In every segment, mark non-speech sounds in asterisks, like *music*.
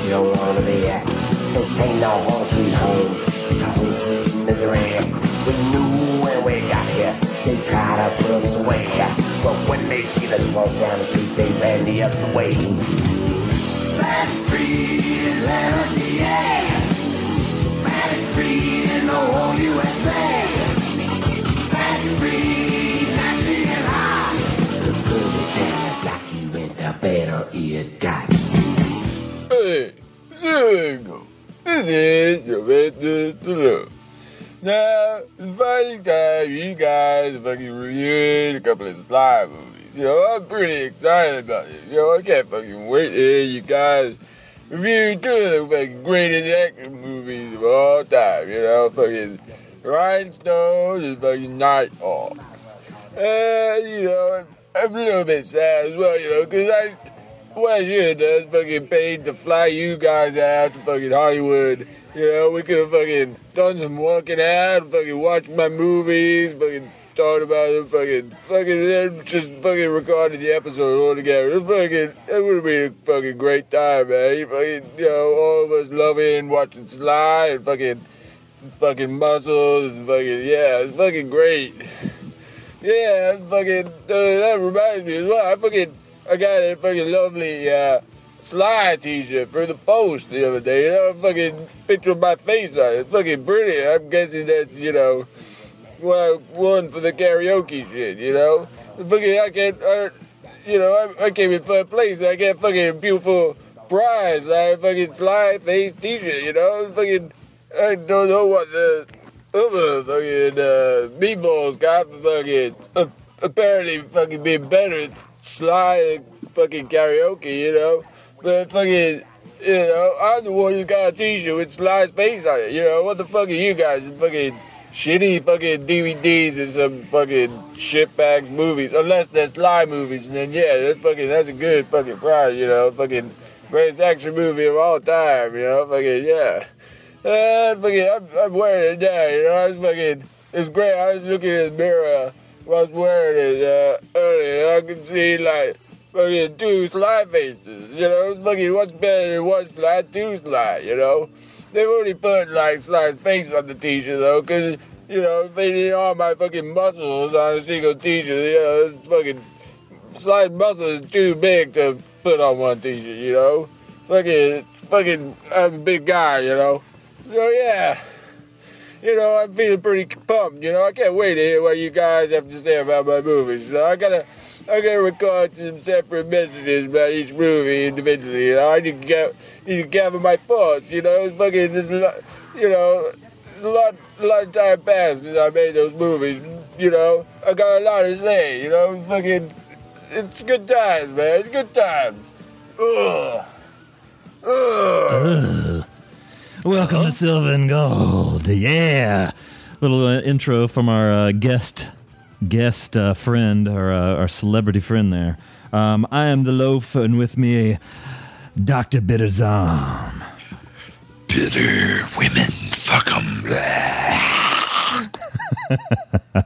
Place you don't wanna be at. This ain't no home sweet home, it's home sweet misery. We knew when we got here, they try to put us away. But when they see us walk down the street, they ran the other way. That's free Atlanta, yeah. That's free in the whole USA. That's free, nasty and high. The further can block you in, the better it got. Hey. This is your business to know. Now, it's finally time you guys fucking reviewing a couple of Sly movies. You know, I'm pretty excited about. You know, I can't fucking wait to hear you guys review two of the fucking greatest action movies of all time. You know, fucking Rhinestone and fucking Nighthawk. And, you know, I'm a little bit sad as well, you know, because I have done is fucking paid to fly you guys out to fucking Hollywood. You know, we could have fucking done some walking out, fucking watched my movies, fucking talked about them, fucking, fucking, then just fucking recorded the episode all together. It fucking, it would have been a fucking great time, man. You fucking, you know, all of us loving watching Sly and fucking, fucking muscles and fucking, yeah, it's fucking great. Yeah, that's fucking, uh, that reminds me as well. I fucking, I got a fucking lovely uh, Sly t-shirt for the post the other day. You know, a fucking picture of my face on it. It's fucking brilliant. I'm guessing that's, you know, well, one for the karaoke shit, you know? Fucking, I can't, you know, I, I came in third place. I get fucking beautiful prize. I fucking Sly face t-shirt, you know? Fucking, I don't know what the other fucking uh, meatballs got for fucking, uh, apparently fucking being better Sly fucking karaoke, you know? But fucking, you know, I'm the one who's got a t-shirt with Sly's face on it, you know? What the fuck are you guys? Fucking shitty fucking DVDs and some fucking shitbags movies. Unless they're Sly movies, and then yeah, that's fucking, that's a good fucking prize, you know? Fucking greatest action movie of all time, you know? Fucking, yeah. Uh, fucking, I'm, I'm wearing it now, you know? I was fucking, it's great. I was looking in the mirror was wearing it uh, earlier. I could see, like, fucking two Sly faces, you know? It's looking what's better than one Sly, two Sly, you know? They've only put, like, Sly's face on the t-shirt, though, because, you know, they need all my fucking muscles on a single t-shirt, you know? It's fucking, Sly's muscles are too big to put on one t-shirt, you know? Fucking, fucking, I'm a big guy, you know? So, yeah you know, I'm feeling pretty pumped. You know, I can't wait to hear what you guys have to say about my movies. You know, I gotta, I gotta record some separate messages about each movie individually. You know, I need to get, need to gather my thoughts. You know, it's fucking, this, you know, a lot, a lot of time passed since I made those movies. You know, I got a lot to say. You know, fucking, it's good times, man. It's good times. Ugh. Ugh. Welcome to Silver and Gold. Yeah. Little uh, intro from our uh, guest guest uh, friend, our, uh, our celebrity friend there. Um, I am the loaf, and with me, Dr. Bitterzam. Bitter women, fuck 'em. *laughs*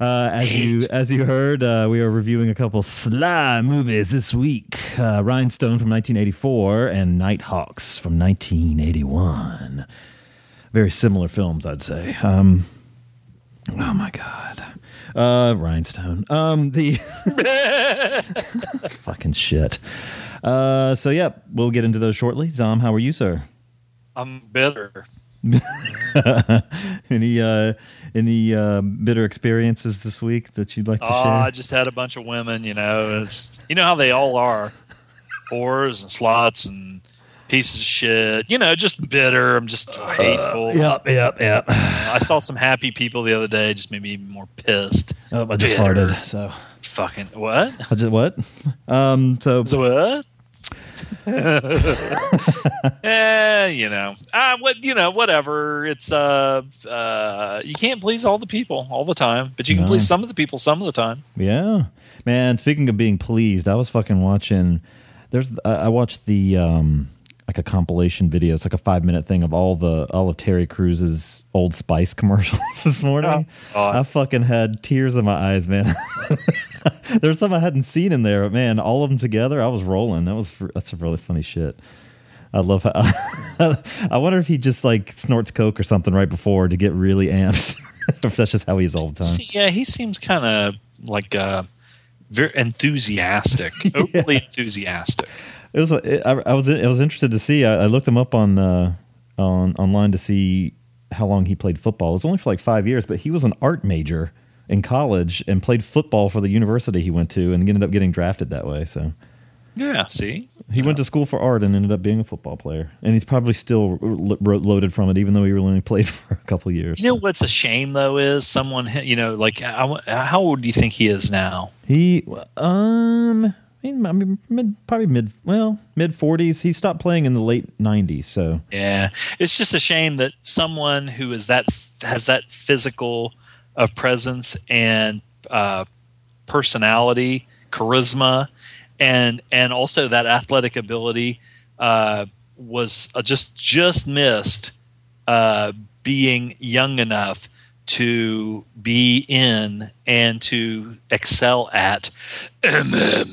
Uh, as you as you heard, uh, we are reviewing a couple Sly movies this week: uh, Rhinestone from 1984 and Nighthawks from 1981. Very similar films, I'd say. Um, oh my god, uh, Rhinestone. Um, the *laughs* fucking shit. Uh, so yeah, we'll get into those shortly. Zom, how are you, sir? I'm bitter. *laughs* any uh, any uh, bitter experiences this week that you'd like to Oh, share? I just had a bunch of women, you know. It's, you know how they all are whores and slots and pieces of shit. You know, just bitter. I'm just hateful. Yep, yep, yep. I saw some happy people the other day, just made me even more pissed. Oh, I just Bitter. farted. So fucking what? I just, what? Um, so, So what? Eh, you know, uh, what you know, whatever. It's uh, uh, you can't please all the people all the time, but you can No. please some of the people some of the time. yeah, man. Speaking of being pleased, I was fucking watching. There's I I watched the um like a compilation video. It's like a five minute thing of all the all of Terry Crews's Old Spice commercials *laughs* this morning. God. I fucking had tears in my eyes, man. *laughs* *laughs* There's some I hadn't seen in there, but man, all of them together, I was rolling. That was that's a really funny shit. I love how. *laughs* I wonder if he just like snorts coke or something right before to get really amped. *laughs* if that's just how he is all the time. See, yeah, he seems kind of like uh, very enthusiastic, overly enthusiastic. It was. It, I, I was. I was interested to see. I, I looked him up on uh, on online to see how long he played football. It was only for like five years, but he was an art major in college and played football for the university he went to, and ended up getting drafted that way. So Yeah, see, he went to school for art and ended up being a football player. And he's probably still loaded from it, even though he really only played *laughs* for a couple years. you know what's a shame though is someone you know like how old do you think he is now? He um. I mean, I mean, mid, probably mid, well, mid forties. He stopped playing in the late nineties. So Yeah, it's just a shame that someone who is that has that physical of presence and uh, personality, charisma, and and also that athletic ability uh, was uh, just just missed uh, being young enough to be in and to excel at MMA.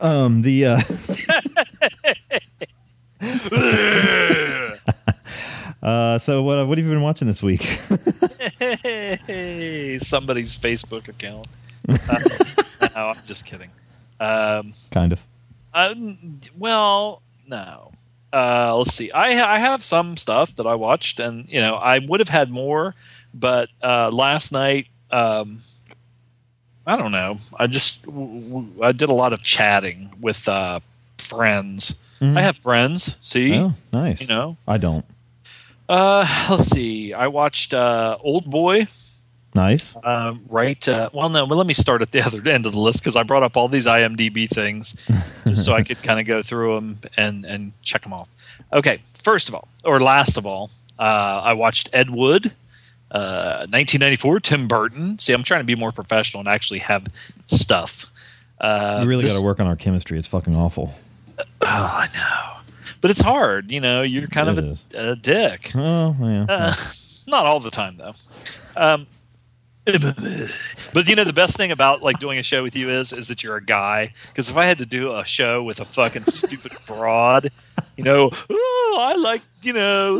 um the uh *laughs* *laughs* uh so what what have you been watching this week hey, somebody's Facebook account. *laughs* Uh, no, I'm just kidding. Um, kind of uh, well, no. Uh, let's see. I ha- I have some stuff that I watched, and you know I would have had more, but uh, last night, um, I don't know. I just w- w- I did a lot of chatting with uh, friends. Mhm. I have friends. See, oh nice you know. i don't Uh, let's see. I watched uh, Old Boy. nice Um, right. Uh, well, no. Well, let me start at the *laughs* other end of the list because I brought up all these IMDb things, just so I could kind of go through them and and check them off. Okay. First of all, or last of all, uh, I watched Ed Wood, uh, 1994, Tim Burton. See, I'm trying to be more professional and actually have stuff. Uh, you really got to work on our chemistry it's fucking awful Oh, I know, but it's hard. You know, you're kind It of a, a dick. oh yeah Uh, not all the time though. Um, but you know the best thing about like doing a show with you is is that you're a guy. Because if I had to do a show with a fucking stupid *laughs* broad, you know, oh, I like you know.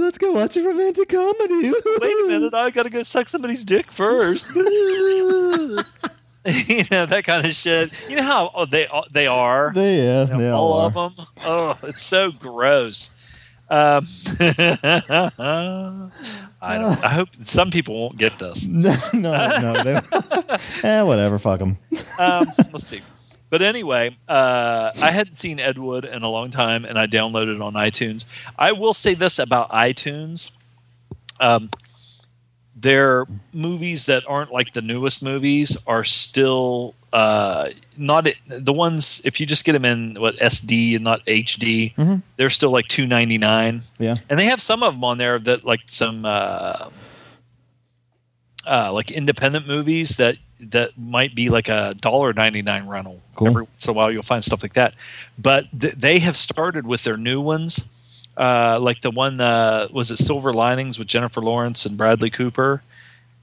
Let's go watch a romantic comedy Wait a minute, I gotta go suck somebody's dick first. *laughs* *laughs* *laughs* you know that kind of shit. You know how oh, they they are. they, yeah they all all of them. Oh, it's so gross. Um, *laughs* I don't. I hope some people won't get this. *laughs* no no no they, eh, whatever fuck them Um, let's see. But anyway, uh, I hadn't seen Ed Wood in a long time, and I downloaded it on iTunes. I will say this about iTunes: um, their movies that aren't like the newest movies are still uh, not the ones. If you just get them in what SD and not HD, Mhm. they're still like two ninety nine. yeah and they have some of them on there that like some uh, uh, like independent movies that that might be like a dollar ninety nine rental. Cool. Every once in a while, you'll find stuff like that. But th- they have started with their new ones, uh, like the one uh, was it Silver Linings with Jennifer Lawrence and Bradley Cooper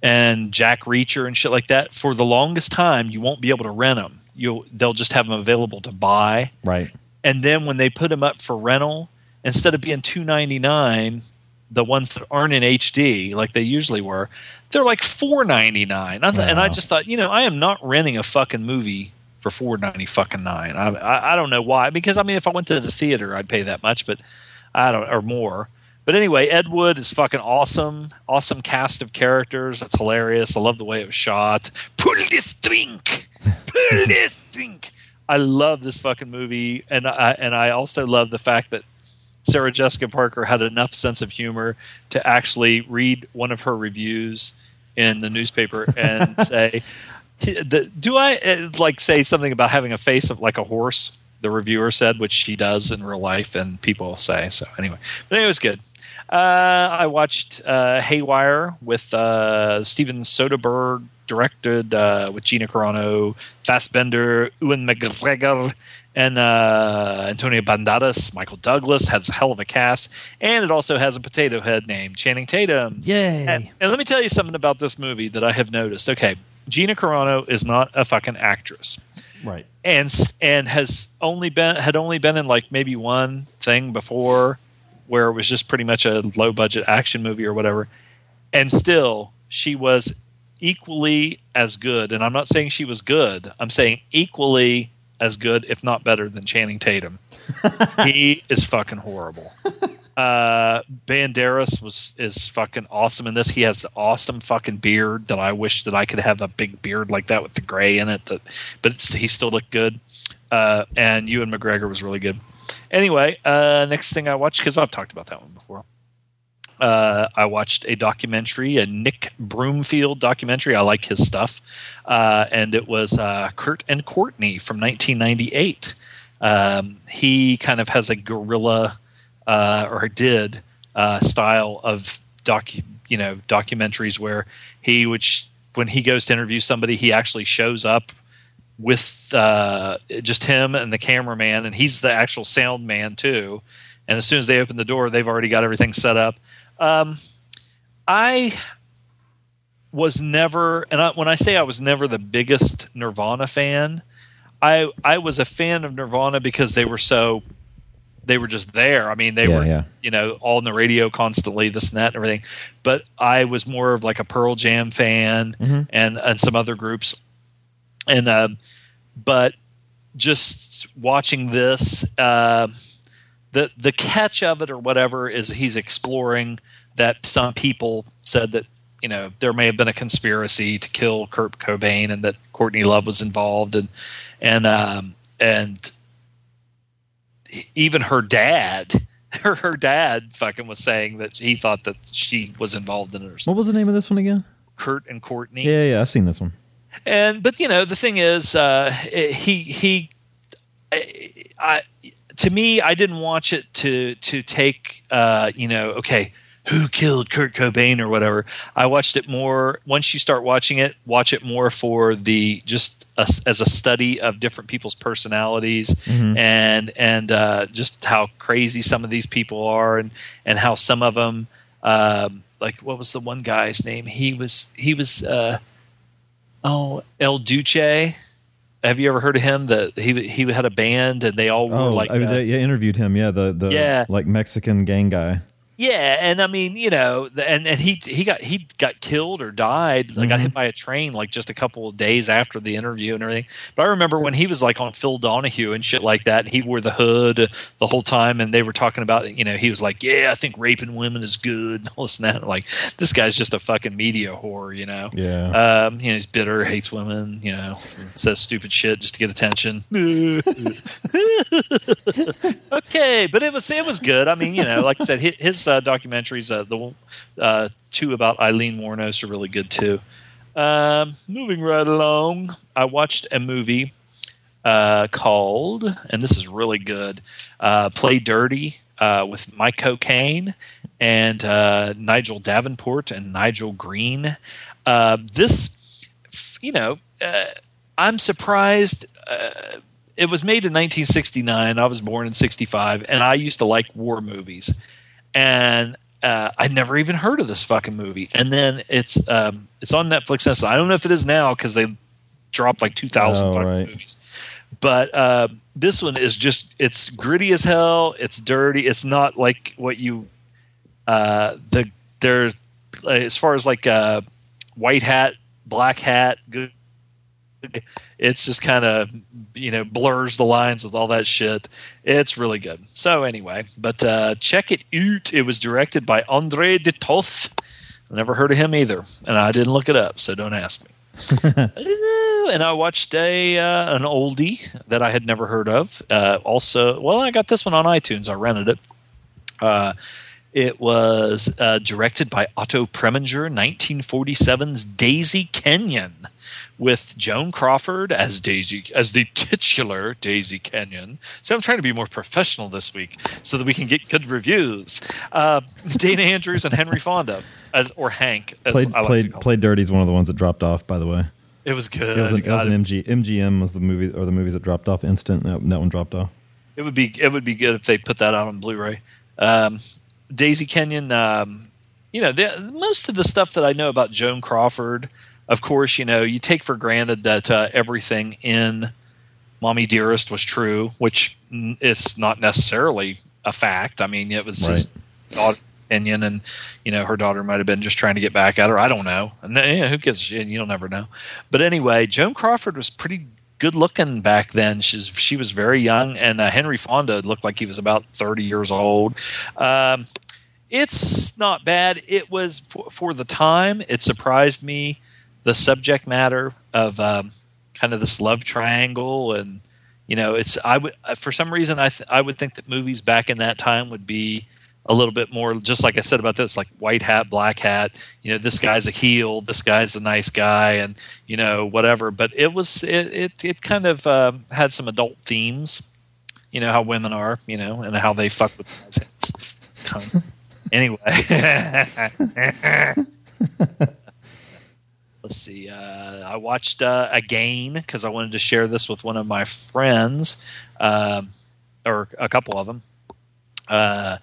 and Jack Reacher and shit like that. For the longest time, you won't be able to rent them. You'll they'll just have them available to buy. Right. And then when they put them up for rental instead of being 299 the ones that aren't in hd like they usually were they're like 499 I th- and i just thought you know i am not renting a fucking movie for 490 fucking nine. I, I, I don't know why because i mean if i went to the theater i'd pay that much but i don't or more. But anyway ed wood is fucking awesome. Awesome cast of characters. That's hilarious. I love the way it was shot. Pull this drink! Pull *laughs* this drink! I love this fucking movie, and I and I also love the fact that Sarah Jessica Parker had enough sense of humor to actually read one of her reviews in the newspaper and *laughs* say, the, "Do I uh, like say something about having a face of like a horse?" The reviewer said, which she does in real life, and people say so. Anyway, but it was good. Uh, I watched uh, Haywire with uh, Steven Soderbergh, directed uh, with Gina Carano, Fassbender, Ewan McGregor, and uh, Antonio Banderas. Michael Douglas has a hell of a cast, and it also has a potato head named Channing Tatum. Yay. And, and let me tell you something about this movie that I have noticed. Okay, Gina Carano is not a fucking actress right. and and has only been had only been in like maybe one thing before where it was just pretty much a low budget action movie or whatever. And still she was equally as good. And I'm not saying she was good. I'm saying equally as good if not better than Channing Tatum *laughs* he is fucking horrible uh Banderas was is fucking awesome in this. He has the awesome fucking beard that I wish that I could have a big beard like that with the gray in it. That, but he still looked good. Uh, and Ewan McGregor was really good. Anyway, uh, next thing I watched because I've talked about that one before. Uh, I watched a documentary, a Nick Broomfield documentary. I like his stuff, uh, and it was uh, Kurt and Courtney from 1998. Um, he kind of has a guerrilla uh, or did uh, style of doc, you know, documentaries where he, which when he goes to interview somebody, he actually shows up with uh, just him and the cameraman, and he's the actual sound man too. And as soon as they open the door, they've already got everything set up. Um, I was never, and I, when I say I was never the biggest Nirvana fan, I I was a fan of Nirvana because they were so they were just there. I mean, they Yeah, were yeah. you know all in the radio constantly, this and that and everything. But I was more of like a Pearl Jam fan Mhm. and and some other groups, and um, but just watching this. Uh, the the catch of it or whatever is he's exploring that some people said that you know there may have been a conspiracy to kill Kurt Cobain and that Courtney Love was involved and and um, and even her dad *laughs* her her dad fucking was saying that he thought that she was involved in it or something. What was the name of this one again? Kurt and Courtney Yeah, yeah, I've seen this one. and but you know the thing is uh he he I, I to me i didn't watch it to to take uh you know okay who killed kurt cobain or whatever i watched it more once you start watching it watch it more for the just a, as a study of different people's personalities Mhm. and and uh just how crazy some of these people are and and how some of them um like what was the one guy's name he was he was uh Oh, El Duce. Have you ever heard of him? That he he had a band and they all were Oh, like I, they, yeah, interviewed him. Yeah, the the Yeah. like Mexican gang guy. Yeah, and I mean you know, and and he he got he got killed or died, like got hit by a train like just a couple of days after the interview and everything. But I remember when he was like on Phil Donahue and shit like that. He wore the hood the whole time, and they were talking about you know he was like, yeah, I think raping women is good. and All this and that. Like this guy's just a fucking media whore, you know. Yeah. Um, you know, he's bitter, hates women, you know, says stupid shit just to get attention. *laughs* *laughs* okay, but it was it was good. I mean, you know, like I said, his, his uh, documentaries, uh, the uh, two about Aileen Wuornos are really good too. Um, moving right along, I watched a movie uh, called, and this is really good, uh, "Play Dirty" uh, with Michael Caine and Nigel Davenport and Nigel Green. This, you know, I'm surprised. It was made in 1969. I was born in 65, and I used to like war movies, and uh, I never even heard of this fucking movie. And then it's um, it's on Netflix. And I don't know if it is now because they dropped like 2,000 Oh, fucking right. movies. But uh, this one is just it's gritty as hell. It's dirty. It's not like what you uh, the there's as far as like uh, white hat, black hat. Good. It's just kind of you know blurs the lines with all that shit. It's really good. So anyway, but uh, check it out. It was directed by Andre de Toth. I never heard of him either, and I didn't look it up, so don't ask me. *laughs* and I watched a uh, an oldie that I had never heard of. Uh, also, well, I got this one on iTunes. I rented it. Uh, it was uh, directed by Otto Preminger, 1947's Daisy Kenyon, with Joan Crawford as Daisy as the titular Daisy Kenyon. So I'm trying to be more professional this week so that we can get good reviews. Uh, Dana Andrews and Henry Fonda as or Hank. As Played like played played Dirty's one of the ones that dropped off. By the way, It was good. it was an, it was an MG, MGM was the movie or the movies that dropped off instant. That, that one dropped off. It would be it would be good if they put that out on Blu-ray. Um, Daisy Kenyon, um, you know, the, most of the stuff that I know about Joan Crawford, of course, you know, you take for granted that uh, everything in "Mommy Dearest" was true, which is not necessarily a fact. I mean, it was his daughter's opinion, and you know, her daughter might have been just trying to get back at her. I don't know, and you know, who gives? You'll never know. But anyway, Joan Crawford was pretty good looking back then. She's she was very young, and uh, Henry Fonda looked like he was about thirty years old. Um, it's not bad. It was for, for the time. It surprised me the subject matter of um, kind of this love triangle, and you know, it's I would uh, for some reason I th- I would think that movies back in that time would be a little bit more just like I said about this, like white hat, black hat. You know, this guy's a heel, this guy's a nice guy, and you know whatever. But it was it it, it kind of um had some adult themes. You know how women are, you know, and how they fuck with. Cunts. anyway, *laughs* *laughs* let's see. Uh, I watched uh, again because I wanted to share this with one of my friends, um, or a couple of them. Uh,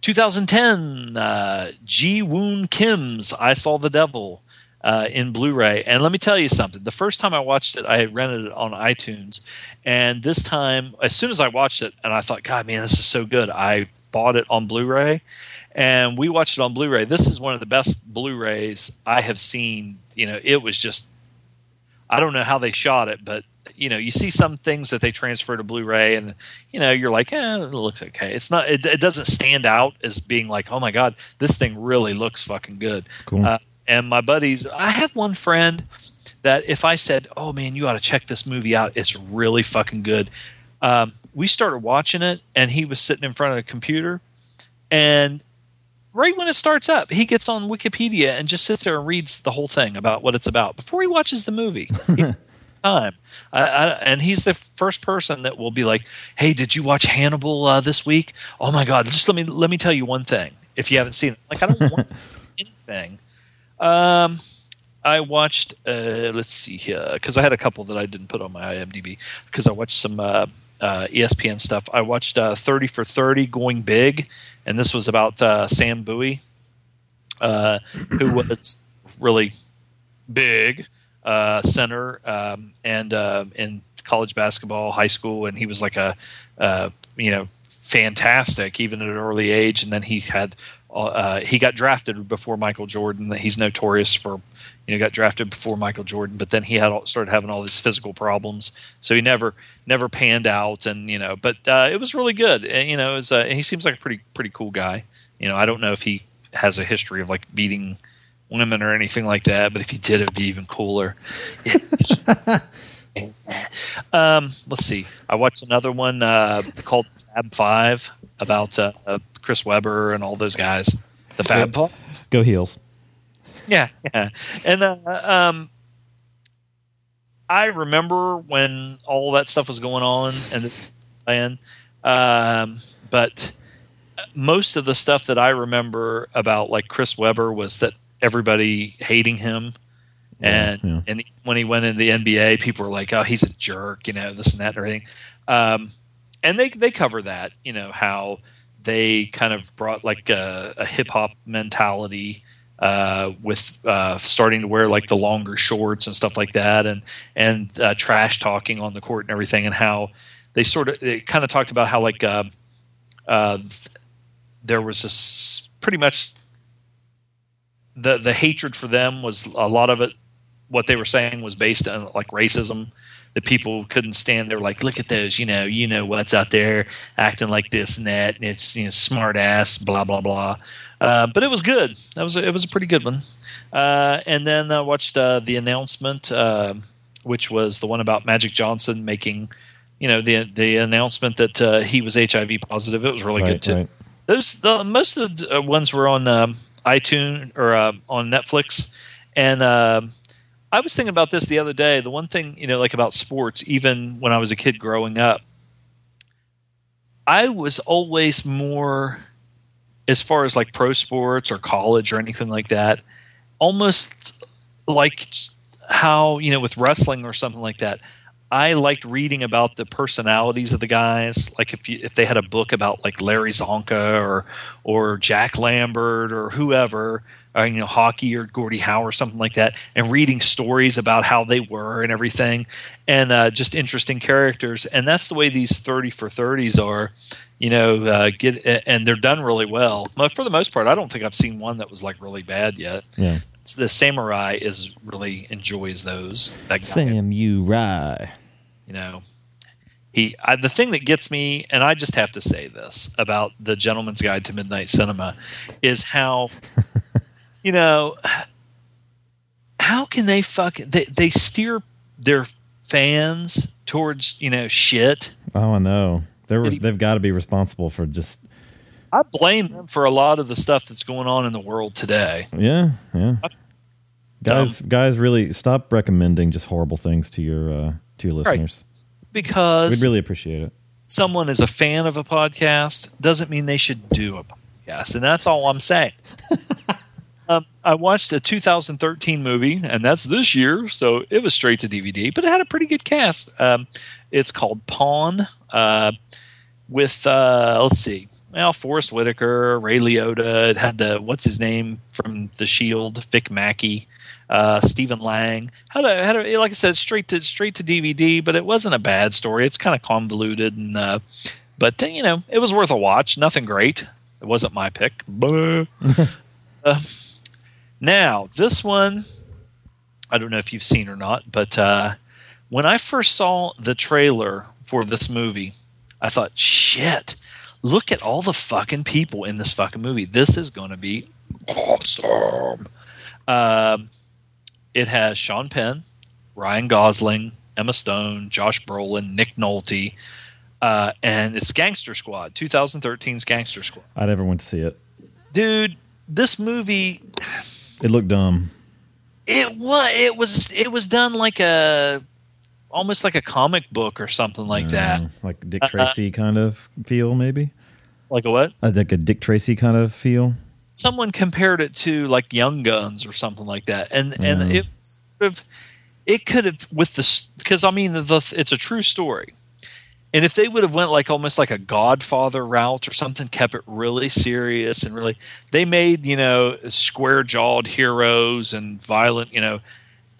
2010, uh, Ji Woon Kim's I Saw the Devil uh, in Blu-ray. And let me tell you something. The first time I watched it, I rented it on iTunes, and this time, as soon as I watched it, and I thought, God, man, this is so good. I bought it on Blu-ray, and we watched it on Blu-ray. This is one of the best Blu-rays I have seen. You know, it was just I don't know how they shot it, but you know, you see some things that they transfer to Blu-ray, and you know, you're like, eh, it looks okay. It's not, it, it doesn't stand out as being like, oh my god, this thing really looks fucking good. Cool. Uh, and my buddies, I have one friend that if I said, oh man, you ought to check this movie out, it's really fucking good. Um, we started watching it, and he was sitting in front of the computer, and right when it starts up, he gets on Wikipedia and just sits there and reads the whole thing about what it's about before he watches the movie. *laughs* Time, I, I, and he's the first person that will be like, "Hey, did you watch Hannibal uh, this week? Oh my god, just let me let me tell you one thing. If you haven't seen it, like I don't want *laughs* anything. Um, I watched. Uh, let's see here, because I had a couple that I didn't put on my IMDb because I watched some uh, uh, ESPN stuff. I watched uh, Thirty for Thirty, Going Big, and this was about uh, Sam Bowie, uh, who was really big uh, center um, and uh, in college basketball, high school, and he was like a uh, you know fantastic even at an early age. And then he had uh, he got drafted before Michael Jordan. He's notorious for you know got drafted before Michael Jordan, but then he had all, started having all these physical problems, so he never never panned out. And you know, but uh, it was really good. And, you know, was, uh, he seems like a pretty pretty cool guy. You know, I don't know if he has a history of like beating women or anything like that, but if he did, it would be even cooler. *laughs* *laughs* um, let's see. I watched another one uh, called Fab Five about uh, uh, Chris Webber and all those guys. The Fab Five. Go heels. *laughs* Yeah, yeah. And uh, um, I remember when all that stuff was going on and and um, but most of the stuff that I remember about like Chris Webber was that everybody hating him. And yeah. and when he went in the NBA, people were like, "Oh, he's a jerk," you know, this and that and everything. Um, and they they cover that, you know, how they kind of brought like a, a hip hop mentality uh, with uh, starting to wear like the longer shorts and stuff like that, and and uh, trash talking on the court and everything, and how they sort of they kind of talked about how like uh, uh, there was this pretty much the the hatred for them was a lot of it. What they were saying was based on like racism that people couldn't stand. They were like, "Look at those, you know, you know what's out there acting like this and that, and it's you know smart ass, blah blah blah." Uh, but it was good. That was a, it was a pretty good one. Uh, and then I watched uh, the announcement, uh, which was the one about Magic Johnson making, you know, the the announcement that uh, he was HIV positive. It was really Right, good too. right. those the most of the uh, ones were on um, iTunes or uh, on Netflix, and um I was thinking about this the other day. The one thing you know, like about sports, even when I was a kid growing up, I was always more as far as like pro sports or college or anything like that, almost like how you know with wrestling or something like that. I liked reading about the personalities of the guys. Like if you, if they had a book about like Larry Csonka or or Jack Lambert or whoever, or, you know, hockey or Gordie Howe or something like that, and reading stories about how they were and everything, and uh, just interesting characters. And that's the way these thirty for thirties are. You know, uh, get and they're done really well. But for the most part, I don't think I've seen one that was like really bad yet. Yeah. The samurai is really enjoys those. That guy Sam you know he I, the thing that gets me and i just have to say this about the gentleman's guide to midnight cinema is how *laughs* you know how can they fuck they, they steer their fans towards you know shit Oh, I know. They're, they've got to be responsible for just i blame them for a lot of the stuff that's going on in the world today yeah yeah. Guys, guys, really stop recommending just horrible things to your uh, to your Right. listeners. because We'd really appreciate it. someone is a fan of a podcast doesn't mean they should do a podcast, and that's all I'm saying. *laughs* um, I watched a 2013 movie, and that's this year, so it was straight to DVD, but it had a pretty good cast. Um, it's called Pawn, uh, with uh, let's see, well, Forest Whitaker, Ray Liotta. It had the what's his name from The Shield, Vic Mackey. Uh, Stephen Lang had a, had a like I said straight to straight to DVD, but it wasn't a bad story. It's kind of convoluted and uh, but you know it was worth a watch. Nothing great. It wasn't my pick. *laughs* Uh, now this one, I don't know if you've seen or not, but uh, when I first saw the trailer for this movie, I thought, shit, look at all the fucking people in this fucking movie. This is going to be awesome. Um, it has Sean Penn, Ryan Gosling, Emma Stone, Josh Brolin, Nick Nolte, uh, and it's Gangster Squad, 2013's Gangster Squad. I never went to see it. Dude, this movie It looked dumb. it was it was it was done like a almost like a comic book or something like that. Uh, like Dick Uh, Tracy kind of feel, maybe. Like a what? Uh, like a Dick Tracy kind of feel. Someone compared it to like Young Guns or something like that, and and Mm. it sort of it could have with the because I mean the, the it's a true story, and if they would have went like almost like a Godfather route or something, kept it really serious and really they made you know square jawed heroes and violent you know.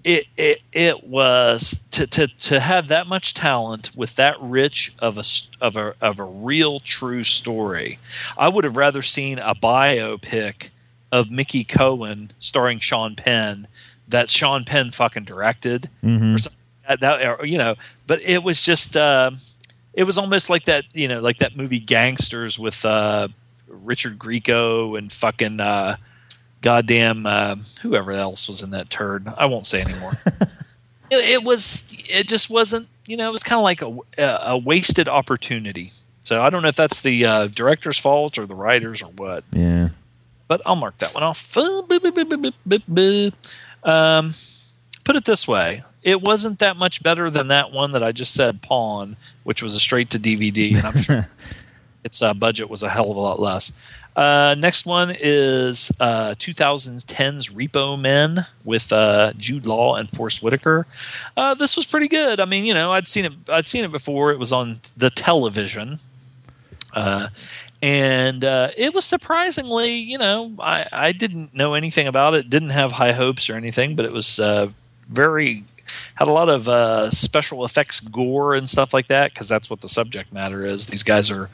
It, it it was to, to to have that much talent with that rich of a of a of a real true story. I would have rather seen a biopic of Mickey Cohen starring Sean Penn that Sean Penn fucking directed hmm or something that, that or, you know but it was just um it was almost like that you know like that movie Gangsters with uh Richard Grieco and fucking uh goddamn uh, whoever else was in that turd I won't say anymore *laughs* it, it was it just wasn't you know it was kind of like a, a wasted opportunity so I don't know if that's the uh, director's fault or the writers or what Yeah. but I'll mark that one off. Um, put it this way: it wasn't that much better than that one that I just said, Pawn, which was a straight to DVD, and I'm sure *laughs* its uh, budget was a hell of a lot less. Uh, next one is uh, 2010's Repo Men with uh, Jude Law and Forest Whitaker. Uh, this was pretty good. I mean, you know, I'd seen it. I'd seen it before. It was on the television, uh, and uh, it was surprisingly, you know, I, I didn't know anything about it. Didn't have high hopes or anything, but it was uh, very had a lot of uh, special effects, gore, and stuff like that because that's what the subject matter is. These guys are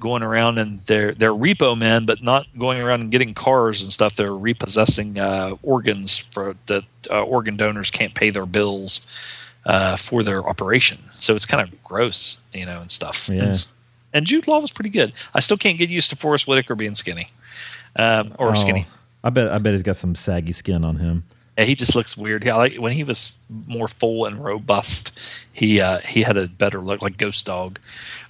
going around and they're they're repo men, but not going around and getting cars and stuff. They're repossessing uh, organs for that uh, organ donors can't pay their bills uh, for their operation. So it's kind of gross, you know, and stuff. Yeah. And, and Jude Law was pretty good. I still can't get used to Forest Whitaker being skinny, um, or Oh, skinny. I bet. I bet he's got some saggy skin on him. Yeah, he just looks weird. I like when he was more full and robust. He uh, he had a better look, like Ghost Dog.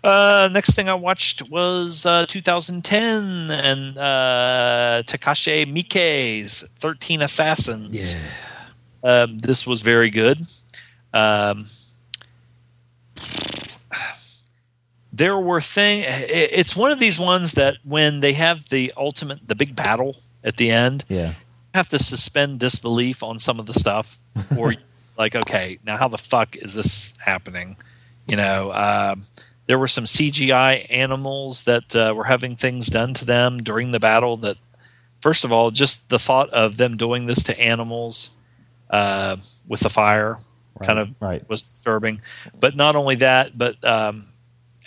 Uh, next thing I watched was uh, 2010 and uh, Takashi Miike's 13 Assassins. Yeah. Um, this was very good. Um, there were thing. It's one of these ones that when they have the ultimate, the big battle at the end, Yeah. Have to suspend disbelief on some of the stuff, *laughs* or like, okay, now how the fuck is this happening? You know, um, there were some CGI animals that uh, were having things done to them during the battle. That, first of all, just the thought of them doing this to animals uh, with the fire kind of right. was disturbing. But not only that, but um,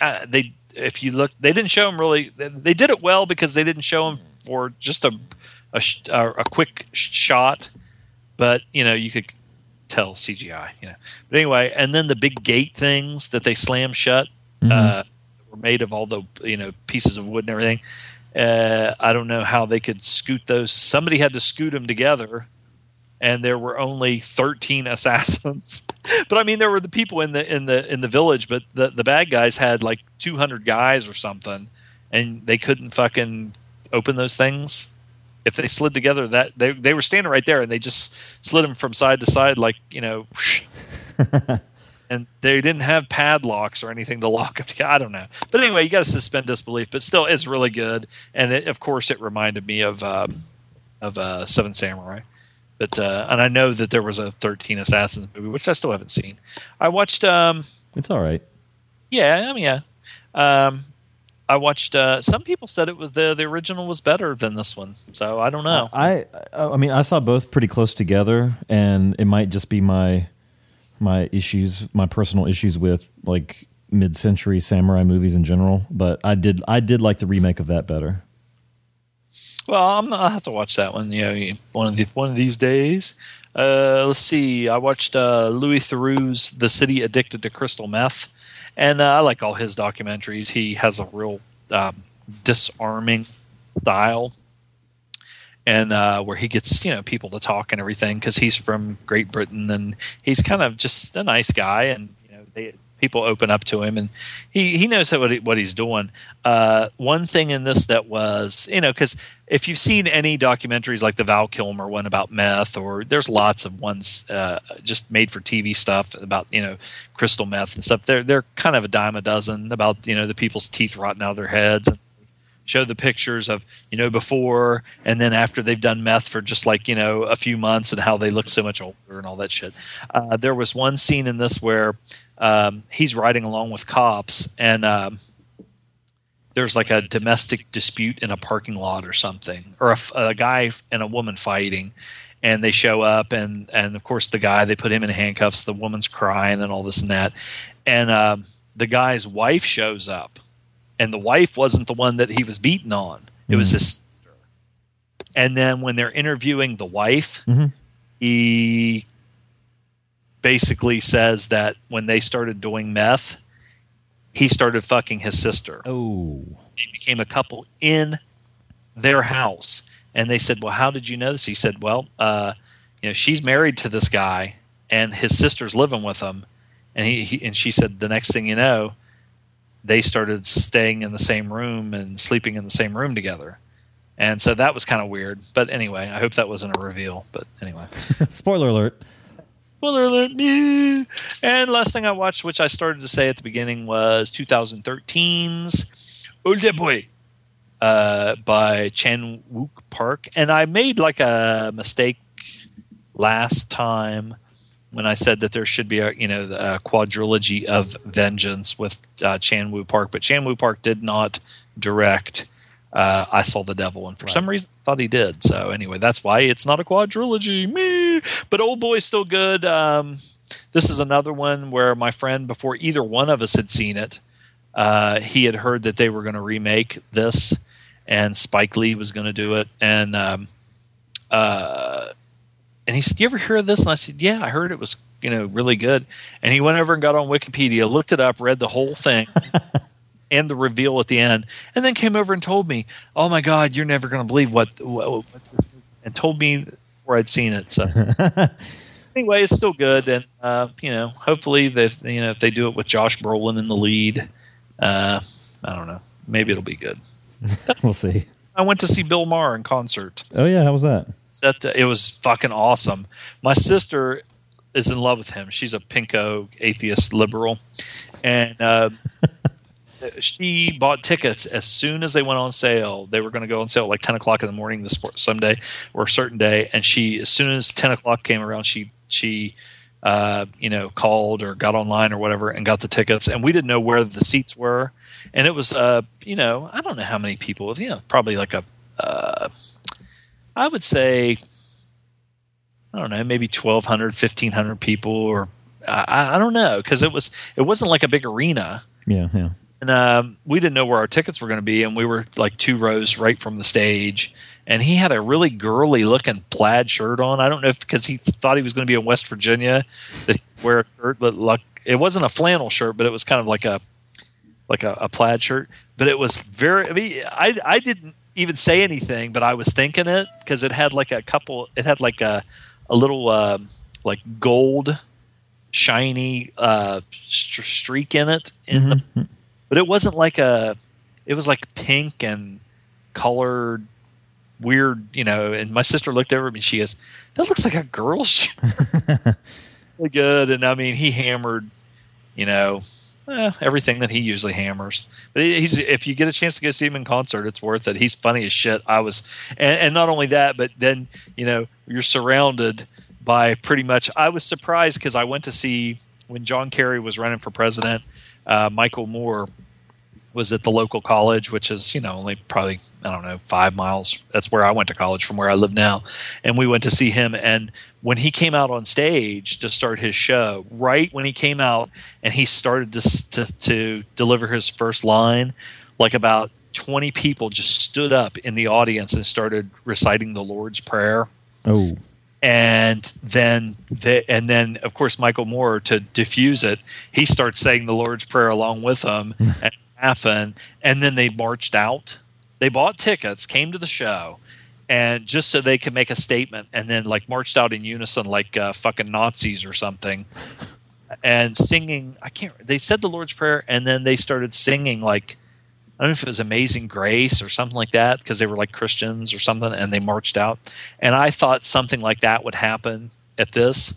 uh, they if you look, they didn't show them really. They did it well because they didn't show them for just a a, sh- a, a quick shot, but you know you could tell CGI. You know, but anyway, and then the big gate things that they slam shut uh, were made of all the you know pieces of wood and everything. Uh, I don't know how they could scoot those. Somebody had to scoot them together, and there were only thirteen *laughs* assassins. but I mean, there were the people in the in the in the village, but the the bad guys had like two hundred guys or something, and they couldn't fucking open those things. If they slid together, that they they were standing right there, and they just slid them from side to side, like you know. *laughs* and they didn't have padlocks or anything to lock them. I don't know, but anyway, you got to suspend disbelief. But still, it's really good, and it, of course, it reminded me of um, of uh, Seven Samurai. But uh, and I know that there was a Thirteen Assassins movie, which I still haven't seen. I watched. Um, It's all right. yeah, I mean, yeah. Um, I watched. Uh, some people said it was the the original was better than this one, so I don't know. I I mean I saw both pretty close together, and it might just be my my issues, my personal issues with like mid-century samurai movies in general. But I did I did like the remake of that better. Well, I'm, I'll have to watch that one. You know, one of the one of these days. Uh, let's see. I watched uh, Louis Theroux's "The City Addicted to Crystal Meth," and uh, I like all his documentaries. He has a real um, disarming style, and uh, where he gets you know people to talk and everything because he's from Great Britain and he's kind of just a nice guy, and you know they people open up to him and he he knows what he, what he's doing. Uh, one thing in this that was you know because if you've seen any documentaries like the Val Kilmer one about meth, or there's lots of ones uh, just made for TV stuff about you know crystal meth and stuff. They're they're kind of a dime a dozen about you know the people's teeth rotting out of their heads. Show the pictures of you know before and then after they've done meth for just like you know a few months and how they look so much older and all that shit. Uh, there was one scene in this where um, he's riding along with cops and. Um, there's like a domestic dispute in a parking lot or something, or a, a guy and a woman fighting, and they show up, and and of course the guy they put him in handcuffs, the woman's crying and all this and that, and um, the guy's wife shows up, and the wife wasn't the one that he was beaten on; it was his sister. And then when they're interviewing the wife, Mhm. he basically says that when they started doing meth, he started fucking his sister. Oh, they became a couple in their house. And they said well how did you know this? He said well uh, you know she's married to this guy and his sister's living with him. And he, he and she said the next thing you know they started staying in the same room and sleeping in the same room together. And so that was kind of weird. But anyway i hope that wasn't a reveal. But anyway. *laughs* Spoiler alert! Spoiler alert. meh. And last thing I watched, which I started to say at the beginning, was 2013's Old Boy uh, by Chan Wook Park. And I made like a mistake last time when I said that there should be a you know a quadrilogy of vengeance with uh, Chan Woo Park, but Chan Woo Park did not direct. Uh, I saw the devil, and for some reason, I thought he did. So anyway, that's why it's not a quadrilogy. Me, but Old Boy's still good. Um, this is another one where my friend, before either one of us had seen it, uh, he had heard that they were going to remake this, and Spike Lee was going to do it, and um, uh, and he said, "You ever hear of this?" And I said, "Yeah, I heard it was you know really good." And he went over and got on Wikipedia, looked it up, read the whole thing. *laughs* And the reveal at the end, and then came over and told me, "Oh my God, you're never going to believe what, what, what," and told me where I'd seen it. So *laughs* anyway, it's still good, and uh, you know, hopefully they you know if they do it with Josh Brolin in the lead, uh, I don't know, maybe it'll be good. *laughs* we'll see. I went to see Bill Maher in concert. Oh yeah, how was that? Set it was fucking awesome. My sister is in love with him. She's a pinko atheist liberal, and uh, *laughs* she bought tickets as soon as they went on sale. They were going to go on sale like ten o'clock in the morning this Sunday or a certain day, and she as soon as ten o'clock came around, she she uh, you know called or got online or whatever and got the tickets, and we didn't know where the seats were, and it was uh you know I don't know how many people, you know probably like a uh, I would say I don't know, maybe 1,200, 1,500 people, or I, I don't know, because it was it wasn't like a big arena, Yeah, yeah. And um, we didn't know where our tickets were going to be, and we were like two rows right from the stage, and he had a really girly looking plaid shirt on. I don't know if because he thought he was going to be in West Virginia that he wear a shirt that like it wasn't a flannel shirt, but it was kind of like a like a, a plaid shirt, but it was very. I mean, I I didn't even say anything, but I was thinking it because it had like a couple. It had like a a little uh, like gold shiny uh, st- streak in it in the but it wasn't like a it was like pink and colored weird you know and my sister looked over at me and she goes that looks like a girl's *laughs* shirt. Really good. And i mean he hammered you know eh, everything that he usually hammers. But he's if you get a chance to go see him in concert it's worth it. He's funny as shit. I was and, and not only that but then you know you're surrounded by pretty much i was surprised because i went to see when john kerry was running for president uh, michael moore was at the local college, which is you know only probably I don't know five miles. That's where I went to college from where I live now, and we went to see him. And when he came out on stage to start his show, right when he came out and he started to to, to deliver his first line, like about twenty people just stood up in the audience and started reciting the Lord's Prayer Oh, and then the, and then of course Michael Moore to diffuse it, he starts saying the Lord's Prayer along with them *laughs* and laughing, and then they marched out. They bought tickets, came to the show, and just so they could make a statement, and then like marched out in unison like uh, fucking Nazis or something, and singing. I can't. They said the Lord's Prayer, and then they started singing like. I don't know if it was Amazing Grace or something like that because they were like Christians or something and they marched out. And I thought something like that would happen at this.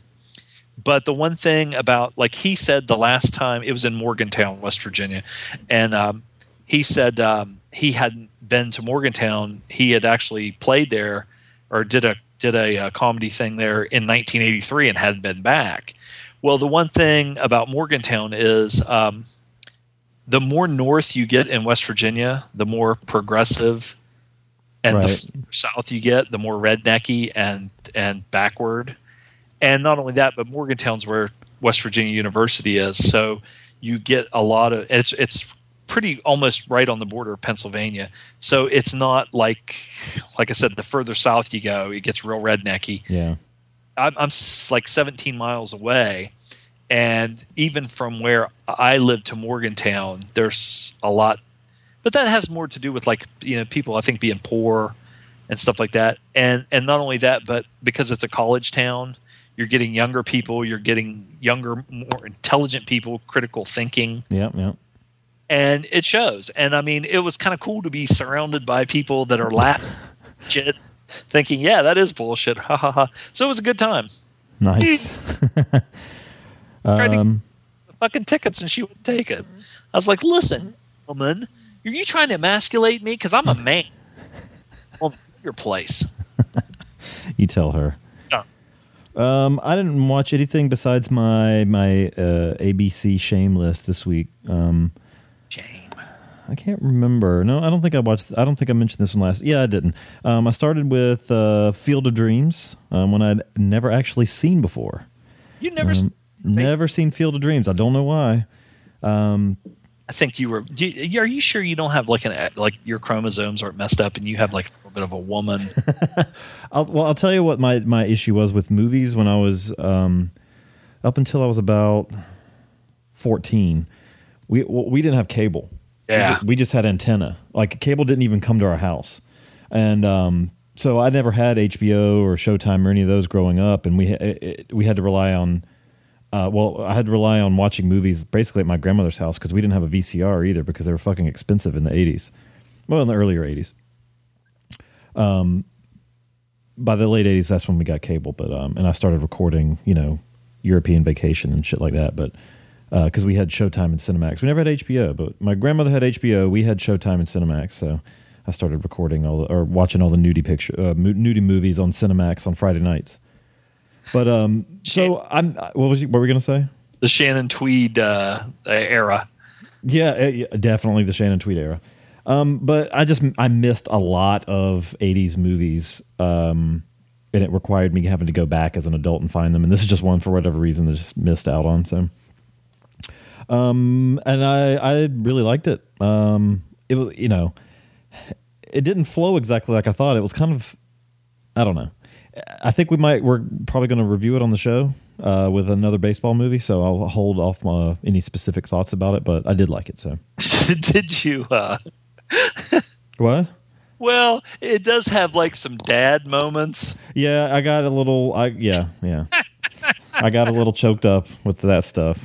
But the one thing about, like he said the last time, it was in Morgantown, West Virginia. And um, he said um, he hadn't been to Morgantown. He had actually played there or did a did a, uh comedy thing there in 1983 and hadn't been back. Well, the one thing about Morgantown is um, the more north you get in West Virginia, the more progressive, and the Right. further south you get, the more rednecky and and backward. And not only that, but Morgantown's where West Virginia University is, so you get a lot of it's it's pretty almost right on the border of Pennsylvania. So it's not like like I said, the further south you go, it gets real rednecky. yeah. I'm, I'm like 17 miles away, and even from where I live to Morgantown, there's a lot, but that has more to do with like you know people I think being poor and stuff like that, and and not only that, but because it's a college town, you're getting younger people, you're getting younger, more intelligent people, critical thinking, Yeah, yeah. and it shows. And I mean, it was kind of cool to be surrounded by people that are laughing, shit, thinking, "Yeah, that is bullshit." Ha ha ha. So it was a good time. Nice. *laughs* Tried to- um, get the fucking tickets and she wouldn't take it. I was like, listen, woman, are you trying to emasculate me? Because I'm a man. *laughs* Well, your place. *laughs* you tell her. Um, I didn't watch anything besides my my uh, ABC shame list this week. Um, Shame. I can't remember. No, I don't think I watched. I don't think I mentioned this one last. Yeah, I didn't. Um, I started with uh, Field of Dreams, um, one I'd never actually seen before. You never. s Um, never seen Field of Dreams. I don't know why. Um, I think you were. Do you, are you sure you don't have like an like your chromosomes aren't messed up and you have like a little bit of a woman? *laughs* I'll, well, I'll tell you what my my issue was with movies when I was um, up until I was about fourteen. We we didn't have cable. Yeah. we, we just had antenna. Like cable didn't even come to our house, and um, so I never had HBO or Showtime or any of those growing up, and we it- we had to rely on. Uh, well, I had to rely on watching movies basically at my grandmother's house because we didn't have a VCR either because they were fucking expensive in the eighties. Well, in the earlier eighties. Um, by the late eighties, that's when we got cable. But um, and I started recording, you know, European Vacation and shit like that. But because we had Showtime and Cinemax, we never had HBO. But my grandmother had HBO. We had Showtime and Cinemax, so I started recording all the, or watching all the nudie picture, uh, nudie movies on Cinemax on Friday nights. But um, so I'm. What was you, what were we gonna say? The Shannon Tweed uh, era. Yeah, yeah, definitely the Shannon Tweed era. Um, but I just I missed a lot of '80s movies, um, and it required me having to go back as an adult and find them. And this is just one for whatever reason that I just missed out on. So, um, and I I really liked it. Um, it was you know, it didn't flow exactly like I thought. It was kind of I don't know. I think we might we're probably going to review it on the show uh, with another baseball movie. So I'll hold off my any specific thoughts about it. But I did like it. So *laughs* Did you? Uh, *laughs* what? well, it does have like some dad moments. Yeah, I got a little. I yeah yeah. I got a little *laughs* choked up with that stuff.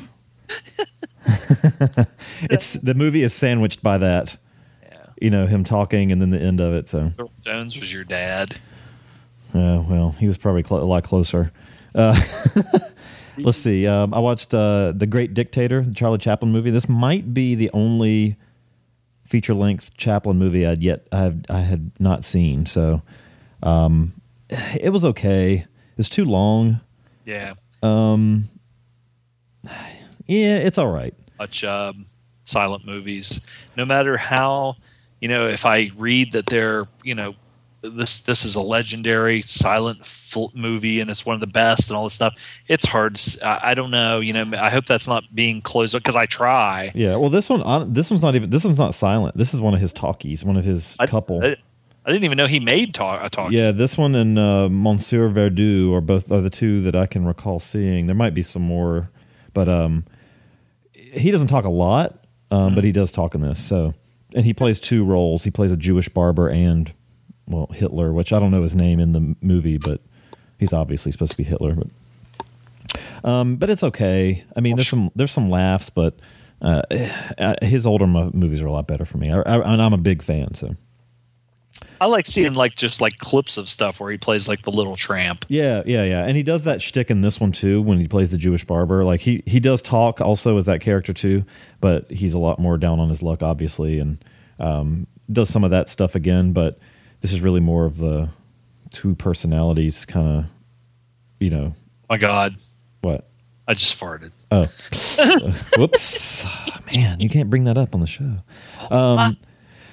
it's the movie is sandwiched by that. Yeah. You know him talking and then the end of it. So Earl Jones was your dad. Uh, well, he was probably cl- a lot closer. Uh, *laughs* let's see. Um, I watched uh, The Great Dictator, the Charlie Chaplin movie. This might be the only feature length Chaplin movie I'd yet I, have, I had not seen. So um, it was okay. It's too long. Yeah. Um, yeah, it's all right. Much um, silent movies. No matter how, you know, if I read that they're, you know, this this is a legendary silent movie and it's one of the best and all this stuff. It's hard. to I, I don't know. You know, I hope that's not being closed because I try. Yeah. Well, this one, hon- this one's not even. This one's not silent. This is one of his talkies. One of his I, couple. I, didn't even know he made talk. A talk. Yeah, this one and uh, Monsieur Verdoux are both are the two that I can recall seeing. There might be some more, but um, he doesn't talk a lot, um, but he does talk in this. So, and he plays two roles. He plays a Jewish barber and well Hitler, which I don't know his name in the movie, but he's obviously supposed to be Hitler. But um, but it's okay. I mean, there's some there's some laughs, but uh, eh, his older mo- movies are a lot better for me. I, I, and I'm a big fan. So. I like seeing like just like clips of stuff where he plays like the little tramp. Yeah, yeah, yeah. And he does that shtick in this one too when he plays the Jewish barber. Like he he does talk also as that character too, but he's a lot more down on his luck, obviously, and um, does some of that stuff again. But this is really more of the two personalities, kind of, you know, My God, what? I just farted. Oh, Uh, *laughs* whoops, man! You can't bring that up on the show. Um,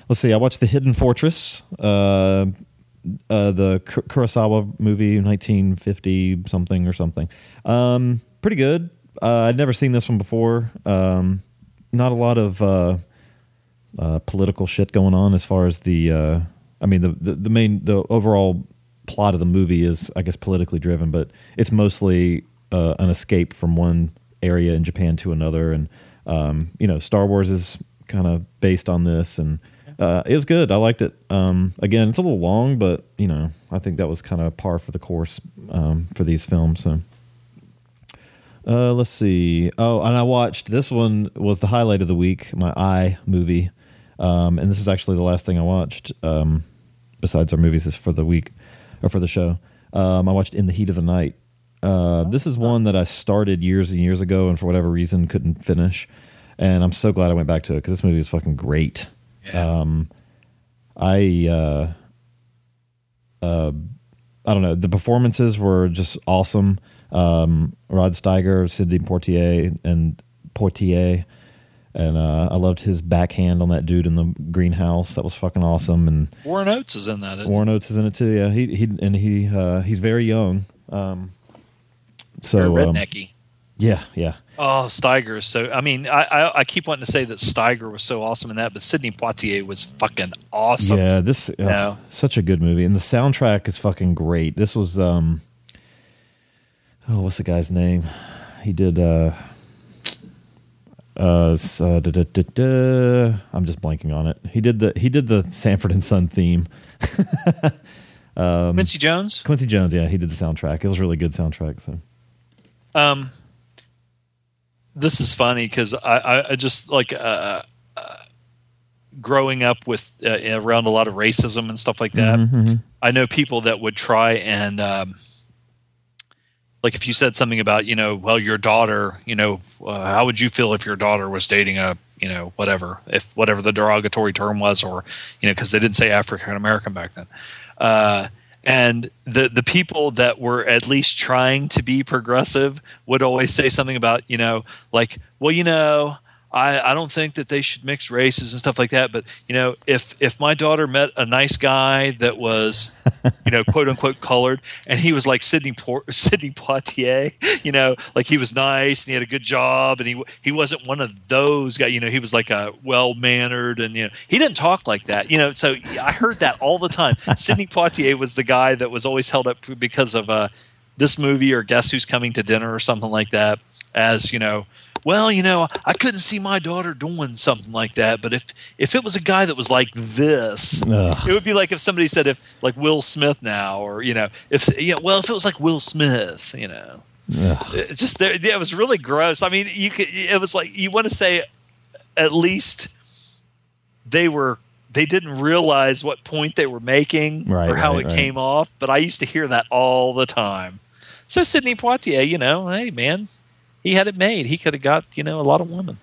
let's see. I watched The Hidden Fortress, uh, uh, the Kur- Kurosawa movie, 1950 something or something. Um, pretty good. Uh, I'd never seen this one before. Um, not a lot of uh, uh, political shit going on as far as the. I mean, the, the the main the overall plot of the movie is, I guess, politically driven, but it's mostly uh, an escape from one area in Japan to another, and um, you know, Star Wars is kind of based on this, and uh, it was good. I liked it. Um, again, it's a little long, but you know, I think that was kind of par for the course um, for these films. So. Uh, let's see. Oh, and I watched this one was the highlight of the week. My eye movie, um, and this is actually the last thing I watched. Um, besides our movies, is for the week or for the show. Um, I watched In the Heat of the Night. Uh, this is one that I started years and years ago, and for whatever reason couldn't finish. And I'm so glad I went back to it because this movie is fucking great. Yeah. Um, I uh, uh, I don't know. The performances were just awesome. Um, Rod Steiger, Sidney Portier, and Portier, and uh, I loved his backhand on that dude in the greenhouse. That was fucking awesome. And Warren Oates is in that. Warren Oates is in it too. Yeah, he he and he uh, he's very young. Um, so Very um, rednecky. yeah, yeah. Oh, Steiger is so. I mean, I, I I keep wanting to say that Steiger was so awesome in that, but Sidney Poitier was fucking awesome. Yeah, this uh, Yeah. such a good movie, and the soundtrack is fucking great. This was um, oh, what's the guy's name? He did uh, uh, da, da, da. I'm just blanking on it. He did the he did the Sanford and Son theme. *laughs* Um, Quincy Jones. Quincy Jones, yeah, he did the soundtrack. It was a really good soundtrack. So Um, this is funny because I, I, I just like uh, uh, growing up with uh, around a lot of racism and stuff like that. Mm-hmm, I know people that would try and um, like if you said something about you know well your daughter you know uh, how would you feel if your daughter was dating a you know whatever if whatever the derogatory term was or you know because they didn't say African American back then. Uh, and the the people that were at least trying to be progressive would always say something about you know like well you know I, I don't think that they should mix races and stuff like that but you know if if my daughter met a nice guy that was you know quote unquote colored and he was like Sidney Por- *laughs* Sidney Poitier you know like he was nice and he had a good job and he he wasn't one of those guys you know he was like a well mannered and you know he didn't talk like that you know so I heard that all the time. *laughs* Sidney Poitier was the guy that was always held up because of uh this movie or guess who's coming to dinner or something like that as you know well you know i couldn't see my daughter doing something like that but if if it was a guy that was like this Ugh. it would be like if somebody said if like will smith now or you know if yeah well if it was like will smith you know Ugh. it's just there yeah, it was really gross i mean you could it was like you want to say at least they were they didn't realize what point they were making Right, or how right, it right. came off but i used to hear that all the time so sidney poitier you know hey man he had it made he could have got you know a lot of women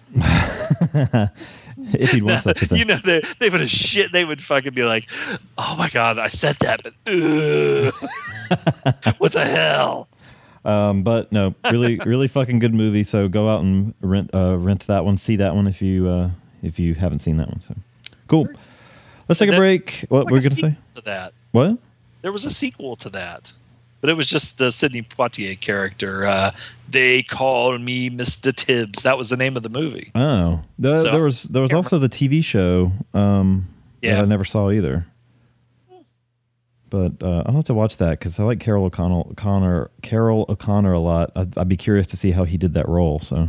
if he'd want *laughs* such a thing. you know they, they would have shit they would fucking be like oh my god i said that but ugh. *laughs* what the hell Um, but no, really, *laughs* really fucking good movie. So go out and rent uh, rent that one, see that one if you uh, if you haven't seen that one. So cool. Let's take a break. What like we're gonna say? to that What? there was a sequel to that but it was just the sidney poitier character uh, they called me mr tibbs that was the name of the movie Oh, the, So, there was there was also the TV show um, Yeah. that I never saw either. But uh, I'll have to watch that because I like Carroll O'Connell, O'Connor, Carroll O'Connor a lot. I'd, I'd be curious to see how he did that role. So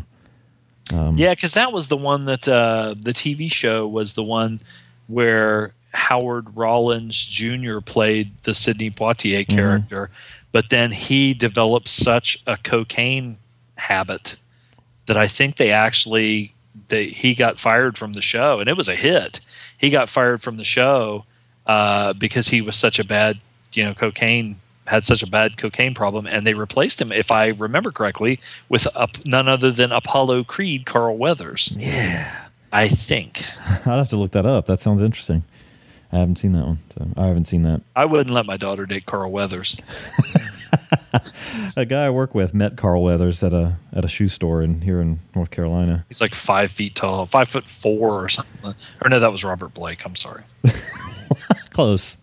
um, Yeah, because that was the one that uh, the TV show was the one where Howard Rollins Jr. played the Sidney Poitier character, but then he developed such a cocaine habit that I think they actually they he got fired from the show, and it was a hit. He got fired from the show uh, because he was such a bad, you know, cocaine had such a bad cocaine problem, and they replaced him, if I remember correctly, with none other than Apollo Creed, Carl Weathers. yeah, I think *laughs* I'd have to look that up. That sounds interesting. I haven't seen that one. So I haven't seen that. I wouldn't let my daughter date Carl Weathers. *laughs* A guy I work with met Carl Weathers at a at a shoe store in here in North Carolina. He's like five feet tall, five foot four or something. Or no, that was Robert Blake. I'm sorry. *laughs* Close.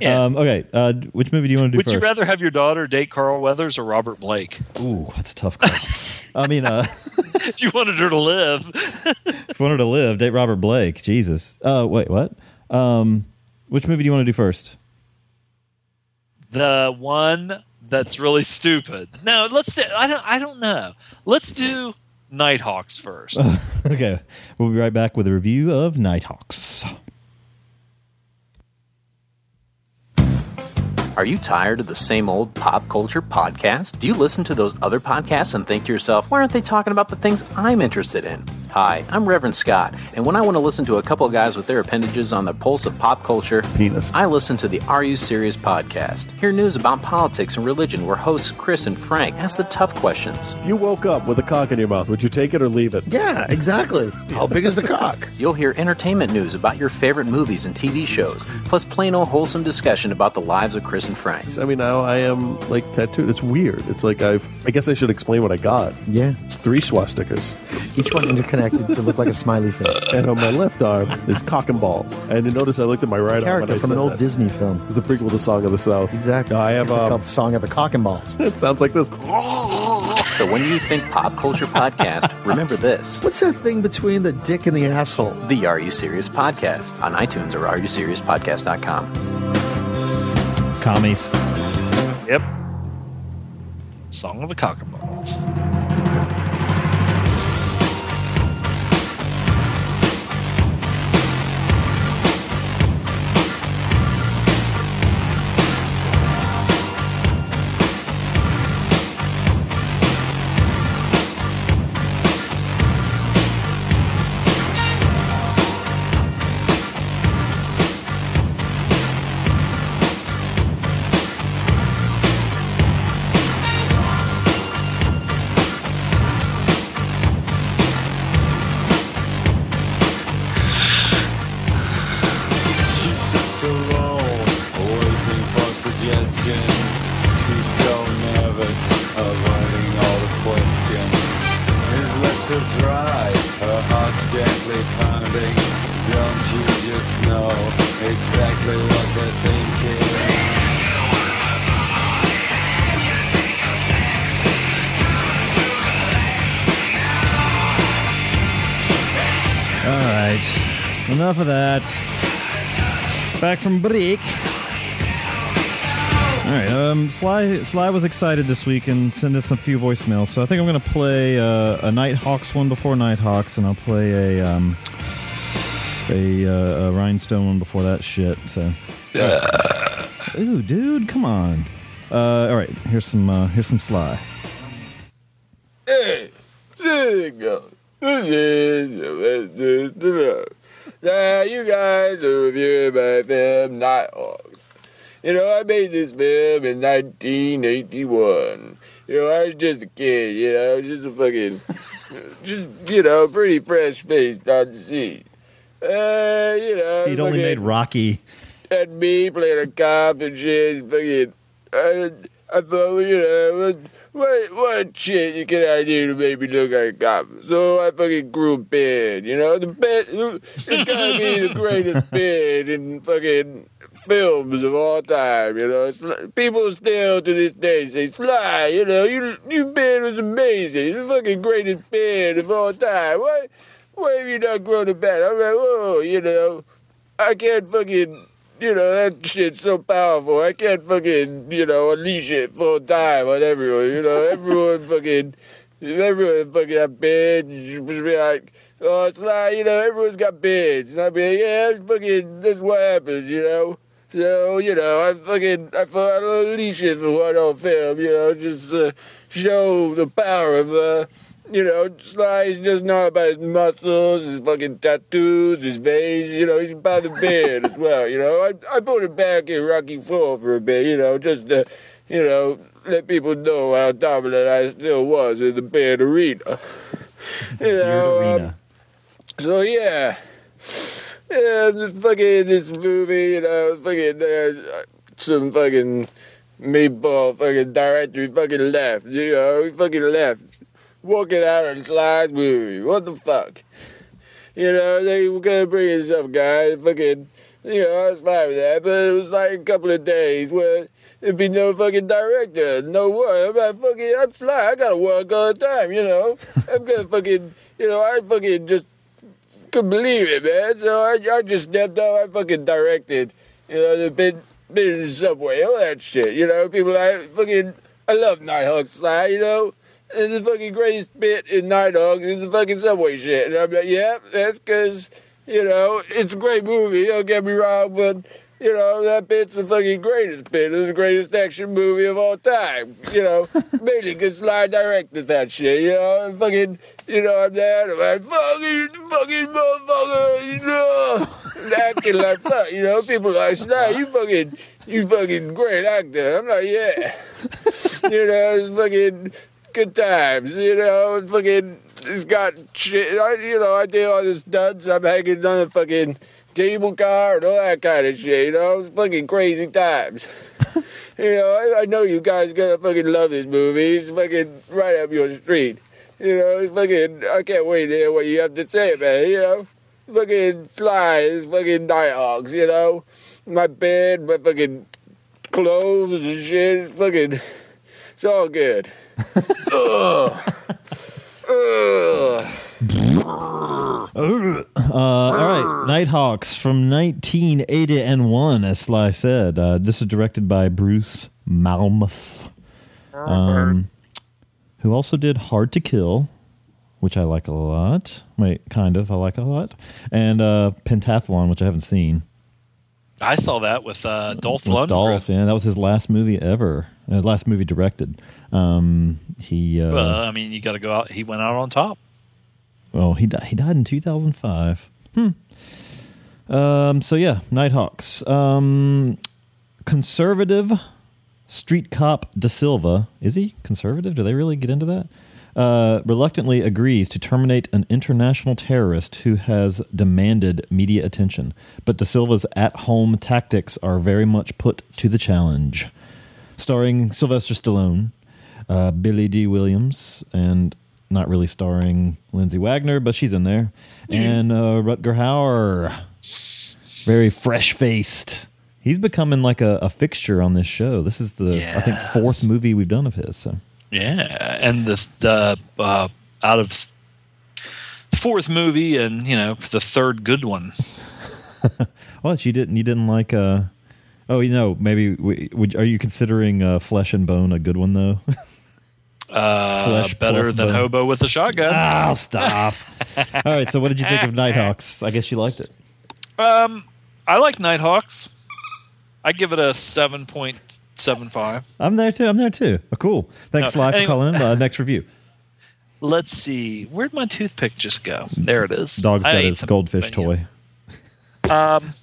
Yeah. Um, okay. Uh, which movie do you want to do Would first? you rather have your daughter date Carl Weathers or Robert Blake? Ooh, that's a tough. Question. *laughs* I mean, uh, if you wanted her to live, if you wanted her to live, date Robert Blake. Jesus. Uh, wait, what? Um, which movie do you want to do first? the one that's really stupid. No, let's do. I don't. I don't know. Let's do Nighthawks first. *laughs* okay, we'll be right back with a review of Nighthawks. Are you tired of the same old pop culture podcast? Do you listen to those other podcasts and think to yourself, why aren't they talking about the things I'm interested in? Hi, I'm Reverend Scott, and when I want to listen to a couple of guys with their appendages on the pulse of pop culture, Penis. I listen to the Are You Serious podcast. Hear news about politics and religion where hosts Chris and Frank ask the tough questions. If you woke up with a cock in your mouth, would you take it or leave it? Yeah, exactly. How big is the cock? *laughs* You'll hear entertainment news about your favorite movies and TV shows, plus plain old wholesome discussion about the lives of Chris and Frank. I mean, now I am like tattooed. It's weird. It's like I've. I guess I should explain what I got. Yeah. It's three swastikas, Each one interconnected to look like a smiley face. and on my left arm is cock and balls. And you notice I looked at my right arm. Character and I from an old that. Disney film. It's the prequel to Song of the South. Exactly. I have. It's Um, called Song of the Cock and Balls. *laughs* it sounds like this. So when you think pop culture podcast, remember this. What's that thing between the dick and the asshole? The Are You Serious podcast on iTunes or areyouseriouspodcast.com. Commies. yep. Song of the Cockaballs. enough Sly Sly was excited this week and sent us a few voicemails. So I think I'm going to play uh, a Nighthawks one before Nighthawks, and I'll play a um, a, uh, a Rhinestone one before that shit. So. Ooh, dude, come on. Uh, all right. Here's some. Uh, here's some Sly. Hey, single. Now you guys are reviewing my film Nighthawks. You know, I made this film in 1981. You know, I was just a kid, you know, I was just a fucking, *laughs* just, you know, pretty fresh faced on the scene. Uh, you know, He'd only made Rocky. and me playing a cop and shit. Fucking, I, I thought, you know, what, what, shit you can I do to make me look like a cop? So I fucking grew a beard, you know? The best, it's gotta be the greatest *laughs* beard in fucking films of all time, you know? Like- people still to this day say, Sly, you know, you, your beard was amazing. The fucking greatest beard of all time. Why, why have you not grown a beard? I'm like, whoa, you know, I can't fucking you know, that shit's so powerful. I can't fucking, you know, unleash it full time on everyone. You know, everyone *laughs* fucking, everyone fucking have beards. You just be like, oh, it's like, you know, everyone's got beards. And I'd be like, yeah, fucking, that's what happens, you know? So, you know, I fucking, I thought I'd unleash it for one on film, you know, just to show the power of, uh, you know, Sly's just not about his muscles, his fucking tattoos, his veins, you know, he's about the beard as well, you know. I, I put it back in Rocky Four for a bit, you know, just to, you know, let people know how dominant I still was in the beard arena. You know, Beard um, Arena. so yeah, yeah, this fucking this movie, you know, fucking uh, some fucking meatball fucking director he fucking left, you know, he fucking left, walking out of Sly's movie. What the fuck? You know, they were gonna bring in some guy, fucking, you know, I was fine with that, but it was like a couple of days where there'd be no fucking director, no work. I'm not fucking, I'm Sly, I gotta work all the time, you know. *laughs* I'm gonna fucking, you know, I fucking just couldn't believe it, man. So I, I just stepped up. I fucking directed, you know, the bit, bit in the subway, all that shit. You know, people I fucking, I love Nighthawk Sly, you know. And the fucking greatest bit in Nighthawks is the fucking subway shit. And I'm like, yeah, that's because, you know, it's a great movie. Don't get me wrong, but. You know, that bit's the fucking greatest bit. It's the greatest action movie of all time. You know, *laughs* mainly because Sly directed that shit, you know, and fucking, you know, I'm there, and I'm like, fucking, fucking motherfucker, you know, and acting like fuck, you know, people are like, Sly, you fucking, you fucking great actor. I'm like, yeah. *laughs* you know, it's fucking good times, you know, it's fucking, it's got shit, I, you know, I did all this stunts, I'm hanging on the fucking cable car and all that kind of shit, you know, it's fucking crazy times. *laughs* You know, I, I know you guys gonna fucking love this movie. It's fucking right up your street. You know, it's fucking. I can't wait to hear what you have to say, man. You know, fucking slides, fucking Nighthawks. You know, my bed, my fucking clothes and shit. It's fucking. It's all good. Ugh. Ugh. Uh, all right, Nighthawks from 1981, as Sly said. Uh, this is directed by Bruce Malmuth, um, who also did Hard to Kill, which I like a lot. Wait, kind of, I like a lot, and uh, Pentathlon, which I haven't seen. I saw that with uh, Dolph With Lundgren. Dolph, yeah, that was his last movie ever. Uh, last movie directed. Um, he uh, Well, I mean, you got to go out. He went out on top. Well, he died. He died in 2005. Hmm. Um. So yeah, Nighthawks. Um, conservative street cop Da Silva is he conservative? Do they really get into that? Uh, reluctantly agrees to terminate an international terrorist who has demanded media attention, but Da Silva's at-home tactics are very much put to the challenge. Starring Sylvester Stallone, uh, Billy Dee Williams, and not really starring Lindsay Wagner, but she's in there, and uh, Rutger Hauer, very fresh faced. He's becoming like a, a fixture on this show. This is the I think fourth movie we've done of his. So Yeah, and the the uh, out of fourth movie, and you know the third good one. *laughs* What you didn't you didn't like? Uh, oh, you know, maybe we, would are you considering uh, Flesh and Bone a good one though? *laughs* Uh, Flesh better than bone. Hobo with a shotgun. Ah, stop. *laughs* All right, so what did you think of Nighthawks? I guess you liked it. Um, I like Nighthawks. I give it a seven point seven five. I'm there too. I'm there too. Oh, cool. Thanks, No, live anyway- for calling. in. Uh, *laughs* next review. Let's see. Where'd my toothpick just go? There it is. Dog I said ate it's some- goldfish toy. Um,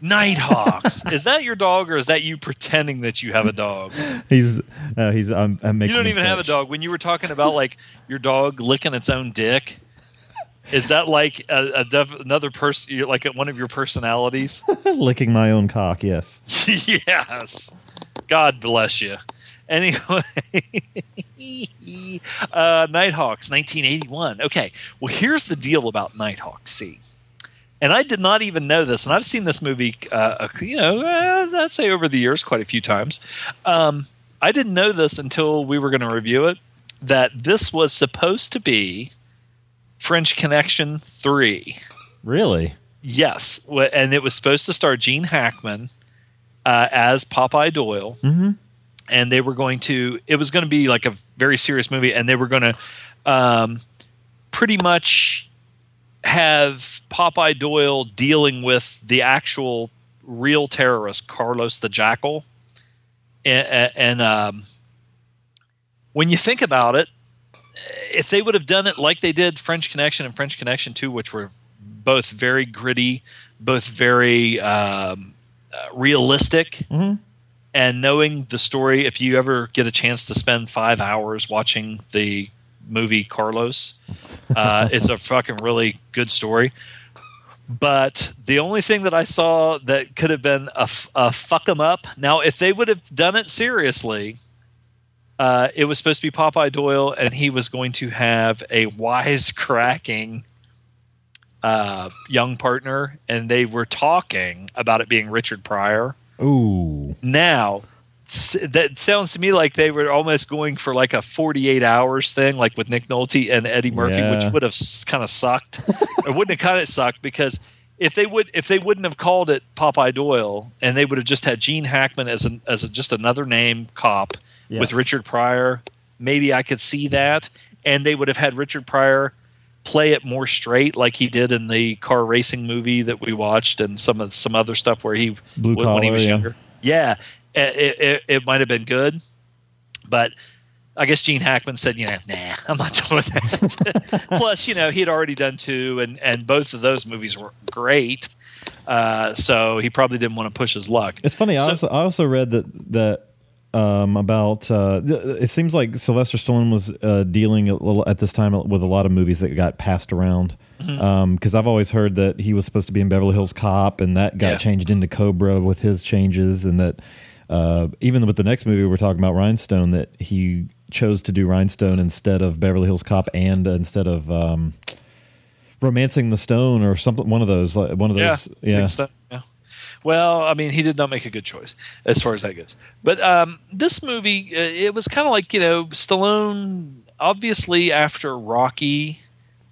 Nighthawks. is that your dog, or is that you pretending that you have a dog? He's uh, he's. I'm, I'm making. You don't even have a dog. When you were talking about like your dog licking its own dick, is that like a, a def- another person, like one of your personalities? *laughs* Licking my own cock. Yes. *laughs* yes. God bless you. Anyway, *laughs* uh, Nighthawks, 1981. Okay, well, here's the deal about Nighthawks. See, and I did not even know this, and I've seen this movie, uh, you know, uh, I'd say over the years quite a few times. Um, I didn't know this until we were going to review it. That this was supposed to be French Connection three. Really? Yes, and it was supposed to star Gene Hackman uh, as Popeye Doyle, Mm-hmm. and they were going to. It was going to be like a very serious movie, and they were going to um, pretty much have Popeye Doyle dealing with the actual real terrorist, Carlos the Jackal, and, and um, when you think about it, if they would have done it like they did French Connection and French Connection 2, which were both very gritty, both very um, uh, realistic, Mhm. and knowing the story, if you ever get a chance to spend five hours watching the movie Carlos, uh, *laughs* it's a fucking really good story. But the only thing that I saw that could have been a, a fuck 'em up. Now, if they would have done it seriously, uh, it was supposed to be Popeye Doyle, and he was going to have a wisecracking uh, young partner, and they were talking about it being Richard Pryor. Ooh. Now, that sounds to me like they were almost going for like a 48 hours thing, like with Nick Nolte and Eddie Murphy, Yeah. which would have kind of sucked. or wouldn't have kind of sucked because if they would, if they wouldn't have called it Popeye Doyle, and they would have just had Gene Hackman as an as a, just another name cop Yeah. with Richard Pryor, maybe I could see that, and they would have had Richard Pryor play it more straight like he did in the car racing movie that we watched and some of some other stuff where he Blue when, when he was yeah. younger. Yeah, it, it, it might have been good, but I guess Gene Hackman said, you know, nah, *laughs* I'm not doing that. *laughs* Plus, you know, he had already done two, and and both of those movies were great. Uh, so he probably didn't want to push his luck. It's funny. I also I also read that that um, about uh, it seems like Sylvester Stallone was uh, dealing a little at this time with a lot of movies that got passed around. Mm-hmm. Because I've always heard that he was supposed to be in Beverly Hills Cop, and that got Yeah. changed into Cobra with his changes, and that uh, even with the next movie we're talking about, Rhinestone, that he chose to do Rhinestone instead of Beverly Hills Cop and instead of um, Romancing the Stone or something. One of those, like one of yeah, those. I think yeah. Well, I mean, he did not make a good choice as far as that goes. But um, this movie, uh, it was kind of like you know, Stallone. Obviously, after Rocky,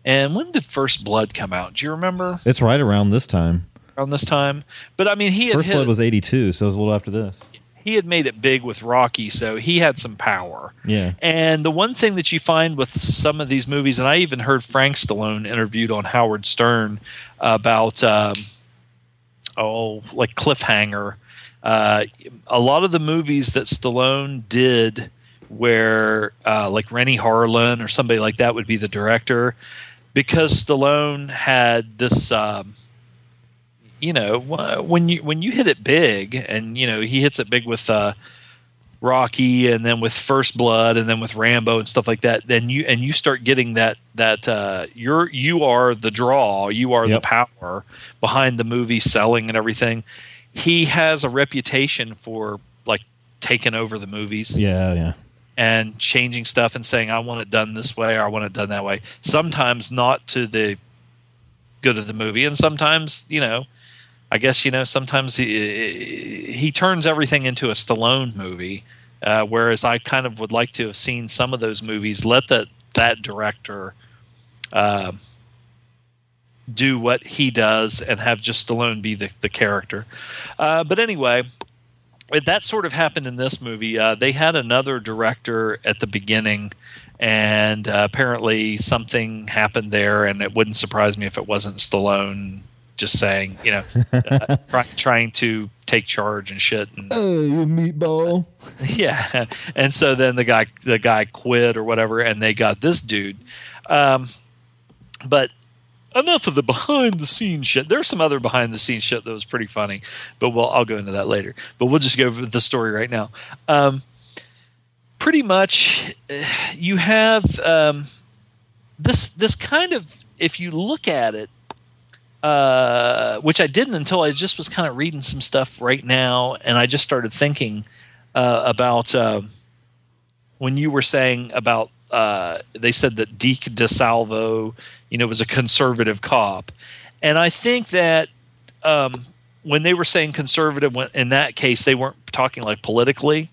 and when did First Blood come out? Do you remember It's right around this time. around this time? But I mean, he had First hit, Blood was 82, so it was a little after this. He had made it big with Rocky, so he had some power. Yeah. And the one thing that you find with some of these movies, and I even heard Frank Stallone interviewed on Howard Stern about, um, oh, like Cliffhanger. Uh, a lot of the movies that Stallone did, where uh, like Renny Harlin or somebody like that would be the director, because Stallone had this. Um, you know, when you when you hit it big, and you know he hits it big with uh, Rocky, and then with First Blood, and then with Rambo and stuff like that, then you and you start getting that that uh, you're you are the draw, you are Yep. the power behind the movie selling and everything. He has a reputation for like taking over the movies Yeah, yeah. and changing stuff and saying I want it done this way or I want it done that way. Sometimes not to the good of the movie, and sometimes you know, I guess you know, sometimes he he turns everything into a Stallone movie. Uh, whereas I kind of would like to have seen some of those movies. Let that that director uh, do what he does and have just Stallone be the, the character. Uh, but anyway, that sort of happened in this movie. Uh, they had another director at the beginning, and uh, apparently something happened there, and it wouldn't surprise me if it wasn't Stallone just saying, you know, uh, *laughs* try, trying to take charge and shit. And, Oh, you meatball. *laughs* yeah, and so then the guy the guy quit or whatever, and they got this dude. Um, but enough of the behind the scenes shit. There's some other behind the scenes shit that was pretty funny, but we'll I'll go into that later. But we'll just go over the story right now. Um, pretty much, eh, you have um, this this kind of if you look at it. Uh, which I didn't until I just was kind of reading some stuff right now, and I just started thinking uh, about uh, when you were saying about uh, they said that Deke DeSalvo, you know, was a conservative cop, and I think that um, when they were saying conservative, when- in that case, they weren't talking like politically.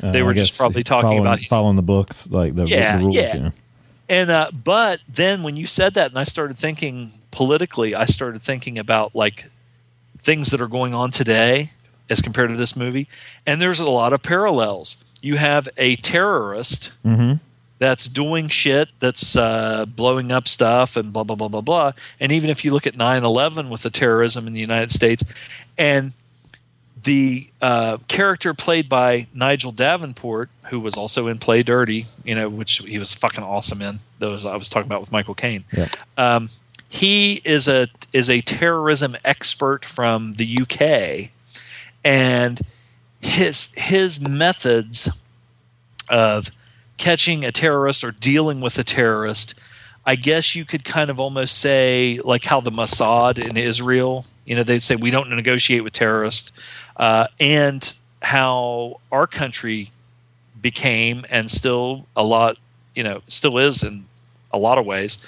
They Uh, were just probably talking following, about he's- following the books, like the, Yeah, the rules. yeah. Yeah. And uh, but then when you said that, and I started thinking politically, I started thinking about like things that are going on today as compared to this movie, and there's a lot of parallels. You have a terrorist hmm that's doing shit, that's uh, blowing up stuff, and blah blah blah blah blah. And even if you look at 9/11 with the terrorism in the United States, and the uh, character played by Nigel Davenport, who was also in Play Dirty, you know, which he was fucking awesome in. Those I was talking about with Michael Caine. Yep. Um, he is a is a terrorism expert from the UK, and his his methods of catching a terrorist or dealing with a terrorist, I guess you could kind of almost say like how the Mossad in Israel, you know, they'd say we don't negotiate with terrorists, uh, and how our country became and still a lot, you know, still is in a lot of ways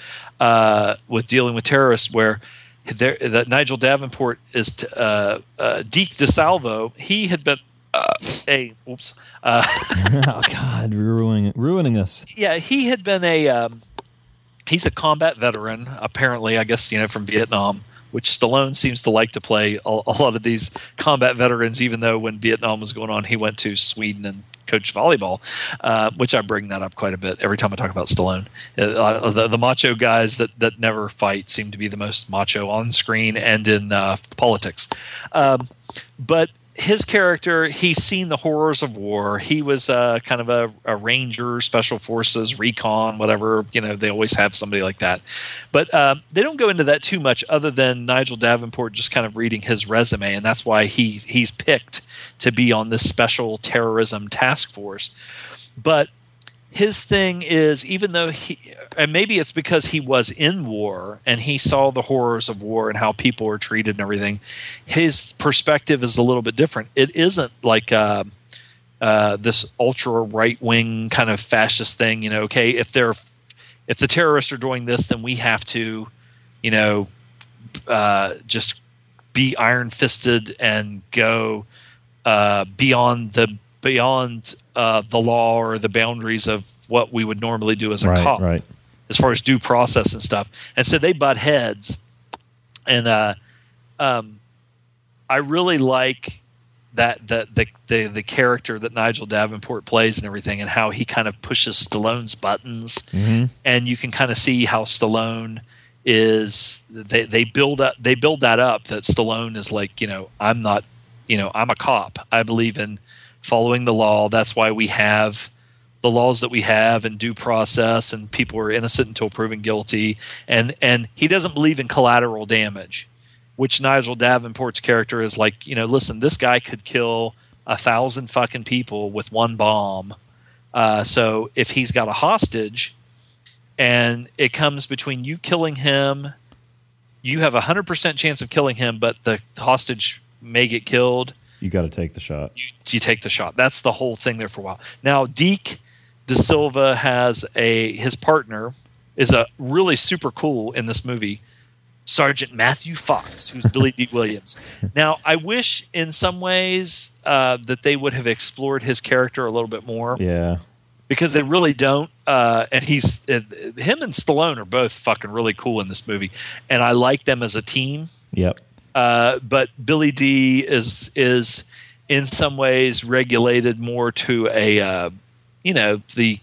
uh, with dealing with terrorists, where there, that Nigel Davenport is t- uh, uh, Deke DeSalvo. He had been uh, a oops. Uh, *laughs* oh God, ruining ruining us. yeah, he had been a um, he's a combat veteran, apparently. I guess you know from Vietnam, which Stallone seems to like to play a, a lot of these combat veterans. Even though when Vietnam was going on, he went to Sweden and coached volleyball, uh, which I bring that up quite a bit every time I talk about Stallone. Uh, the, the macho guys that that never fight seem to be the most macho on screen and in uh, politics. Um, but his character, he's seen the horrors of war. He was uh, kind of a, a ranger, special forces, recon, whatever. You know, they always have somebody like that. But uh, they don't go into that too much, other than Nigel Davenport just kind of reading his resume, and that's why he he's picked to be on this special terrorism task force. But his thing is even though he and maybe it's because he was in war and he saw the horrors of war and how people are treated and everything his perspective is a little bit different. It isn't like uh, uh, this ultra right wing kind of fascist thing you know okay if they're if the terrorists are doing this then we have to you know uh, just be iron fisted and go uh, beyond the beyond uh, the law or the boundaries of what we would normally do as a Right, cop, right. as far as due process and stuff. And so they butt heads, and uh, um, I really like that that the, the the character that Nigel Davenport plays and everything, and how he kind of pushes Stallone's buttons, hmm and you can kind of see how Stallone is they they build up they build that up that Stallone is like you know I'm not you know I'm a cop I believe in following the law. That's why we have the laws that we have and due process and people are innocent until proven guilty. And and he doesn't believe in collateral damage which Nigel Davenport's character is like you know listen this guy could kill a thousand fucking people with one bomb. Uh, so if he's got a hostage and it comes between you killing him you have a 100% chance of killing him but the hostage may get killed You got to take the shot. you, you take the shot that's the whole thing there for a while now deke de silva has a his partner is a really super cool in this movie sergeant matthew fox who's Billy Dee *laughs* williams now i wish in some ways uh, that they would have explored his character a little bit more Yeah. because they really don't. Uh, and he's uh, him and Stallone are both fucking really cool in this movie, and I like them as a team. Yep. Uh, but Billy Dee is is in some ways regulated more to a uh, you know the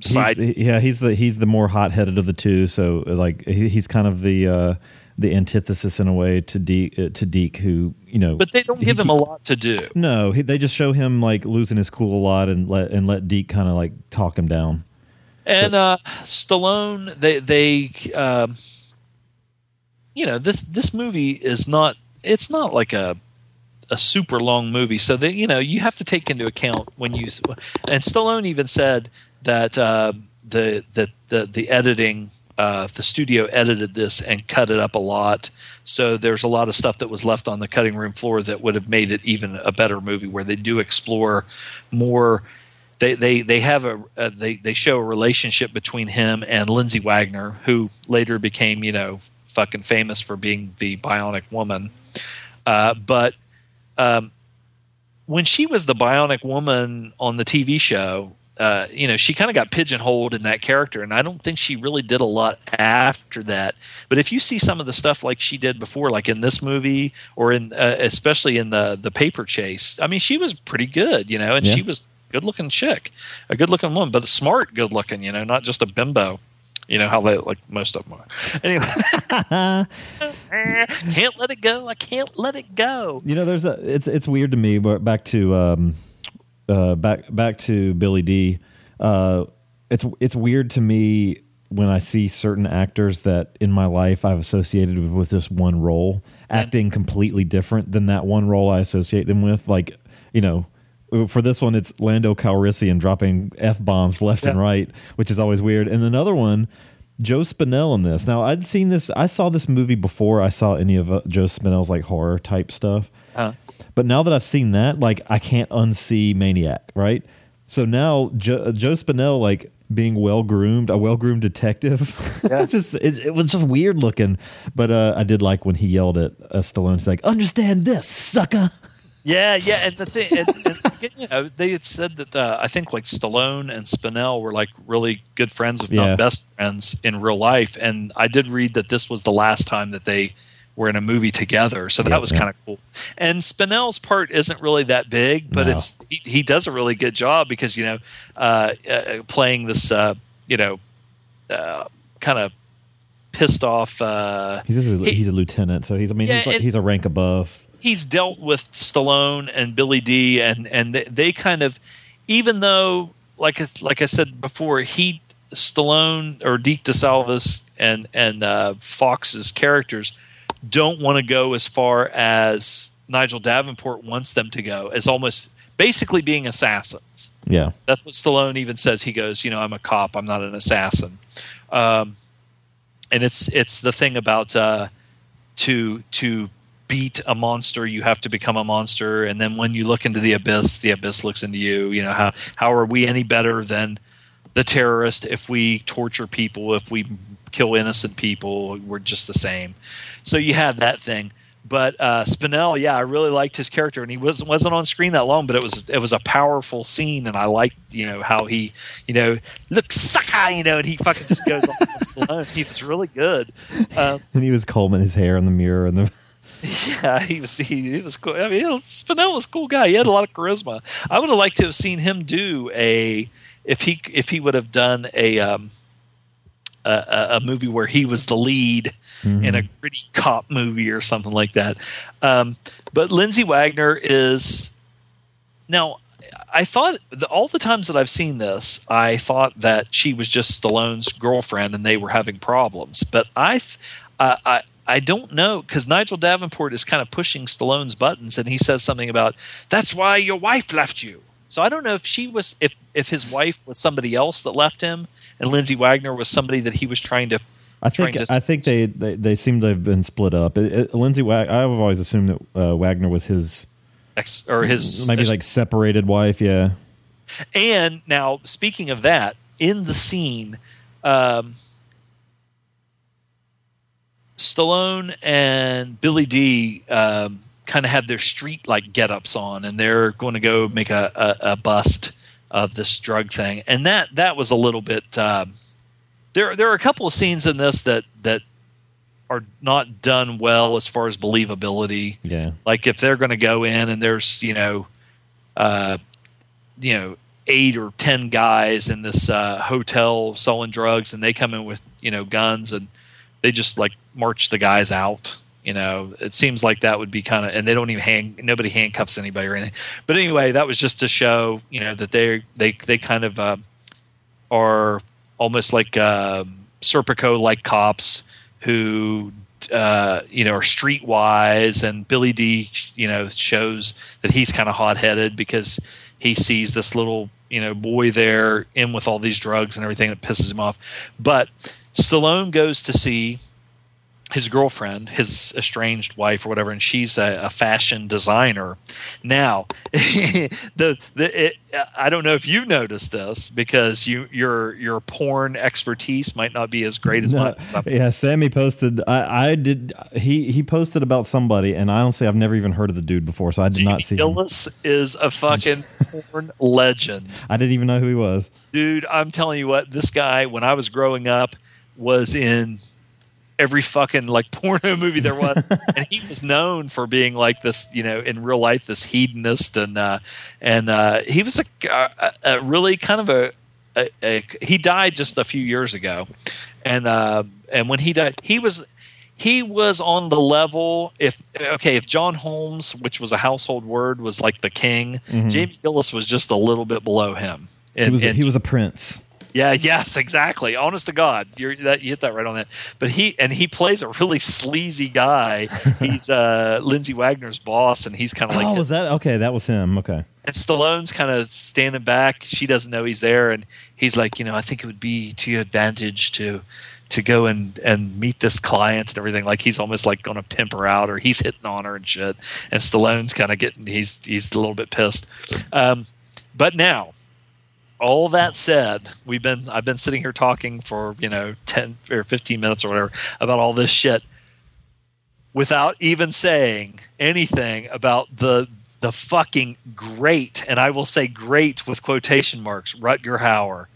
side. He's, yeah, he's the he's the more hot headed of the two. So like he, he's kind of the uh, the antithesis in a way to Deke, uh, to Deke, who you know. but they don't give he- him a lot to do. No, he, they just show him like losing his cool a lot and let and let Deke kind of like talk him down. And uh, Stallone, they they um, you know this this movie is not it's not like a a super long movie, so that you know you have to take into account when you and Stallone even said that uh, the the the the editing. Uh, the studio edited this and cut it up a lot, so there's a lot of stuff that was left on the cutting room floor that would have made it even a better movie. Where they do explore more they they they have a uh, they they show a relationship between him and Lindsay Wagner, who later became you know fucking famous for being the Bionic Woman. Uh, but um, when she was the Bionic Woman on the TV show, uh, you know, she kind of got pigeonholed in that character, and I don't think she really did a lot after that. But if you see some of the stuff like she did before, like in this movie, or in uh, especially in the the Paper Chase, I mean, she was pretty good, you know, and Yeah. she was good looking chick, a good looking woman, but smart, good looking, you know, not just a bimbo. You know how they like most of them are. Anyway, *laughs* can't let it go. I can't let it go. You know, there's a it's it's weird to me, but back to um, uh, back back to Billy Dee. Uh, it's it's weird to me when I see certain actors that in my life I've associated with, with this one role acting completely different than that one role I associate them with. Like, you know, for this one, it's Lando Calrissian dropping f bombs left and right, which is always weird. And another one, Joe Spinell in this. Now, I'd seen this. I saw this movie before I saw any of uh, Joe Spinell's like horror type stuff. Uh, But now that I've seen that, like I can't unsee Maniac, right? So now jo- Joe Spinell, like being well groomed, a well groomed detective. *laughs* it's just it, it was just weird looking. But uh, I did like when he yelled at uh, Stallone. He's like, "Understand this, sucker." Yeah, yeah, and the thing, and, and you know, they had said that uh, I think like Stallone and Spinell were like really good friends, if Yeah. not best friends, in real life. And I did read that this was the last time that they were in a movie together, so that Yeah, was yeah. kind of cool. And Spinell's part isn't really that big, but No. it's he, he does a really good job because you know, uh, uh, playing this, uh, you know, uh, kind of pissed off. Uh, He's a, He- he's a lieutenant, so he's I mean he's like he's a rank above. He's dealt with Stallone and Billy Dee, and and they, they kind of, even though like I, like I said before, he Stallone or Deke DeSalvis and and uh, Fox's characters don't want to go as far as Nigel Davenport wants them to go, as almost basically being assassins. Yeah, That's what Stallone even says. He goes, you know, I'm a cop. I'm not an assassin. Um, and it's it's the thing about uh, to to beat a monster, you have to become a monster. And then when you look into the abyss, the abyss looks into you. You know how how are we any better than the terrorist if we torture people, if we kill innocent people? We're just the same. So you have that thing. But uh, Spinell, yeah, I really liked his character, and he wasn't wasn't on screen that long, but it was it was a powerful scene, and I liked you know how he you know look sucker, you know, and he fucking just goes on Stallone. *laughs* He was really good. Um, and he was combing his hair in the mirror and the. *laughs* yeah, he was he, he was cool. I mean, Spinell was a cool guy. He had a lot of charisma. I would have liked to have seen him do a if he if he would have done a um a, a- movie where he was the lead in a gritty cop movie or something like that. Um, but Lindsay Wagner is now. I thought the, all the times that I've seen this, I thought that she was just Stallone's girlfriend and they were having problems. But I, uh, I, I don't know because Nigel Davenport is kind of pushing Stallone's buttons, and he says something about that's why your wife left you. So I don't know if she was if if his wife was somebody else that left him, and Lindsay Wagner was somebody that he was trying to. I think to I think they, they they seem to have been split up. It, it, Lindsay, Wag- I've always assumed that uh, Wagner was his Ex, or his maybe like separated wife. Yeah, And now, speaking of that, in the scene, um, Stallone and Billy Dee um, kind of have their street like get ups on, and they're going to go make a, a, a bust of this drug thing, and that that was a little bit. Um, there there are a couple of scenes in this that that are not done well as far as believability. Yeah. Like if they're going to go in and there's you know, uh, you know, eight or ten guys in this uh, hotel selling drugs, and they come in with you know guns and they just like march the guys out. You know, it seems like that would be kind of, and they don't even hang. Nobody handcuffs anybody or anything. But anyway, that was just to show, you know, that they they they kind of uh, are almost like uh, Serpico like cops who uh, you know are streetwise, and Billy Dee, you know, shows that he's kind of hot headed because he sees this little you know boy there in with all these drugs and everything that pisses him off. But Stallone goes to see his girlfriend, his estranged wife or whatever, and she's a, a fashion designer. Now, *laughs* the the it, I don't know if you've noticed this because you your your porn expertise might not be as great as No, mine. yeah, Sammy posted. I, I did. He he posted about somebody, and I honestly, I've never even heard of the dude before, so I did not see him. Is a fucking *laughs* porn legend. I didn't even know who he was. Dude, I'm telling you what, this guy, when I was growing up, was in every fucking like *laughs* porno movie there was, *laughs* and he was known for being like this, you know, in real life, this hedonist, and uh, and uh, he was a, a, a really kind of a, a, a he died just a few years ago, and uh, and when he died, he was he was on the level if okay if John Holmes, which was a household word, was like the king, Mhm. Jamie Gillis was just a little bit below him. he was a, he was a prince. Yeah, yes, exactly. Honest to God, you're that you hit that right on that. But he and he plays a really sleazy guy. *laughs* He's uh Lindsay Wagner's boss, and he's kind of like oh, was that okay? That was him. Okay. and Stallone's kind of standing back. She doesn't know he's there, and he's like, you know, I think it would be to your advantage to to go and and meet this client and everything. Like he's almost like going to pimp her out, or he's hitting on her and shit. And Stallone's kind of getting he's he's a little bit pissed. Um, but now, all that said, we've been I've been sitting here talking for you know ten or fifteen minutes or whatever about all this shit without even saying anything about the the fucking great, and I will say great with quotation marks, Rutger Hauer.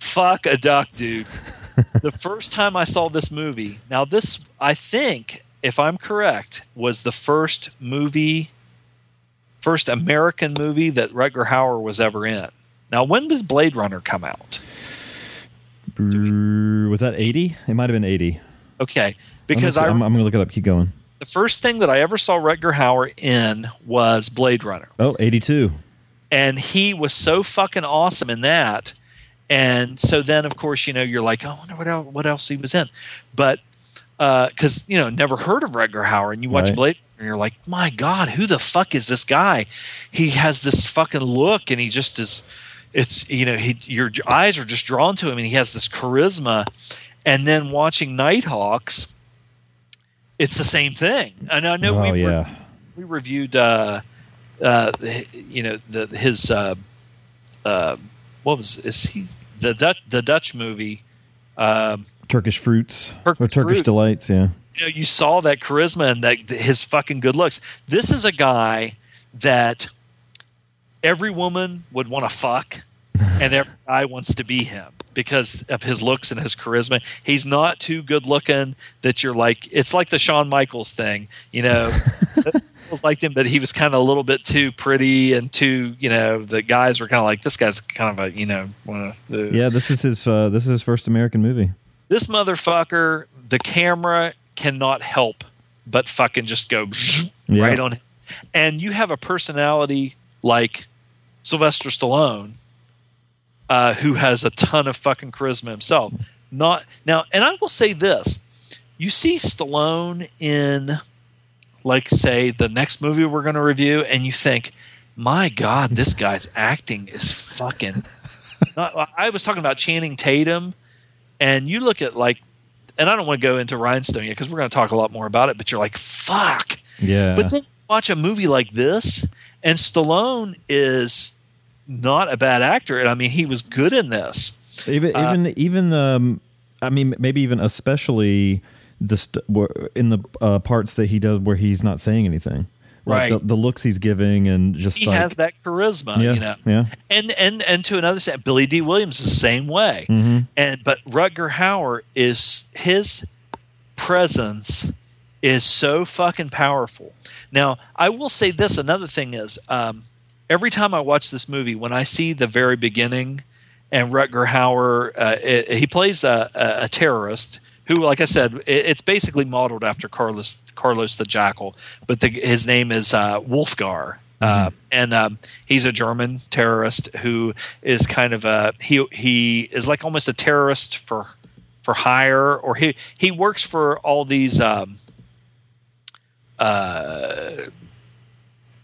Fuck a duck, dude. *laughs* the first time I saw this movie, now this I think, if I'm correct, was the first movie, first American movie that Rutger Hauer was ever in. Now, when does Blade Runner come out? Was that eighty? It might have been eighty. Okay, because I'm, I'm gonna look it up. Keep going. the first thing that I ever saw Rutger Hauer in was Blade Runner. Oh, 82. and he was so fucking awesome in that. And so then, of course, you know, you're like, oh, I wonder what else, what else he was in, but uh, because you know, never heard of Rutger Hauer, and you watch Right. Blade, and you're like, my God, who the fuck is this guy? He has this fucking look, and he just is. It's you know, he your eyes are just drawn to him, and he has this charisma. And then watching Nighthawks, it's the same thing. And I know Oh we've re- we reviewed uh uh you know the his uh uh what was is he the Dutch the Dutch movie um Turkish fruits Turkish or Turkish fruits. delights. Yeah. you know you saw that charisma and that his fucking good looks this is a guy that every woman would want to fuck and every *laughs* guy wants to be him because of his looks and his charisma. He's not too good looking that you're like it's like the Shawn Michaels thing, you know. *laughs* Michaels liked him, but he was kind of a little bit too pretty and too, you know, the guys were kind of like this guy's kind of a, you know, one of the Yeah. This is his. Uh, this is his first American movie. this motherfucker, the camera cannot help but fucking just go Yeah. right on. And you have a personality like Sylvester Stallone, uh, who has a ton of fucking charisma himself. Not now, and I will say this: you see Stallone in, like, say, the next movie we're going to review, and you think, "My God, this guy's acting is fucking." *laughs* Not, I was talking about Channing Tatum, and you look at like, and I don't want to go into Rhinestone yet because we're going to talk a lot more about it. But you're like, "Fuck." Yeah. But then you watch a movie like this, and Stallone is not a bad actor, and I mean he was good in this. even uh, even even um, I mean maybe even especially the st- in the uh, parts that he does where he's not saying anything. Like Right. the, the looks he's giving and just he like, has that charisma, yeah, you know. yeah. And and and to another extent, Billy Dee Williams the same way. Mhm. And but Rutger Hauer is his presence is so fucking powerful. Now, I will say this. Another thing is, um, every time I watch this movie, when I see the very beginning, and Rutger Hauer, uh, it, he plays a, a, a terrorist who, like I said, it, it's basically modeled after Carlos Carlos the Jackal, but the, his name is uh, Wulfgar. Uh, and um, he's a German terrorist who is kind of a he he is like almost a terrorist for for hire, or he he works for all these um, uh,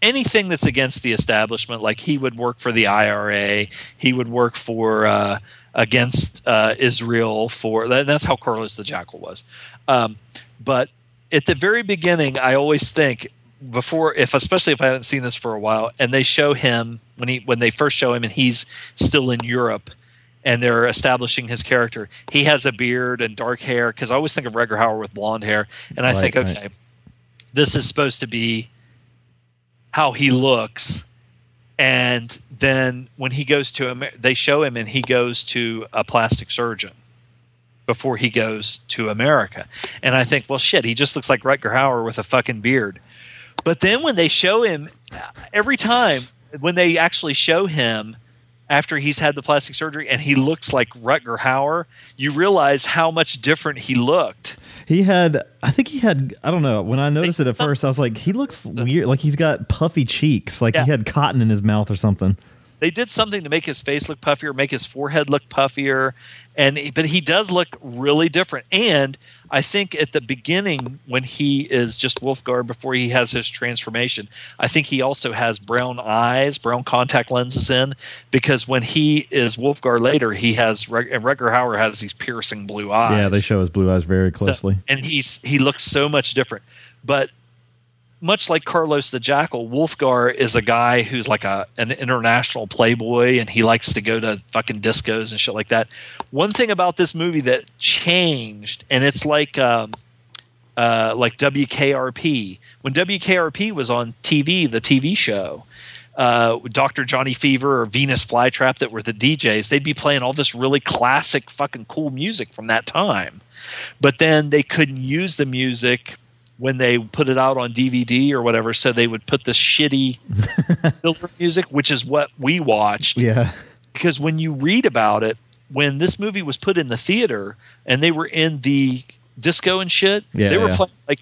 anything that's against the establishment. Like he would work for the IRA, he would work for uh, against uh, Israel. For that, that's how Carlos the Jackal was. Um, but at the very beginning, I always think before, if especially if I haven't seen this for a while, and they show him when he when they first show him, and he's still in Europe. And they're establishing his character. He has a beard and dark hair because I always think of Rutger Hauer with blonde hair, and I Right, think, right. okay, this is supposed to be how he looks. And then when he goes to Amer- they show him and he goes to a plastic surgeon before he goes to America. And I think well shit he just looks like Rutger Hauer with a fucking beard. But then when they show him every time when they actually show him after he's had the plastic surgery and he looks like Rutger Hauer you realize how much different he looked He had, I think he had, I don't know. When I noticed it at first, I was like, he looks weird. Like he's got puffy cheeks. Like he had cotton in his mouth or something. they did something to make his face look puffier, make his forehead look puffier, and but he does look really different. And I think at the beginning when he is just Wulfgar before he has his transformation, I think he also has brown eyes, brown contact lenses in because when he is Wulfgar later, he has and Rutger Hauer has these piercing blue eyes. Yeah, they show his blue eyes very So- closely. and he's he looks so much different. But much like Carlos the Jackal, Wulfgar is a guy who's like a an international playboy and he likes to go to fucking discos and shit like that. One thing about this movie that changed, and it's like um, uh, like WKRP. When WKRP was on TV, the TV show, uh, Dr. Johnny Fever or Venus Flytrap that were the DJs, they'd be playing all this really classic, fucking cool music from that time. But then they couldn't use the music when they put it out on DVD or whatever, so they would put the shitty *laughs* filter music, which is what we watched Yeah. because when you read about it, when this movie was put in the theater and they were in the disco and shit, Yeah, they were yeah. playing like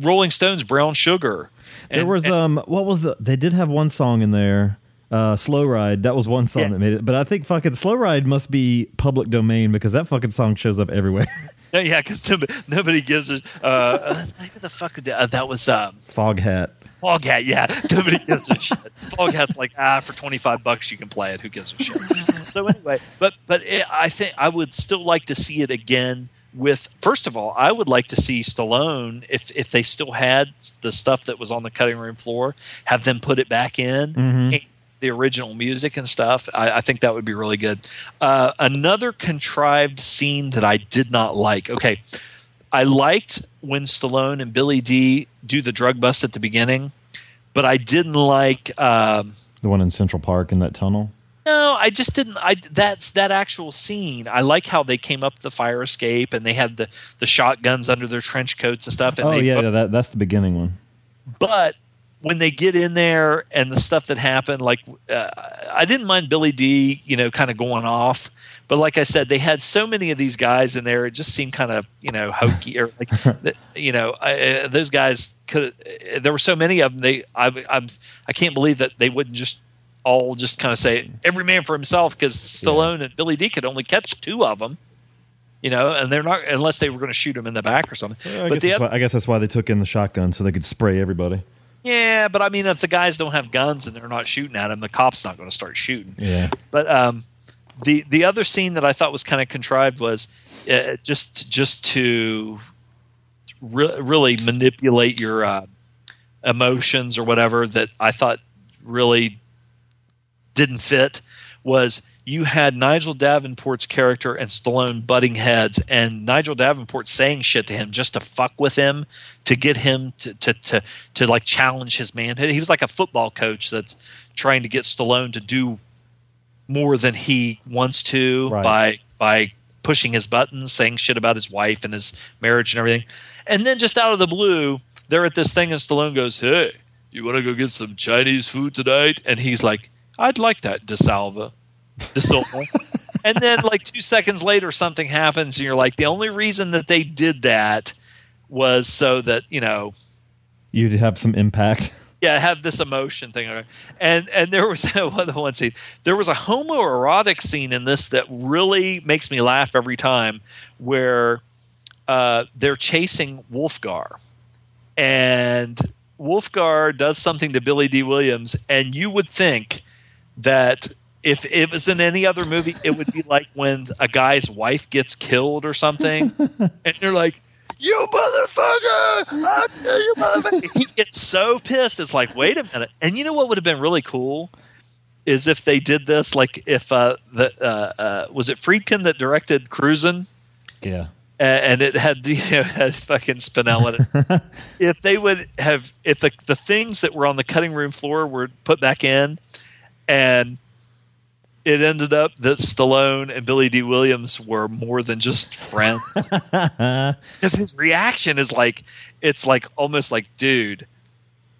Rolling Stones, Brown Sugar. There was and- um what was the they did have one song in there. Uh Slow Ride. That was one song Yeah. that made it. But I think fucking Slow Ride must be public domain because that fucking song shows up everywhere. *laughs* Yeah, because nobody, nobody gives a uh, uh, what the fuck that, uh, that was um, Fog Hat. Foghat. Yeah, *laughs* nobody gives a shit. Foghat's like ah, for twenty five bucks you can play it. Who gives a shit? so anyway, but but it, I think I would still like to see it again. With first of all, I would like to see Stallone if if they still had the stuff that was on the cutting room floor, have them put it back in. Mhm. and the original music and stuff. I, I think that would be really good. Uh, another contrived scene that I did not like. Okay, I liked when Stallone and Billy Dee do the drug bust at the beginning, but I didn't like. Um, The one in Central Park in that tunnel. no, I just didn't. I that's that actual scene. I like how they came up the fire escape and they had the the shotguns under their trench coats and stuff. And oh they, yeah, yeah, that that's the beginning one. but when they get in there and the stuff that happened, like uh, I didn't mind Billy Dee, you know, kind of going off, but like I said, they had so many of these guys in there, it just seemed kind of you know hokey or like *laughs* you know I, uh, those guys could. Uh, there were so many of them. They I I'm I can't believe that they wouldn't just all just kind of say every man for himself because Stallone and Billy Dee could only catch two of them. You know, and they're not unless they were going to shoot him in the back or something. I, but guess other, why, I guess that's why they took in the shotgun so they could spray everybody. Yeah, but I mean, if the guys don't have guns and they're not shooting at him, the cop's not going to start shooting. Yeah. But um, the the other scene that I thought was kind of contrived was uh, just just to re- really manipulate your uh, emotions or whatever that I thought really didn't fit was you had Nigel Davenport's character and Stallone butting heads, and Nigel Davenport saying shit to him just to fuck with him, to get him to to to, to like challenge his manhood. He was like a football coach that's trying to get Stallone to do more than he wants to Right. by by pushing his buttons, saying shit about his wife and his marriage and everything. And then just out of the blue, they're at this thing and Stallone goes, "Hey, you want to go get some Chinese food tonight?" And he's like, "I'd like that, DeSalva." DeSilva. and then like 2 seconds later something happens and you're like, "The only reason that they did that was so that, you know, You'd have some impact. yeah, have this emotion thing. And and there was *laughs* one one scene. There was a homoerotic scene in this that really makes me laugh every time, where uh, they're chasing Wulfgar, and Wulfgar does something to Billy Dee Williams, and you would think that. If it was in any other movie, it would be like when a guy's wife gets killed or something, *laughs* and you're like, "You motherfucker! How dare you motherfucker!" he gets so pissed. It's like, wait a minute. And you know what would have been really cool is if they did this, like if uh, the uh, uh, was it Friedkin that directed Cruisin', Yeah. And it had the *laughs* you know, had fucking Spinell in it. *laughs* if they would have, if the the things that were on the cutting room floor were put back in, and it ended up that Stallone and Billy Dee Williams were more than just friends *laughs* because his reaction is like it's like almost like dude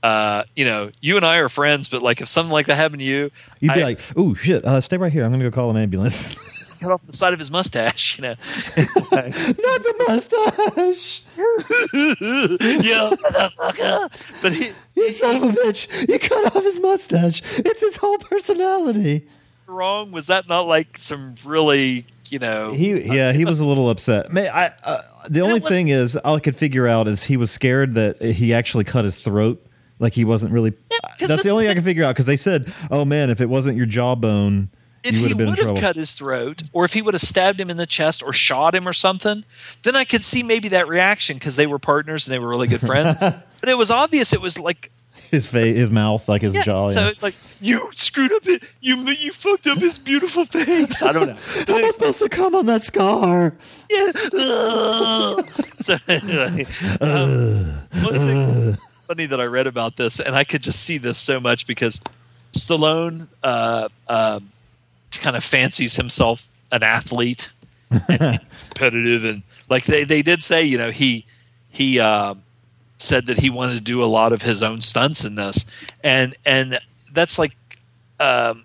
uh you know you and i are friends but like if something like that happened to you You'd be I- like, "Ooh, shit! Uh, stay right here. I'm gonna go call an ambulance." *laughs* cut off the side of his mustache you know *laughs* Not the mustache. yeah motherfucker. but he You son of a bitch! You cut off his mustache. It's his whole personality. Wrong was that not like some really you know He yeah, he was a little upset. May I? Uh, the only was- thing is, all I could figure out is he was scared that he actually cut his throat. Like he wasn't really. 'cause that's, that's the only the I can figure out because they said, "Oh man, if it wasn't your jawbone, if you would he have been in would have cut his throat or if he would have stabbed him in the chest or shot him or something then i could see maybe that reaction because they were partners and they were really good friends *laughs* but it was obvious it was like his face, his mouth, like his Yeah, jaw. so yeah. it's like you screwed up it. You you fucked up his beautiful face. I don't know. *laughs* How am I supposed to come on that scar? yeah. Ugh. *laughs* so anyway, *laughs* um, one thing funny that I read about this, and I could just see this so much because Stallone uh, uh, kind of fancies himself an athlete, and competitive, and like they they did say, you know, he he. Uh, said that he wanted to do a lot of his own stunts in this, and and that's like um,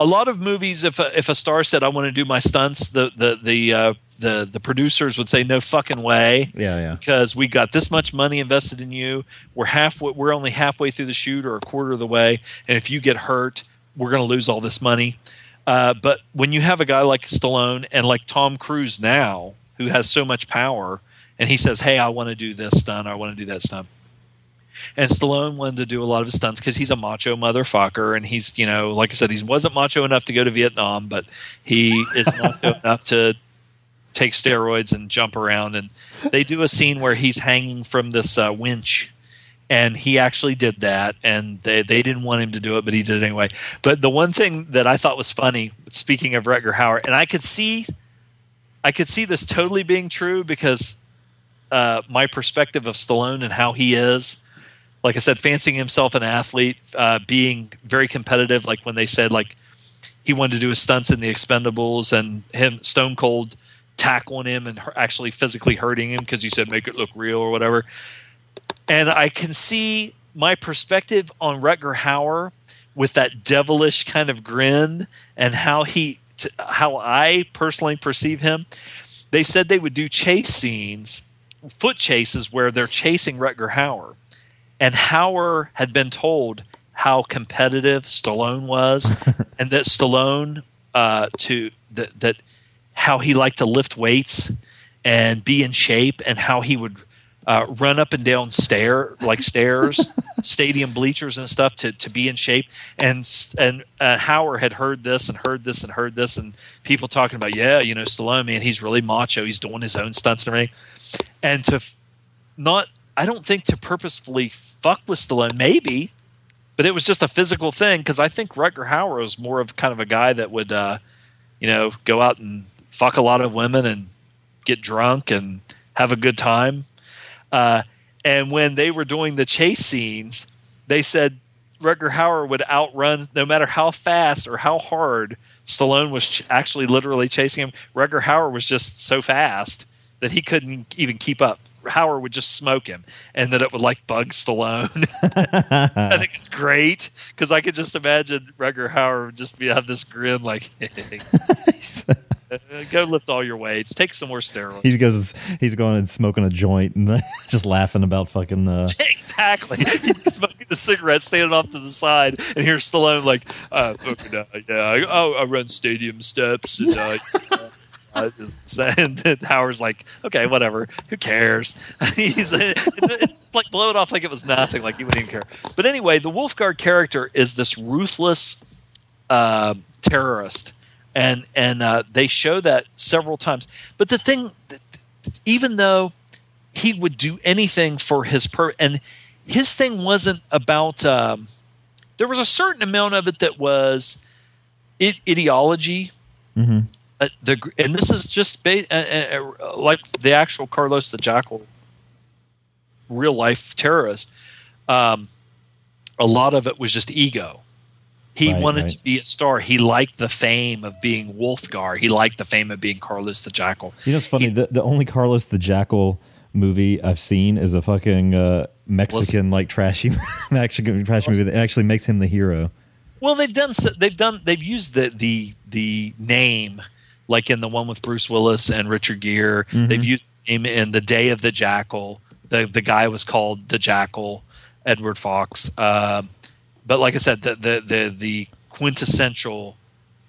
a lot of movies. If a, if a star said I want to do my stunts, the the the uh, the the producers would say no fucking way Yeah, yeah. because we got this much money invested in you. We're halfway. We're only halfway through the shoot or a quarter of the way, and if you get hurt, we're going to lose all this money. Uh, but when you have a guy like Stallone and like Tom Cruise now, who has so much power, and he says, "Hey, I want to do this stunt. I want to do that stunt." And Stallone wanted to do a lot of his stunts because he's a macho motherfucker, and he's you know, like I said, he wasn't macho enough to go to Vietnam, but he is macho *laughs* enough to take steroids and jump around. And they do a scene where he's hanging from this uh, winch, and he actually did that. And they they didn't want him to do it, but he did it anyway. But the one thing that I thought was funny, speaking of Rutger Hauer, and I could see, I could see this totally being true because uh, my perspective of Stallone and how he is. Like I said, fancying himself an athlete, uh, being very competitive. Like when they said like he wanted to do his stunts in the Expendables, and him Stone Cold tackling him and actually physically hurting him because he said make it look real or whatever. And I can see my perspective on Rutger Hauer with that devilish kind of grin and how he, t- how I personally perceive him. They said they would do chase scenes, foot chases where they're chasing Rutger Hauer, and Hauer had been told how competitive Stallone was, *laughs* and that Stallone uh, to that that how he liked to lift weights and be in shape, and how he would uh, run up and down stair like stairs, *laughs* stadium bleachers and stuff to to be in shape. And and uh, Hauer had heard this and heard this and heard this, and people talking about yeah, you know Stallone, man, he's really macho. He's doing his own stunts and everything. And to not, I don't think to purposefully fuck with Stallone. Maybe, but it was just a physical thing because I think Rutger Hauer was more of kind of a guy that would, uh, you know, go out and fuck a lot of women and get drunk and have a good time. Uh, and when they were doing the chase scenes, they said Rutger Hauer would outrun no matter how fast or how hard Stallone was ch- actually literally chasing him. Rutger Hauer was just so fast that he couldn't even keep up. Hauer would just smoke him, and that it would like bug Stallone. *laughs* I think it's great because I could just imagine Rutger Hauer would just be have this grin like, *laughs* "Go lift all your weights, take some more steroids." he goes, he's going and smoking a joint and *laughs* just laughing about fucking. Uh, exactly. He's smoking the cigarette, standing off to the side, and here's Stallone like, uh, fucking, uh, yeah, I, I run stadium steps, and, uh, uh, and then Hauer's like, okay, whatever, who cares? *laughs* He's it's like blow it off like it was nothing, like he wouldn't even care. But anyway, the Wulfgar character is this ruthless uh, terrorist, and and uh, they show that several times. But the thing, even though he would do anything for his per and his thing wasn't about um, there was a certain amount of it that was ideology mhm. Uh, the and this is just ba- uh, uh, uh, like the actual Carlos the Jackal real life terrorist um, a lot of it was just ego he Right, wanted right. to be a star he liked the fame of being Wulfgar he liked the fame of being Carlos the Jackal You know, it's funny. the, the only Carlos the Jackal movie I've seen is a fucking uh, Mexican like trashy *laughs* Mexican trashy movie that actually makes him the hero. Well, they've done so- they've done they've used the the the name like in the one with Bruce Willis and Richard Gere. Mhm. They've used him in the Day of the Jackal. The the guy was called the Jackal, Edward Fox. Um, but like I said, the the the, the quintessential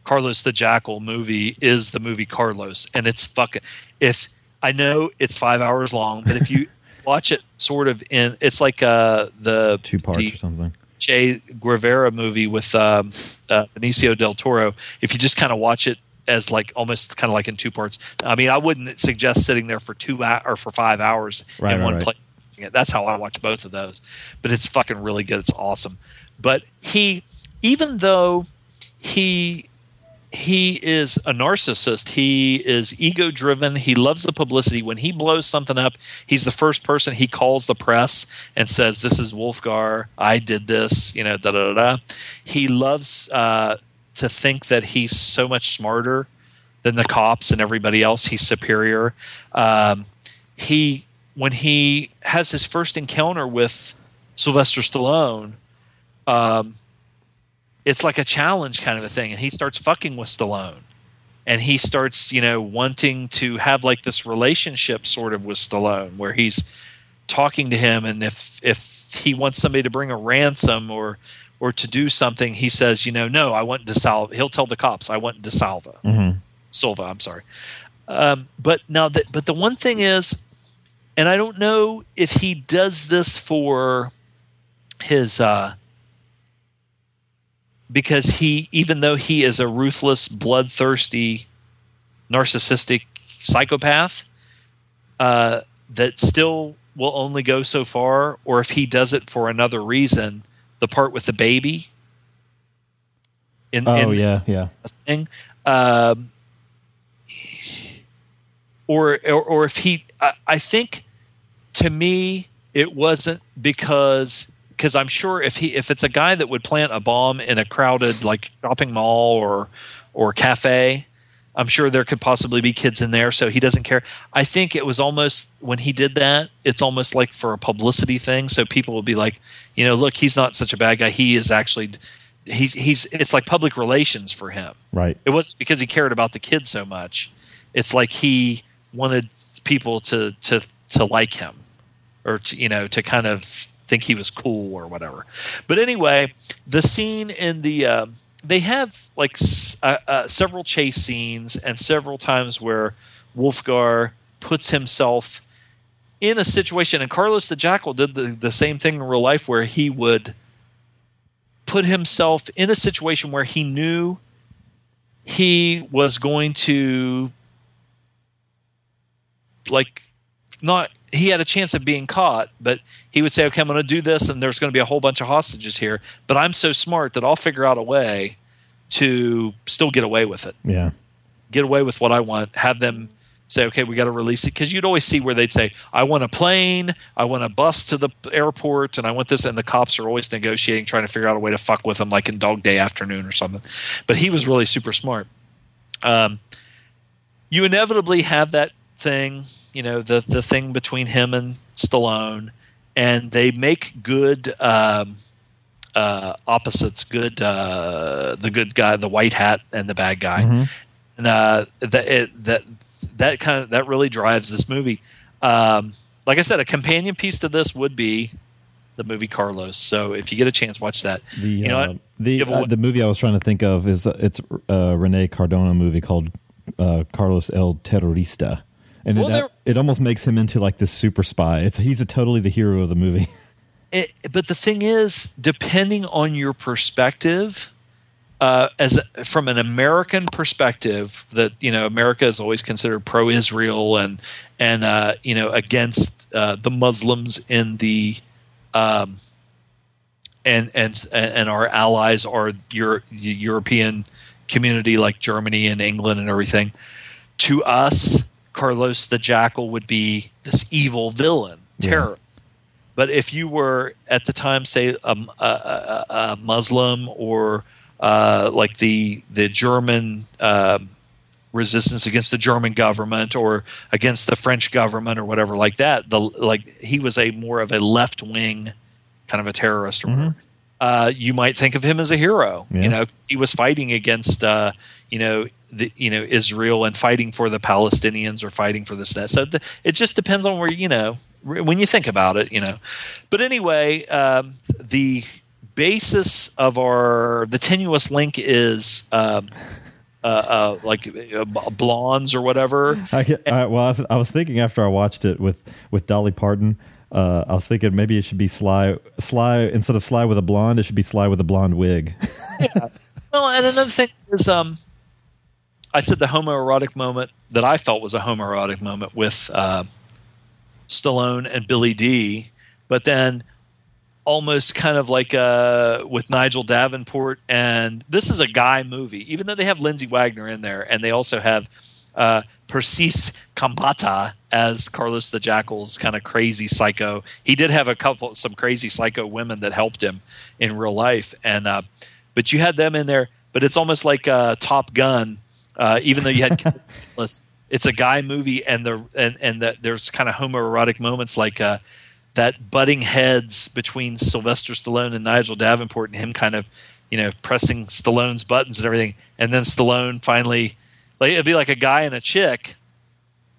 Carlos the Jackal movie is the movie Carlos, and it's fucking. If I know it's five hours long, but if you *laughs* watch it sort of in, it's like uh the Two parts the- or something. Che Guevara movie with um, uh, Benicio del Toro. If you just kind of watch it as like almost kind of like in two parts, I mean, I wouldn't suggest sitting there for two or for five hours Right, in right, one right. place. That's how I watch both of those. But it's fucking really good. It's awesome. But he, even though he he is a narcissist. He is ego driven. He loves the publicity. When he blows something up, he's the first person he calls the press and says, "This is Wulfgar. I did this." You know, da da da. da. He loves uh, to think that he's so much smarter than the cops and everybody else. He's superior. Um, he when he has his first encounter with Sylvester Stallone. Um, it's like a challenge kind of a thing and he starts fucking with Stallone and he starts you know wanting to have like this relationship sort of with Stallone where he's talking to him and if if he wants somebody to bring a ransom or or to do something he says you know no I want DeSalva he'll tell the cops I want DeSalva Mm-hmm. Silva I'm sorry um, but now that but the one thing is and I don't know if he does this for his uh because he even though he is a ruthless bloodthirsty narcissistic psychopath uh, that still will only go so far or if he does it for another reason the part with the baby in, Oh in yeah, yeah. thing um, or, or or if he I, I think to me it wasn't because because I'm sure if he if it's a guy that would plant a bomb in a crowded like shopping mall or or cafe, I'm sure there could possibly be kids in there, so he doesn't care. I think it was almost when he did that, it's almost like for a publicity thing, so people will be like, you know, look, he's not such a bad guy. He is actually he, he's it's like public relations for him. Right. It wasn't because he cared about the kids so much. It's like he wanted people to to to like him or to, you know to kind of think he was cool or whatever. But anyway, the scene in the uh, they have like s- uh, uh, several chase scenes and several times where Wulfgar puts himself in a situation, and Carlos the Jackal did the, the same thing in real life where he would put himself in a situation where he knew he was going to like not he had a chance of being caught, but he would say, "Okay, I'm going to do this, and there's going to be a whole bunch of hostages here, but I'm so smart that I'll figure out a way to still get away with it, Yeah. get away with what I want, have them." Say okay, we got to release it because you'd always see where they'd say, "I want a plane, I want a bus to the airport, and I want this." And the cops are always negotiating, trying to figure out a way to fuck with them, like in Dog Day Afternoon or something. But he was really super smart. Um, you inevitably have that thing, you know, the the thing between him and Stallone, and they make good um, uh, opposites. Good, uh, the good guy, the white hat, and the bad guy, and uh, that it, that that kind of that really drives this movie. Um, like I said, a companion piece to this would be the movie Carlos. So if you get a chance, watch that. The you know, uh, the uh, the movie I was trying to think of is uh, it's a Rene Cardona movie called uh, Carlos El Terrorista, and Well, it, it almost makes him into like this super spy. It's he's a totally the hero of the movie. *laughs* it, but the thing is, depending on your perspective, uh, as a, from an American perspective, that you know America is always considered pro-Israel and and uh, you know against uh, the Muslims in the um, and and and our allies are your European community like Germany and England and everything. To us, Carlos the Jackal would be this evil villain, Yeah. terrorist. But if you were at the time, say, a, a, a, a Muslim or uh, like the the German um resistance against the German government or against the French government or whatever like that, the like he was a more of a left wing kind of a terrorist or whatever. Uh, you might think of him as a hero. Yeah. You know, he was fighting against uh, you know the you know Israel and fighting for the Palestinians or fighting for this. and that. So the, it just depends on where you know when you think about it. You know, but anyway, um, the basis of our the tenuous link is. Um, uh, uh, like uh, blondes or whatever. I, get, I well, I, was- I was thinking after I watched it with with Dolly Parton. Uh, I was thinking maybe it should be Sly. Sly instead of Sly with a blonde, it should be Sly with a blonde wig. *laughs* Well, and another thing is, um, I said the homoerotic moment that I felt was a homoerotic moment with uh, Stallone and Billy Dee, but then almost kind of like uh, with Nigel Davenport, and this is a guy movie, even though they have Lindsay Wagner in there, and they also have uh, Persis as Carlos the Jackal's kind of crazy psycho. He did have a couple, some crazy psycho women that helped him in real life, and uh, but you had them in there. But it's almost like uh, Top Gun, uh, even though you had. *laughs* it's a guy movie, and the and and the, there's kind of homoerotic moments like uh, that butting heads between Sylvester Stallone and Nigel Davenport, and him kind of, you know, pressing Stallone's buttons and everything, and then Stallone finally, like it'd be like a guy and a chick,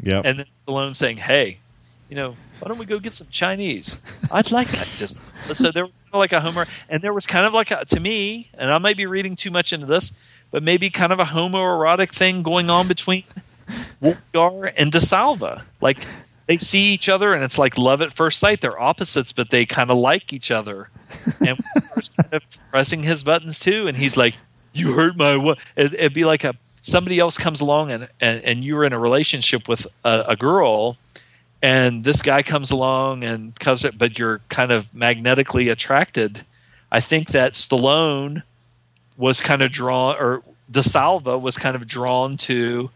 Yep. and then Stallone saying, "Hey, you know, why don't we go get some Chinese? I'd like that." Just so there was kind of like a homer, and there was kind of like a, to me, and I might be reading too much into this, but maybe kind of a homoerotic thing going on between *laughs* Wulfgar and DeSalva. Like they see each other, and it's like love at first sight. They're opposites, but they kind of like each other. And Wulfgar's kind of pressing his buttons too, and he's like, "You hurt my what?" It, it'd be like a somebody else comes along, and and, and you're in a relationship with a, a girl. And this guy comes along, and but you're kind of magnetically attracted. I think that Stallone was kind of drawn, or DeSalva was kind of drawn to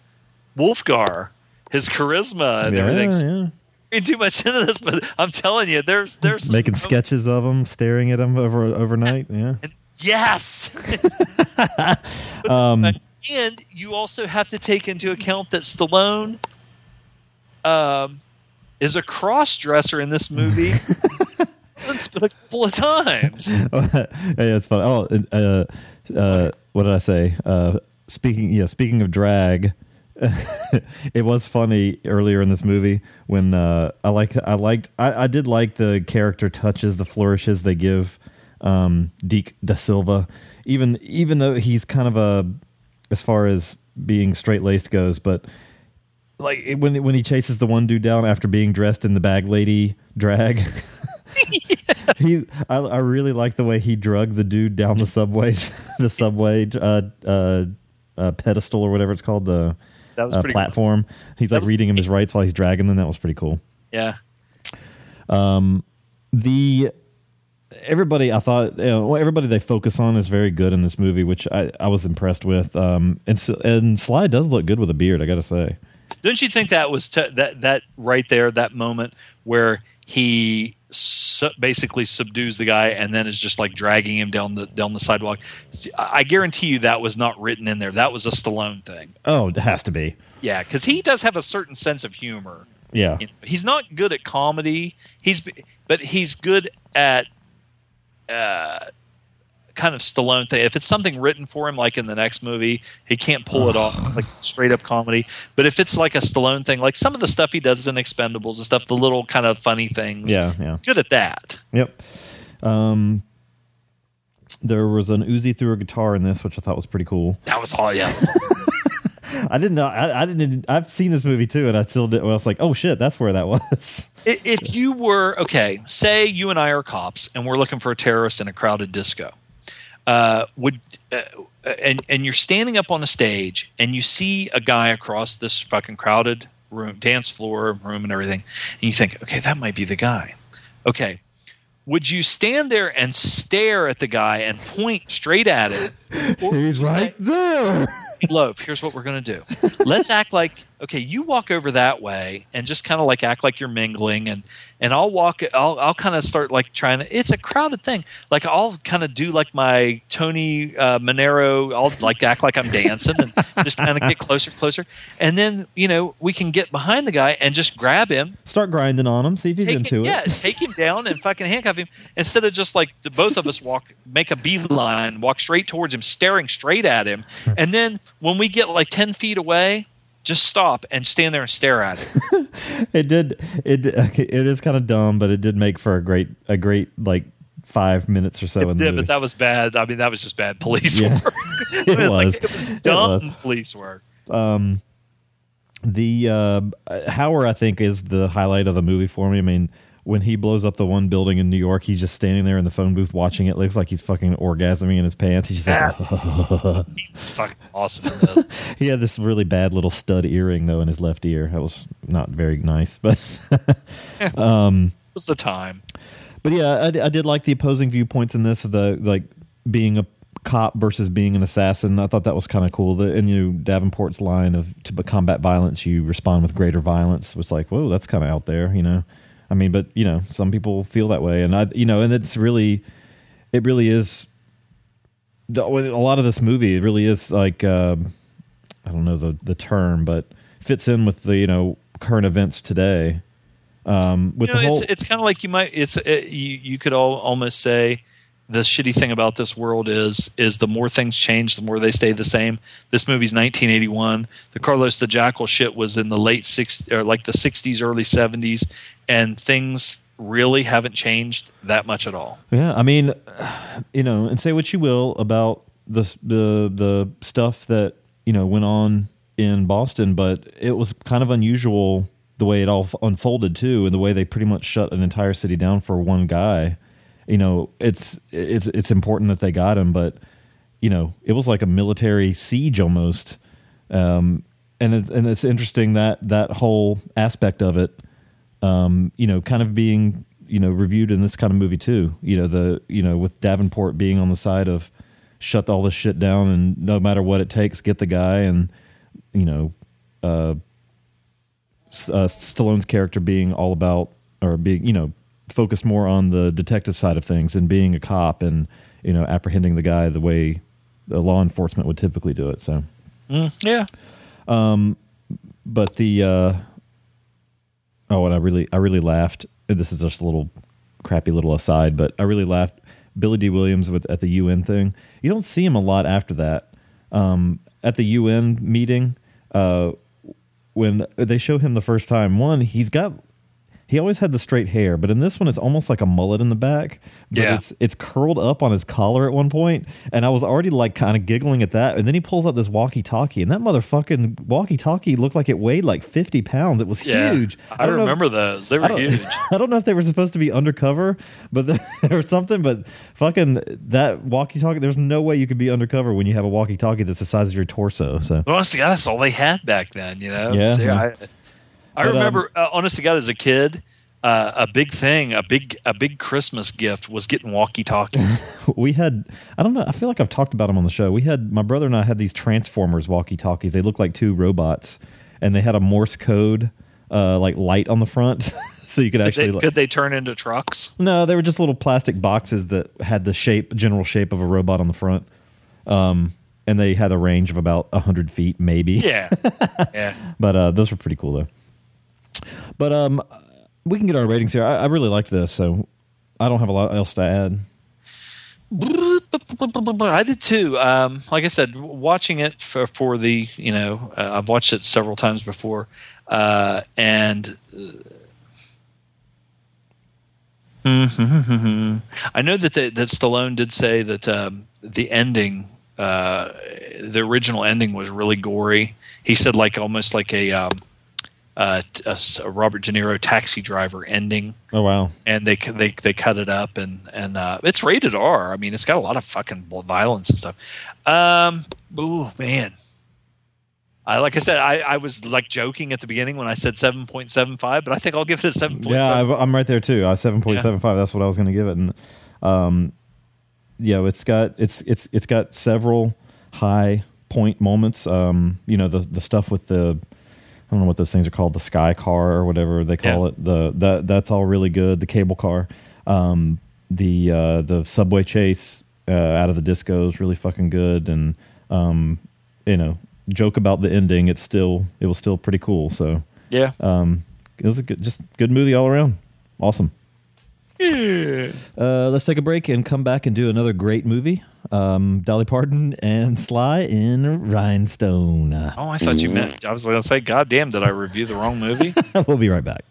Wulfgar, his charisma and yeah, everything. yeah. Too much into this, but I'm telling you, there's there's Making sketches of him, staring at him over overnight. Yeah. Yes. *laughs* Um, *laughs* and you also have to take into account that Stallone um, is a cross dresser in this movie. A couple of times. *laughs* yeah, it's funny. Oh, uh, uh, what did I say? Uh, speaking, yeah, speaking of drag, *laughs* it was funny earlier in this movie when uh, I like, I liked, I, I did like the character touches, the flourishes they give um, Deke da Silva, even even though he's kind of a, as far as being straight laced goes, but like when when he chases the one dude down after being dressed in the bag lady drag. *laughs* he I, I really like the way he drug the dude down the subway *laughs* the subway uh, uh, uh, pedestal or whatever it's called the That was uh, pretty cool. platform he's like was- reading him his rights while he's dragging them that was pretty cool Yeah. Um, the everybody I thought you know, everybody they focus on is very good in this movie, which I, I was impressed with. Um, and and Sly does look good with a beard, I got to say. Don't you think that was t- that that right there, that moment where he su- basically subdues the guy and then is just like dragging him down the down the sidewalk? I I guarantee you that was not written in there. That was a Stallone thing. Oh, it has to be. Yeah, because he does have a certain sense of humor. Yeah. He's not good at comedy. He's but he's good at uh, kind of Stallone thing. If it's something written for him, like in the next movie, he can't pull it off like *sighs* straight up comedy. But if it's like a Stallone thing, like some of the stuff he does in Expendables and stuff, the little kind of funny things, Yeah, yeah. he's good at that. Yep. Um, there was an Uzi through a guitar in this, which I thought was pretty cool. That was all. Yeah. *laughs* I didn't know. I, I didn't. I've seen this movie too, and I still did. Well, I was like, oh shit, that's where that was. If you were okay, say you and I are cops and we're looking for a terrorist in a crowded disco, uh, would uh, and and you're standing up on a stage and you see a guy across this fucking crowded room, dance floor room, and everything, and you think, okay, that might be the guy. Okay, would you stand there and stare at the guy and point straight at it? *laughs* He's you say, right there. Loaf, here's what we're going to do. Let's act like okay, you walk over that way and just kind of like act like you're mingling and and I'll walk I'll I'll kind of start like trying to it's a crowded thing. Like I'll kind of do like my Tony uh, Manero, I'll like act like I'm dancing and just kind of get closer closer. And then, you know, we can get behind the guy and just grab him Start grinding on him. See if he's take into him, it. yeah, take him down and fucking handcuff him instead of just like the both of us walk, make a beeline, walk straight towards him, staring straight at him, and then when we get like ten feet away, just stop and stand there and stare at it. *laughs* It did. It it is kind of dumb, but it did make for a great a great like five minutes or so in the yeah, movie. but that was bad. I mean, that was just bad police Yeah. work. *laughs* *laughs* It was like- it was It dumb was. police work. um the uh Hauer I think is the highlight of the movie for me. I mean, when he blows up the one building in New York, he's just standing there in the phone booth watching it. Looks like he's fucking orgasming in his pants. He's just like *laughs* It's fucking *laughs* awesome. He had this really bad little stud earring though in his left ear. That was not very nice, but *laughs* um It was the time. But yeah, I, I did like the opposing viewpoints in this of the like being a cop versus being an assassin. I thought that was kind of cool. The, and you know Davenport's line of to combat violence, you respond with greater violence was like, whoa, that's kind of out there, you know. I mean, but you know, some people feel that way, and I, you know, and it's really, it really is. A lot of this movie, it really is like, um, I don't know the the term, but fits in with the you know current events today. Um, with you know, the whole, it's it's kind of like you might it's it, you you could all, almost say the shitty thing about this world is is the more things change, the more they stay the same. This movie's 1981. The Carlos the Jackal shit was in the late 60s or like the 60s, early 70s, and things really haven't changed that much at all. Yeah, I mean, you know, and say what you will about the the the stuff that you know went on in Boston, but it was kind of unusual the way it all unfolded too, and the way they pretty much shut an entire city down for one guy. You know, it's it's it's important that they got him, but you know, it was like a military siege almost. Um, and it's and it's interesting that that whole aspect of it um, you know, kind of being, you know, reviewed in this kind of movie too. You know, the, you know, with Davenport being on the side of shut all this shit down and no matter what it takes, get the guy and, you know, uh, uh, Stallone's character being all about or being, you know, focused more on the detective side of things and being a cop and, you know, apprehending the guy the way the law enforcement would typically do it. So, Mm, yeah. but the uh oh and i really i really laughed. This is just a little crappy little aside but i really laughed. Billy Dee Williams with at the un thing. You don't see him a lot after that. Um at the un meeting uh when they show him the first time one he's got he always had the straight hair, but in this one, it's almost like a mullet in the back. But Yeah. it's it's curled up on his collar at one point, and I was already like kind of giggling at that. And then he pulls out this walkie-talkie, and that motherfucking walkie-talkie looked like it weighed like fifty pounds. It was Yeah. huge. I, don't know if- remember those. They were don't, huge. *laughs* I don't know if they were supposed to be undercover, but *laughs* the, or something. But fucking that walkie-talkie. There's no way you could be undercover when you have a walkie-talkie that's the size of your torso. So But honest to God, that's all they had back then. You know. Yeah, So, yeah. I, I But, um, remember, uh, honest to God, as a kid, uh, a big thing, a big a big Christmas gift was getting walkie talkies. *laughs* we had I don't know I feel like I've talked about them on the show. We had my brother and I had these Transformers walkie talkies. They look like two robots, and they had a Morse code uh, like light on the front, *laughs* so you could could, actually they, like, could they turn into trucks? no, they were just little plastic boxes that had the shape general shape of a robot on the front. Um, and they had a range of about hundred feet, maybe. Yeah, *laughs* yeah. but uh, those were pretty cool though. But um, we can get our ratings here. I, I really liked this, so I don't have a lot else to add. I did too. Um, like I said, watching it for, for the you know uh, I've watched it several times before, uh, and uh, *laughs* I know that the, that Stallone did say that um, the ending, uh, the original ending was really gory. He said like almost like a, um, uh, a a Robert De Niro taxi driver ending Oh wow! and they they they cut it up and and uh, it's rated R. I mean, it's got a lot of fucking violence and stuff. Um, ooh man, I like I said, I, I was like joking at the beginning when I said seven point seven five, but I think I'll give it a seven Yeah. I, I'm right there too. I seven point seven five. That's what I was going to give it, and um, yeah, it's got it's it's it's got several high point moments. Um, you know the the stuff with the don't know what those things are called, the sky car or whatever they call Yeah. it. The that that's all really good. The cable car, um, the uh, the subway chase uh, out of the disco is really fucking good, and um, you know joke about the ending. It's still it was still pretty cool. So Yeah. um, it was a good, just good movie all around. Awesome. Yeah. *laughs* Uh, let's take a break and come back and do another great movie. Um, Dolly Parton and Sly in Rhinestone. Oh, I thought you meant I was going to say, God damn, did I review the wrong movie? *laughs* we'll be right back.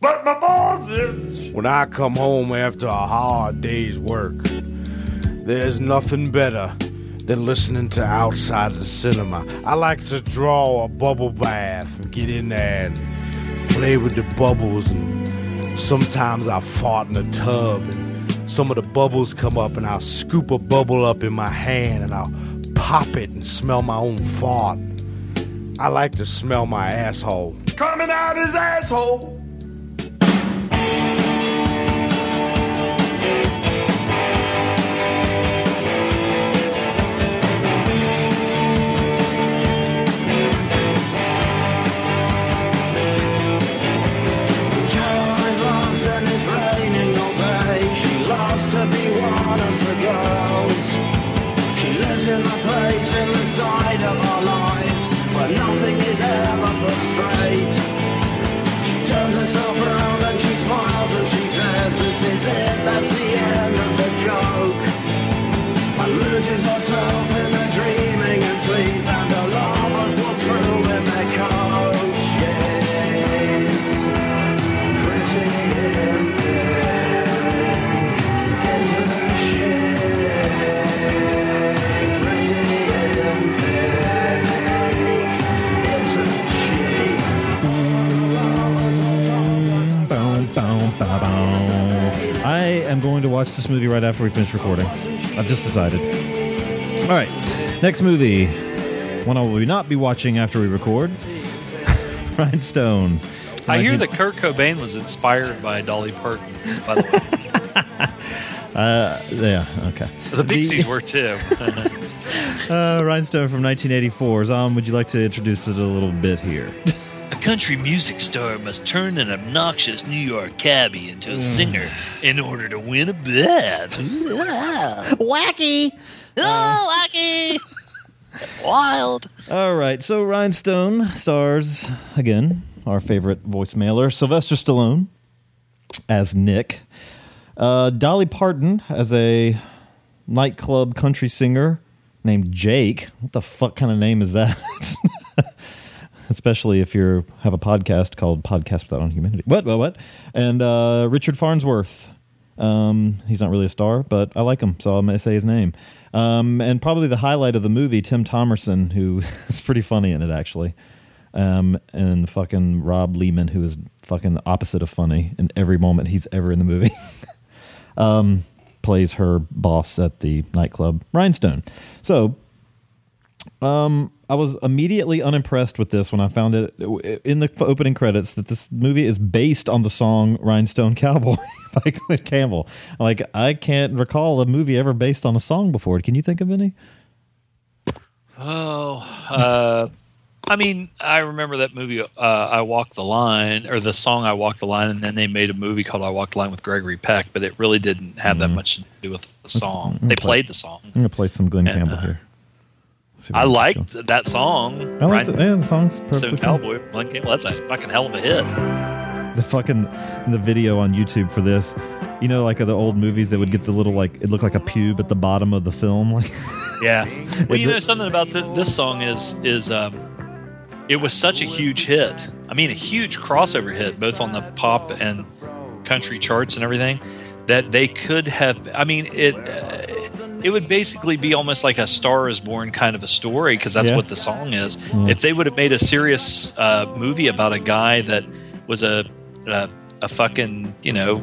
But my balls itch. When I come home after a hard day's work, there's nothing better than listening to Outside the Cinema. I like to draw a bubble bath and get in there and play with the bubbles. And sometimes I fart in the tub and some of the bubbles come up and I'll scoop a bubble up in my hand and I'll pop it and smell my own fart. I like to smell my asshole. Coming out his asshole. Right after we finish recording. I've just decided. All right, next movie. One I will not be watching after we record. *laughs* Rhinestone. I hear that Kurt Cobain was inspired by Dolly Parton. By the way, *laughs* Uh, yeah, okay. the Pixies were too. *laughs* Uh, Rhinestone from 1984. Zom, would you like to introduce it a little bit here? A country music star must turn an obnoxious New York cabbie into Mm. a singer in order to win a bet. Wacky! *laughs* Oh, wacky! Wild. All right, so Rhinestone stars, again, our favorite voicemailer, Sylvester Stallone as Nick, uh, Dolly Parton as a nightclub country singer named Jake. What the fuck kind of name is that? *laughs* Especially if you have a podcast called Podcast Without Humanity. What, what, what? And uh, Richard Farnsworth. Um, he's not really a star, but I like him, so I'm going to say his name. Um, and probably the highlight of the movie, Tim Thomerson, who *laughs* is pretty funny in it, actually. Um, and fucking Ron Leibman, who is fucking the opposite of funny in every moment he's ever in the movie. *laughs* um, plays her boss at the nightclub Rhinestone. So, um, I was immediately unimpressed with this when I found it in the opening credits that this movie is based on the song "Rhinestone Cowboy" *laughs* by Glen Campbell. Like I can't recall a movie ever based on a song before. Can you think of any? Oh, uh, I mean, I remember that movie. Uh, I Walk the Line, or the song "I Walk the Line," and then they made a movie called "I Walk the Line" with Gregory Peck, but it really didn't have that much to do with the song. They played the song. I'm gonna play some Glen And, Campbell uh, here. See what I liked going. that song. I like right? Yeah, the song's perfectly So fine. Cowboy, Glen Campbell. That's a fucking hell of a hit. the fucking the video on YouTube for this. You know, like the old movies that would get the little like it looked like a pube at the bottom of the film. Like, *laughs* Yeah. Well, you know something about th- this song is is um, it was such a huge hit. I mean, a huge crossover hit, both on the pop and country charts and everything. That they could have. I mean, it. Uh, it would basically be almost like a Star Is Born kind of a story because that's Yeah. what the song is. Mm. If they would have made a serious uh, movie about a guy that was a, a a fucking you know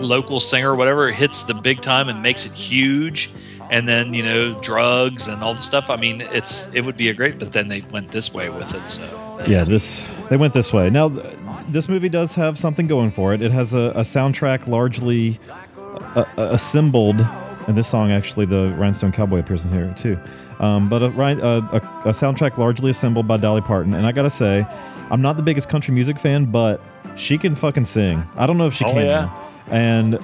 local singer or whatever hits the big time and makes it huge and then you know drugs and all the stuff i mean it's it would be a great but then they went this way with it so yeah, this they went this way. Now, th- this movie does have something going for it. It has a, a soundtrack largely uh, uh, assembled, and this song actually, the Rhinestone Cowboy appears in here too. Um, but a, a, a, a soundtrack largely assembled by Dolly Parton, and I gotta say, I'm not the biggest country music fan, but she can fucking sing. I don't know if she Oh, can, yeah. and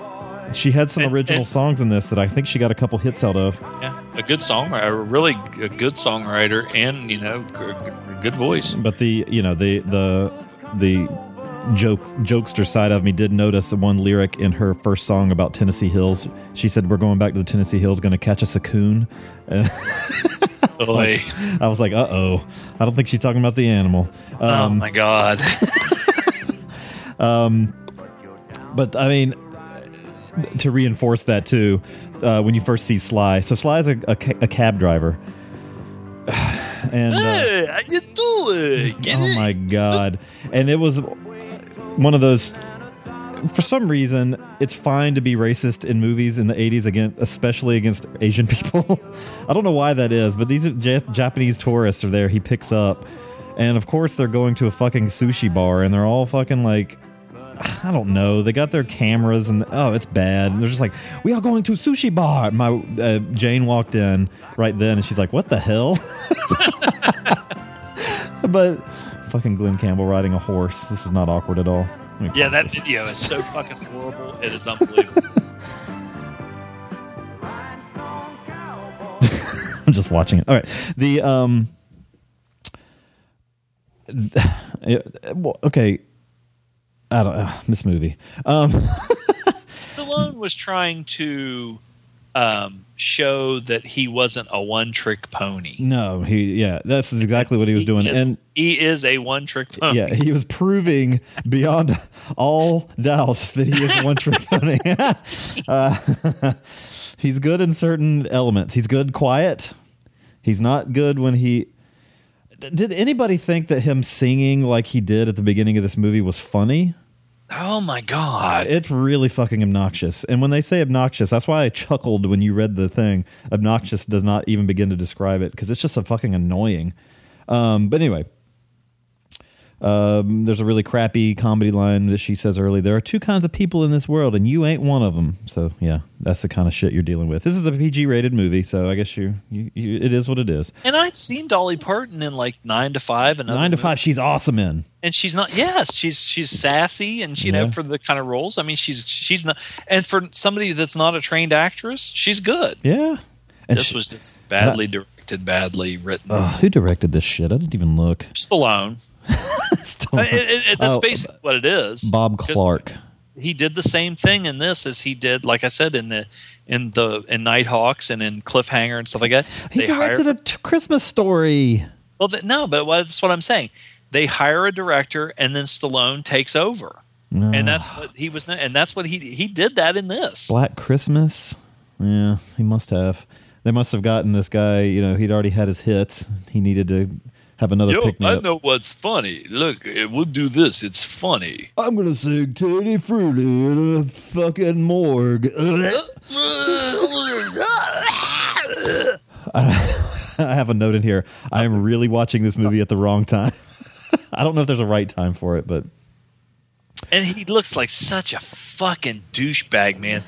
she had some original and- songs in this that I think she got a couple hits out of. yeah a good songwriter a really a good songwriter and you know good voice But the you know the the the joke jokester side of me did notice one lyric in her first song about Tennessee Hills. She said, "We're going back to the Tennessee Hills, going to catch us a coon." And *laughs* *laughs* I was like, "Uh oh, I don't think she's talking about the animal." oh Um, my god *laughs* um, but I mean, to reinforce that too, uh, when you first see Sly, so Sly's a, a, ca- a cab driver, *sighs* and. Uh, hey how you doing Get oh it? my god! And it was one of those. For some reason, it's fine to be racist in movies in the '80s, again, especially against Asian *laughs* people. I don't know why that is, but these Jap- Japanese tourists are there. He picks up, and of course, they're going to a fucking sushi bar, and they're all fucking like. I don't know. They got their cameras and oh, it's bad. And They're just like, we are going to a sushi bar. My uh, Jane walked in right then, and she's like, "What the hell?" *laughs* but fucking Glen Campbell riding a horse. This is not awkward at all. Yeah that this. video is so fucking horrible it is unbelievable *laughs* I'm just watching it. All right. The um. it- well, okay. I don't. know. this movie. Um. *laughs* Stallone was trying to um, show that he wasn't a one-trick pony. No, he. Yeah, that's exactly what he was doing, is, and he is a one-trick pony. yeah, he was proving beyond all doubt that he is one trick *laughs* pony. *laughs* uh, *laughs* he's good in certain elements. He's good quiet. He's not good when he. Did anybody think that him singing like he did at the beginning of this movie was funny? Oh my god! It's really fucking obnoxious. And when they say obnoxious, that's why I chuckled when you read the thing. Obnoxious does not even begin to describe it because it's just a fucking annoying. Um, but anyway, um, there's a really crappy comedy line that she says early. There are two kinds of people in this world, and you ain't one of them. So yeah, that's the kind of shit you're dealing with. This is a PG-rated movie, so I guess you, you, you it is what it is. And I've seen Dolly Parton in like Nine to Five and Nine to five, she's awesome in. and she's not. Yes, she's she's sassy, and you Yeah. know for the kind of roles. I mean, she's she's not. And for somebody that's not a trained actress, she's good. Yeah. And this she- was just badly directed, badly written. Ugh, who directed this shit? I didn't even look. Stallone. *laughs* It- it- it- that's Oh, basically what it is. Bob Clark. He did the same thing in this as he did, like I said, in the in the in Nighthawks and in Cliffhanger and stuff like that. He directed a t- Christmas story. Well, th- no, but what- that's what I'm saying. They hire a director, and then Stallone takes over, Ah. and that's what he was. And that's what he he did that in this. Black Christmas. Yeah, he must have. They must have gotten this guy. You know, he'd already had his hits. He needed to have another Yo, pick me I know what's funny. Look, it, we'll do this. It's funny. I'm gonna sing Tutti Frutti in a fucking morgue. *laughs* I have a note in here. I am really watching this movie at the wrong time. *laughs* I don't know if there's a right time for it, but and he looks like such a fucking douchebag, man.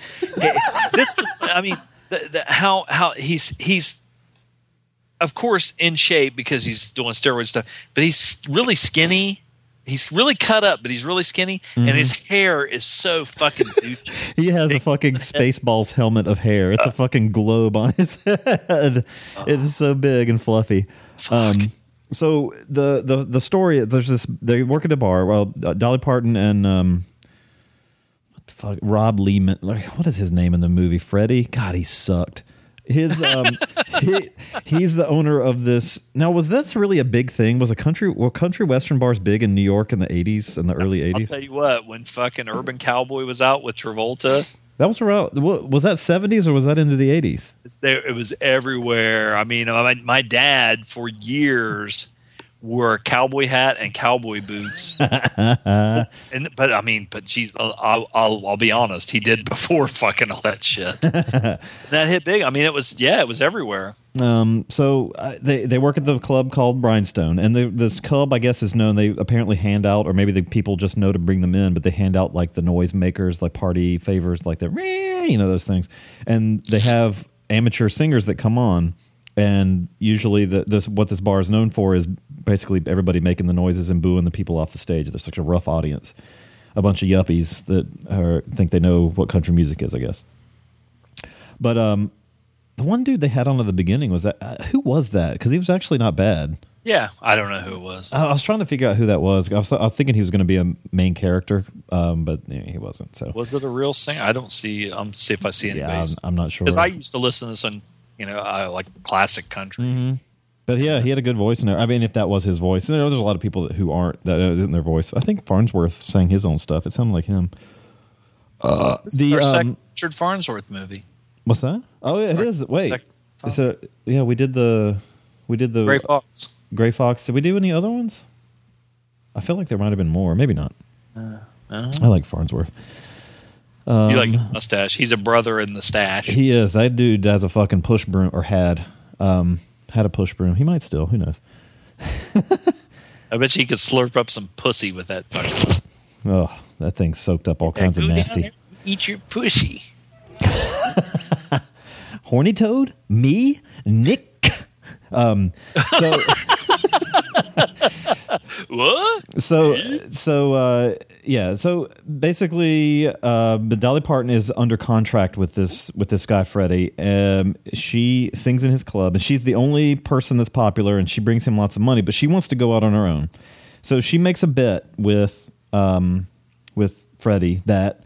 This, I mean, the, the, how how he's he's of course in shape because he's doing steroid stuff, but he's really skinny. He's really cut up, but he's really skinny, and his hair is so fucking *laughs* he has a fucking *laughs* Spaceballs helmet of hair. It's a fucking globe on his *laughs* head. It's so big and fluffy. Um, so the the the story there's this they work at a bar. Well, uh, Dolly Parton and um, what the fuck, Ron Leibman. Like, what is his name in the movie? Freddie. God, he sucked. His um, *laughs* he, he's the owner of this. Now, was this really a big thing? Was a country were country western bars big in New York in the '80s and the early '80s? I'll '80s? tell you what, when fucking Urban Cowboy was out with Travolta, That was around. Was that '70s or was that into the '80s? it's there, it was everywhere. I mean, my, my dad for years wore a cowboy hat and cowboy boots. *laughs* and but I mean, but geez, I'll, I'll I'll be honest, he did before *laughs* fucking all that shit. *laughs* that hit big. I mean, it was yeah, it was everywhere. Um, so uh, they they work at the club called Rhinestone, and the, this club, I guess, is known. They apparently hand out, or maybe the people just know to bring them in, but they hand out like the noise makers, like party favors, like the you know those things, and they have amateur singers that come on, and usually the this what this bar is known for is basically everybody making the noises and booing the people off the stage. There's such a rough audience, a bunch of yuppies that are, think they know what country music is, I guess. But um, the one dude they had on at the beginning was that uh, who was that? Because he was actually not bad. Yeah, I don't know who it was. I, I was trying to figure out who that was. I was, I was thinking he was going to be a main character, um, but he wasn't. So Was it a real singer? I don't see. I'm see if I see any yeah, I'm, I'm not sure. because I used to listen to some, you know, uh, like classic country. hmm But yeah, he had a good voice in there. I mean, if that was his voice, and there- there's a lot of people that, who aren't that isn't their voice. I think Farnsworth sang his own stuff. It sounded like him. Uh, This is our second Richard Farnsworth movie. what's that? Oh yeah, it Sorry, is. Wait, Is it- yeah, we did the we did the Gray Fox. Gray Fox. Did we do any other ones? I feel like there might have been more. Maybe not. Uh, I like Farnsworth. Um, you like his mustache? He's a brother in the stash. He is. That dude has a fucking push broom, or had, um, had a push broom. He might still. Who knows? *laughs* I bet you he could slurp up some pussy with that fucking. Oh, that thing soaked up all kinds of Go down nasty. there, Eat your pussy. *laughs* Horny toad? Me? Nick? Um, so, *laughs* *laughs* What? so, so, uh, yeah. So basically, uh, Dolly Parton is under contract with this with this guy Freddie. Um, she sings in his club, and she's the only person that's popular, and she brings him lots of money. But she wants to go out on her own, so she makes a bet with um, with Freddie that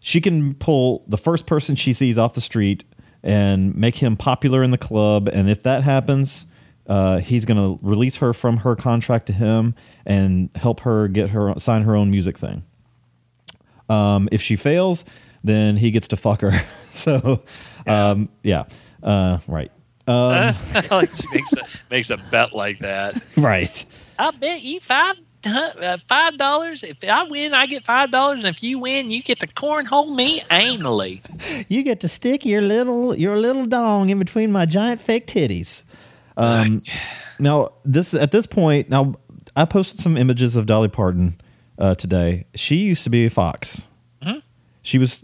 she can pull the first person she sees off the street and make him popular in the club. And if that happens, uh, he's going to release her from her contract to him and help her get her sign her own music thing. Um, if she fails, then he gets to fuck her. *laughs* so, um, yeah, uh, right, um, *laughs* like she makes a makes a bet like that. *laughs* right. I bet you five uh, five dollars. If I win, I get five dollars, and if you win, you get to cornhole me anally. You get to stick your little your little dong in between my giant fake titties. Um, now this at this point, now I posted some images of Dolly Parton uh, today. She used to be a fox. She was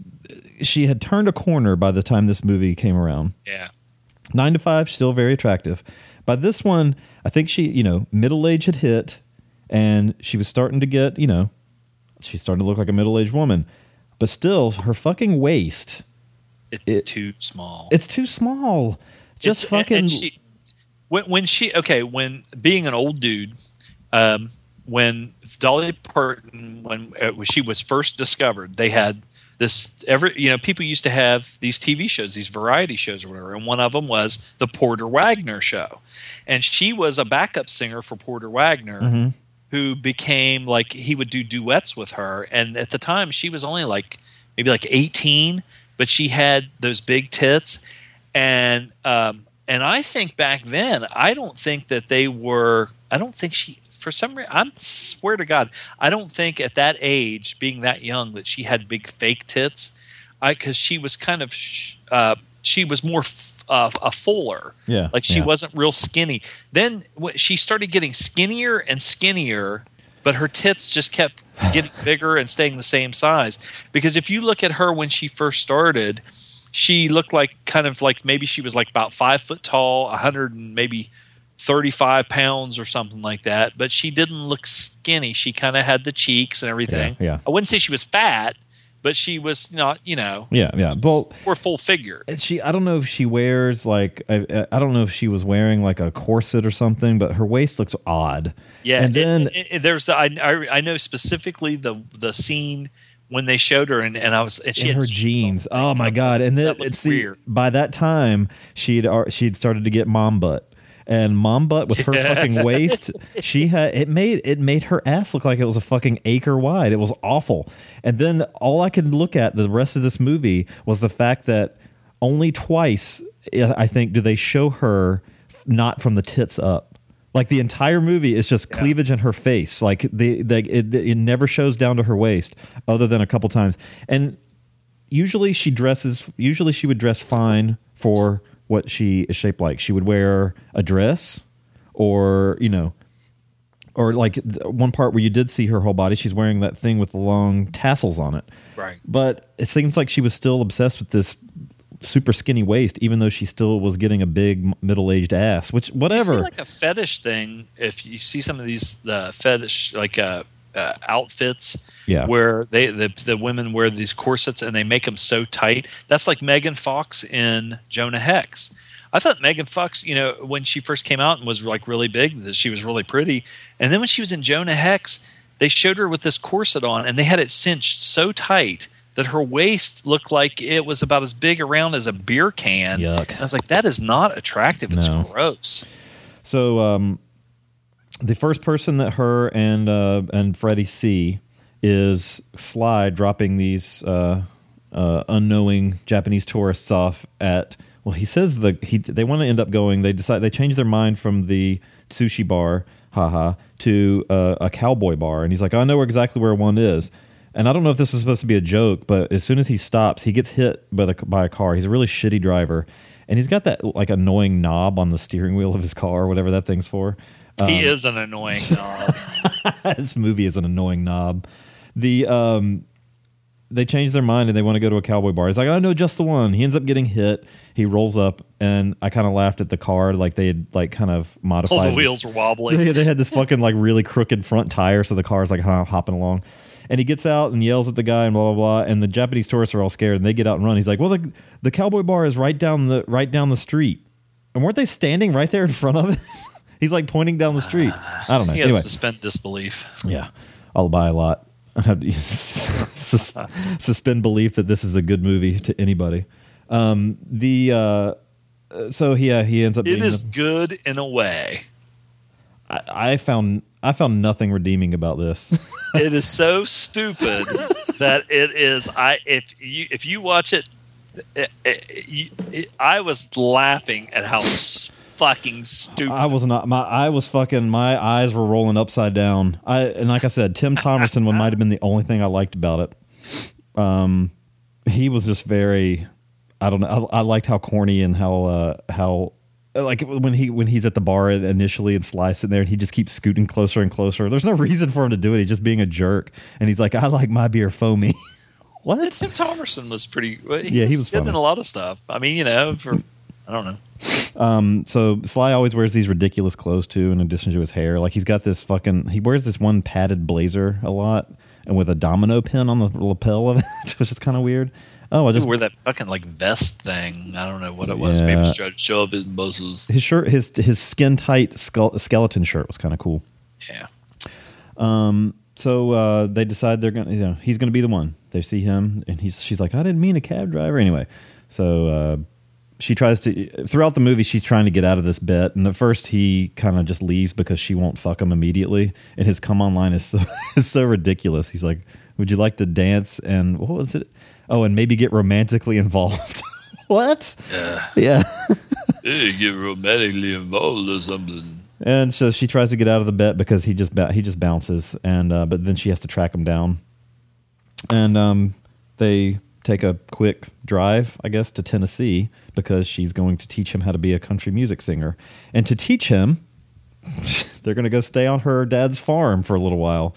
she had turned a corner by the time this movie came around. Yeah. Nine to five, still very attractive. By this one, I think she, you know, middle age had hit, and she was starting to get, you know, she's starting to look like a middle aged woman. But still, her fucking waist, It's too small. it's too small. Just It's- and- fucking. and she, when, when she okay when being an old dude um, when dolly parton when, uh, when she was first discovered they had this every you know people used to have these tv shows these variety shows or whatever and one of them was the Porter Wagoner show. And she was a backup singer for Porter Wagoner Mhm. who became like he would do duets with her. And at the time she was only like maybe like 18 but she had those big tits. And um and i think back then i don't think that they were i don't think she for some reason i swear to god i don't think at that age being that young that she had big fake tits i because she was kind of uh she was more f- uh, a fuller. Yeah, like she yeah. wasn't real skinny. Then she started getting skinnier and skinnier, but her tits just kept *sighs* getting bigger and staying the same size. Because if you look at her when she first started, she looked like kind of like maybe she was like about five foot tall, a hundred and maybe 35 pounds or something like that. But she didn't look skinny. She kind of had the cheeks and everything. Yeah, yeah. I wouldn't say she was fat, but she was not, you know, Yeah, yeah. Well, more full figure. and she I don't know if she wears like I, I don't know if she was wearing like a corset or something, but her waist looks odd. Yeah, and it- then it- it- there's the, I, I I know specifically the the scene when they showed her and, and I was and she in had her jeans. Oh my god! And then that looks see, weird. by that time she'd she'd started to get mom butt. And mom butt with her *laughs* fucking waist, she had it made it made her ass look like it was a fucking acre wide. It was awful. And then all I could look at the rest of this movie was the fact that only twice, I think, do they show her not from the tits up. Like the entire movie is just cleavage in her face. Like the, the it, it never shows down to her waist, other than a couple times. And usually she dresses. Usually she would dress fine for what she is shaped like. She would wear a dress, or you know, or like one part where you did see her whole body. She's wearing that thing with the long tassels on it. Right. But it seems like she was still obsessed with this super skinny waist, even though she still was getting a big middle aged ass. Which whatever. like a fetish thing. If you see some of these the fetish like uh, uh, outfits, Yeah. where they the the women wear these corsets and they make them so tight. That's like Megan Fox in Jonah Hex. I thought Megan Fox, you know, when she first came out and was like really big, that she was really pretty. And then when she was in Jonah Hex, they showed her with this corset on, and they had it cinched so tight that her waist looked like it was about as big around as a beer can. Yuck. And I was like, that is not attractive. It's No. gross. So um, the first person that her and uh, and Freddie see is Sly dropping these uh, uh, unknowing Japanese tourists off at. Well, he says the he they want to end up going. They decide they change their mind from the sushi bar, haha, to uh, a cowboy bar, and he's like, I know exactly where one is. And I don't know if this is supposed to be a joke, but as soon as he stops, he gets hit by the by a car. He's a really shitty driver, and he's got that like annoying knob on the steering wheel of his car, or whatever that thing's for. he is an annoying *laughs* knob. this movie is an annoying knob. The um, they change their mind and they want to go to a cowboy bar. He's like, I know just the one. He ends up getting hit. He rolls up, and I kind of laughed at the car, like they had like kind of modified. All the wheels were wobbling. They, *laughs* they had this fucking like really crooked front tire, so the car's like hopping along. And he gets out and yells at the guy and blah blah blah. And the Japanese tourists are all scared and they get out and run. He's like, "Well, the the cowboy bar is right down the right down the street." And weren't they standing right there in front of it? *laughs* He's like pointing down the street. *sighs* I don't know. He has Anyway, suspend disbelief. yeah, I'll buy a lot. *laughs* Sus- *laughs* suspend belief that this is a good movie to anybody. Um, the uh, uh, so yeah, he ends up. It is the- good in a way. I, I found I found nothing redeeming about this. *laughs* it is so stupid that it is. I if you if you watch it, it, it, it- I was laughing at how fucking stupid. I was not. My I was fucking. My eyes were rolling upside down. I and like I said, Tim Thomerson one might have been the only thing I liked about it. Um, he was just very. I don't know. I, I liked how corny and how uh, how like when he when he's at the bar initially and Sly sitting there and he just keeps scooting closer and closer. There's no reason for him to do it. He's just being a jerk. And he's like, I like my beer foamy. *laughs* what? Tim Thomerson was pretty. well, Yeah, he was good funny. in a lot of stuff. I mean, you know, for I don't know. Um, so Sly always wears these ridiculous clothes too, in addition to his hair. Like he's got this fucking he wears this one padded blazer a lot and with a domino pin on the lapel of it, *laughs* which is kind of weird. Oh, I Just wear that fucking like vest thing. I don't know what it was. Maybe just try to show off his muscles. his shirt his his skin tight skull, skeleton shirt was kind of cool. Yeah. Um, so uh, they decide they're gonna, you know, he's gonna be the one. They see him, and he's she's like, I didn't mean a cab driver. Anyway, so uh, she tries to throughout the movie, she's trying to get out of this bet. And at first, he kind of just leaves because she won't fuck him immediately. And his come online is so *laughs* is so ridiculous. He's like, Would you like to dance? And what was it? Oh, and maybe get romantically involved. *laughs* what? Yeah. Yeah. *laughs* Get romantically involved or something. And so she tries to get out of the bet because he just he just bounces, and uh, but then she has to track him down, and um, they take a quick drive, I guess, to Tennessee because she's going to teach him how to be a country music singer. And to teach him, *laughs* they're going to go stay on her dad's farm for a little while.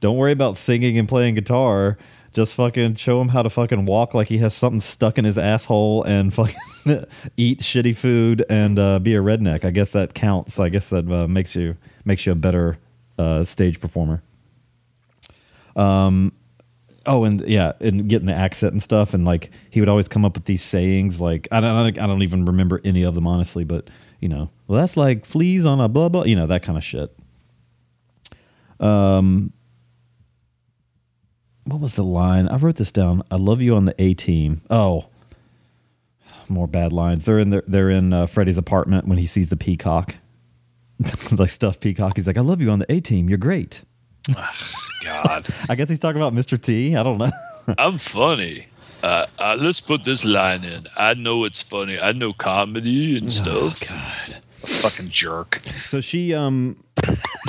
Don't worry about singing and playing guitar. Just fucking show him how to fucking walk like he has something stuck in his asshole and fucking *laughs* eat shitty food and uh, be a redneck. I guess that counts. I guess that uh, makes you makes you a better uh, stage performer. Um, oh, and yeah, and getting the accent and stuff, and like he would always come up with these sayings. Like I don't, I don't even remember any of them honestly, but you know, well, that's like fleas on a blah blah, you know, that kind of shit. Um, what was the line? I wrote this down. I love you on the A team. Oh, more bad lines. They're in their, they're in uh, Freddy's apartment when he sees the peacock, *laughs* like stuffed peacock. He's like, "I love you on the A team. You're great." *laughs* God, *laughs* I guess he's talking about Mr. T. I don't know. I'm funny. Uh, uh, let's put this line in. I know it's funny. I know comedy and stuff. God. a fucking jerk. So she um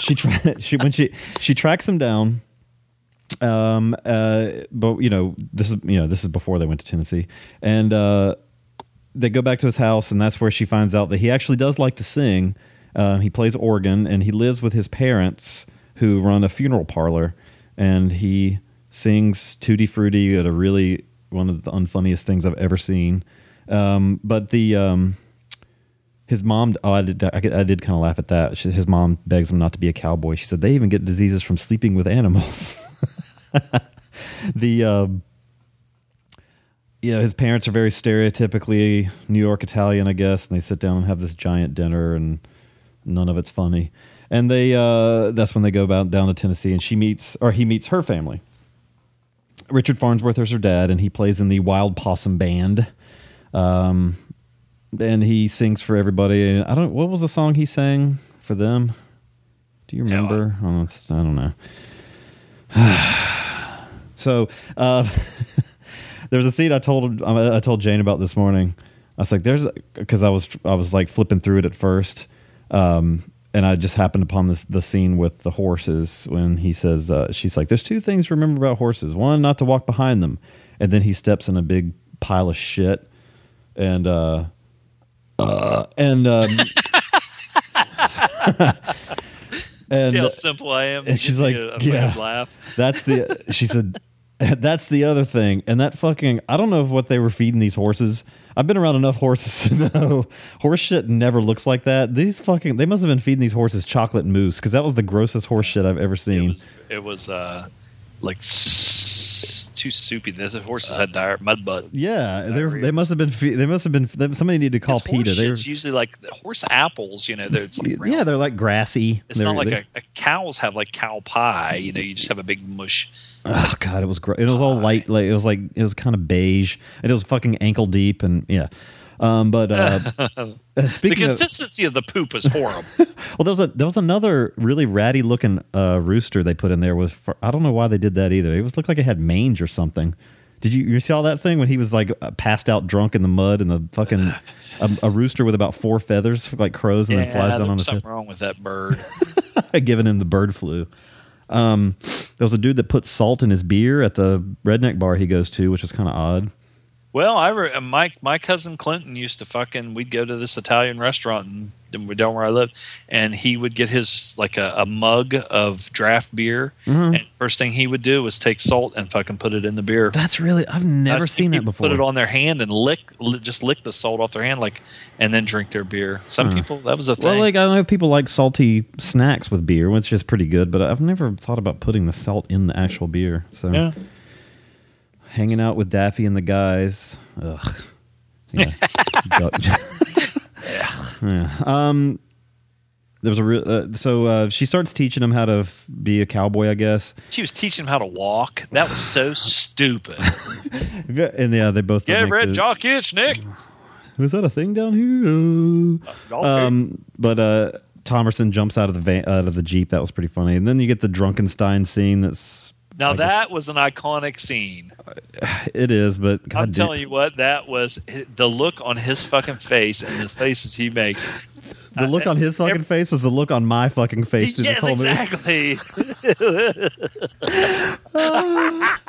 she tra- she when she she tracks him down. Um uh but you know this is you know this is before they went to Tennessee and uh they go back to his house and that's where she finds out that he actually does like to sing. Uh, he plays organ and he lives with his parents who run a funeral parlor and he sings Tutti Frutti at a really one of the unfunniest things I've ever seen. Um, but the um, his mom, oh, I did, I, I did kind of laugh at that. She, his mom begs him not to be a cowboy. She said they even get diseases from sleeping with animals. *laughs* *laughs* the um, yeah, his parents are very stereotypically New York Italian, I guess, and they sit down and have this giant dinner, and none of it's funny. And they uh, that's when they go about down to Tennessee, and she meets or he meets her family. Richard Farnsworth is her dad, and he plays in the Wild Possum Band. Um, and he sings for everybody. I don't. What was the song he sang for them? Do you remember? Oh, I don't know. *sighs* *sighs* *sighs* so uh, *laughs* there was a scene I told I told Jane about this morning. I was like, "There's," because I was I was like flipping through it at first, um, and I just happened upon this the scene with the horses when he says, uh, "She's like, there's two things to remember about horses. One, not to walk behind them, and then he steps in a big pile of shit, and uh, uh and um, *laughs* *laughs* and See how simple I am. and she's like, yeah. laugh. That's the *laughs* she said *laughs* that's the other thing. And that fucking I don't know what they were feeding these horses. I've been around enough horses to *laughs* know horse shit never looks like that. These fucking they must have been feeding these horses chocolate mousse because that was the grossest horse shit I've ever seen. It was uh, like too soupy. Those horses uh, had dire mud butt. yeah, they they must have been they must have been somebody needed to call Horse PETA. They were, shit's usually like horse apples. You know, they're like yeah, they're like grassy. It's They're- not like a, a cows have like cow pie. You know, you just have a big mush. Oh god, it was great. It was all light, like it was like it was kind of beige, and it was fucking ankle deep, and yeah. Um, but uh, *laughs* the speaking of, consistency of the poop is horrible. *laughs* well, there was a there was another really ratty looking uh, rooster they put in there with. For, I don't know why they did that either. It was looked like it had mange or something. Did you you see all that thing when he was like uh, passed out drunk in the mud and the fucking a, *sighs* a rooster with about four feathers like crows and then flies down on was his head, something wrong with that bird. *laughs* giving him the bird flu. Um, there was a dude that put salt in his beer at the redneck bar he goes to, which was kind of odd. Well, I re- my my cousin Clinton used to fucking. We'd go to this Italian restaurant and down where I lived, and he would get his like a, a mug of draft beer, Mhm. and first thing he would do was take salt and fucking put it in the beer. That's really I've never I've seen that before. Put it on their hand and lick, li- just lick the salt off their hand, like, and then drink their beer. Some Huh. people that was a thing. Well, like I know people like salty snacks with beer, which is pretty good, but I've never thought about putting the salt in the actual beer. So, Yeah. Hanging out with Daffy and the guys. Ugh. Yeah. *laughs* *laughs* Yeah. Um. There was a real. Uh, so uh, she starts teaching him how to f- be a cowboy, I guess. she was teaching him how to walk. That was so *sighs* stupid. *laughs* And yeah, they both. Yeah, red the- jock itch, Nick. *sighs* Was that a thing down here? Jock Um, but uh, Thomerson jumps out of the van, out of the jeep. That was pretty funny. And then you get the Drunkenstein scene. That's Now a- that was an iconic scene. *sighs* it is, but God I'm telling you what, that was the look on his fucking face and the faces he makes. the look on his fucking face was the look on my fucking face. through this Yes, whole exactly. *laughs*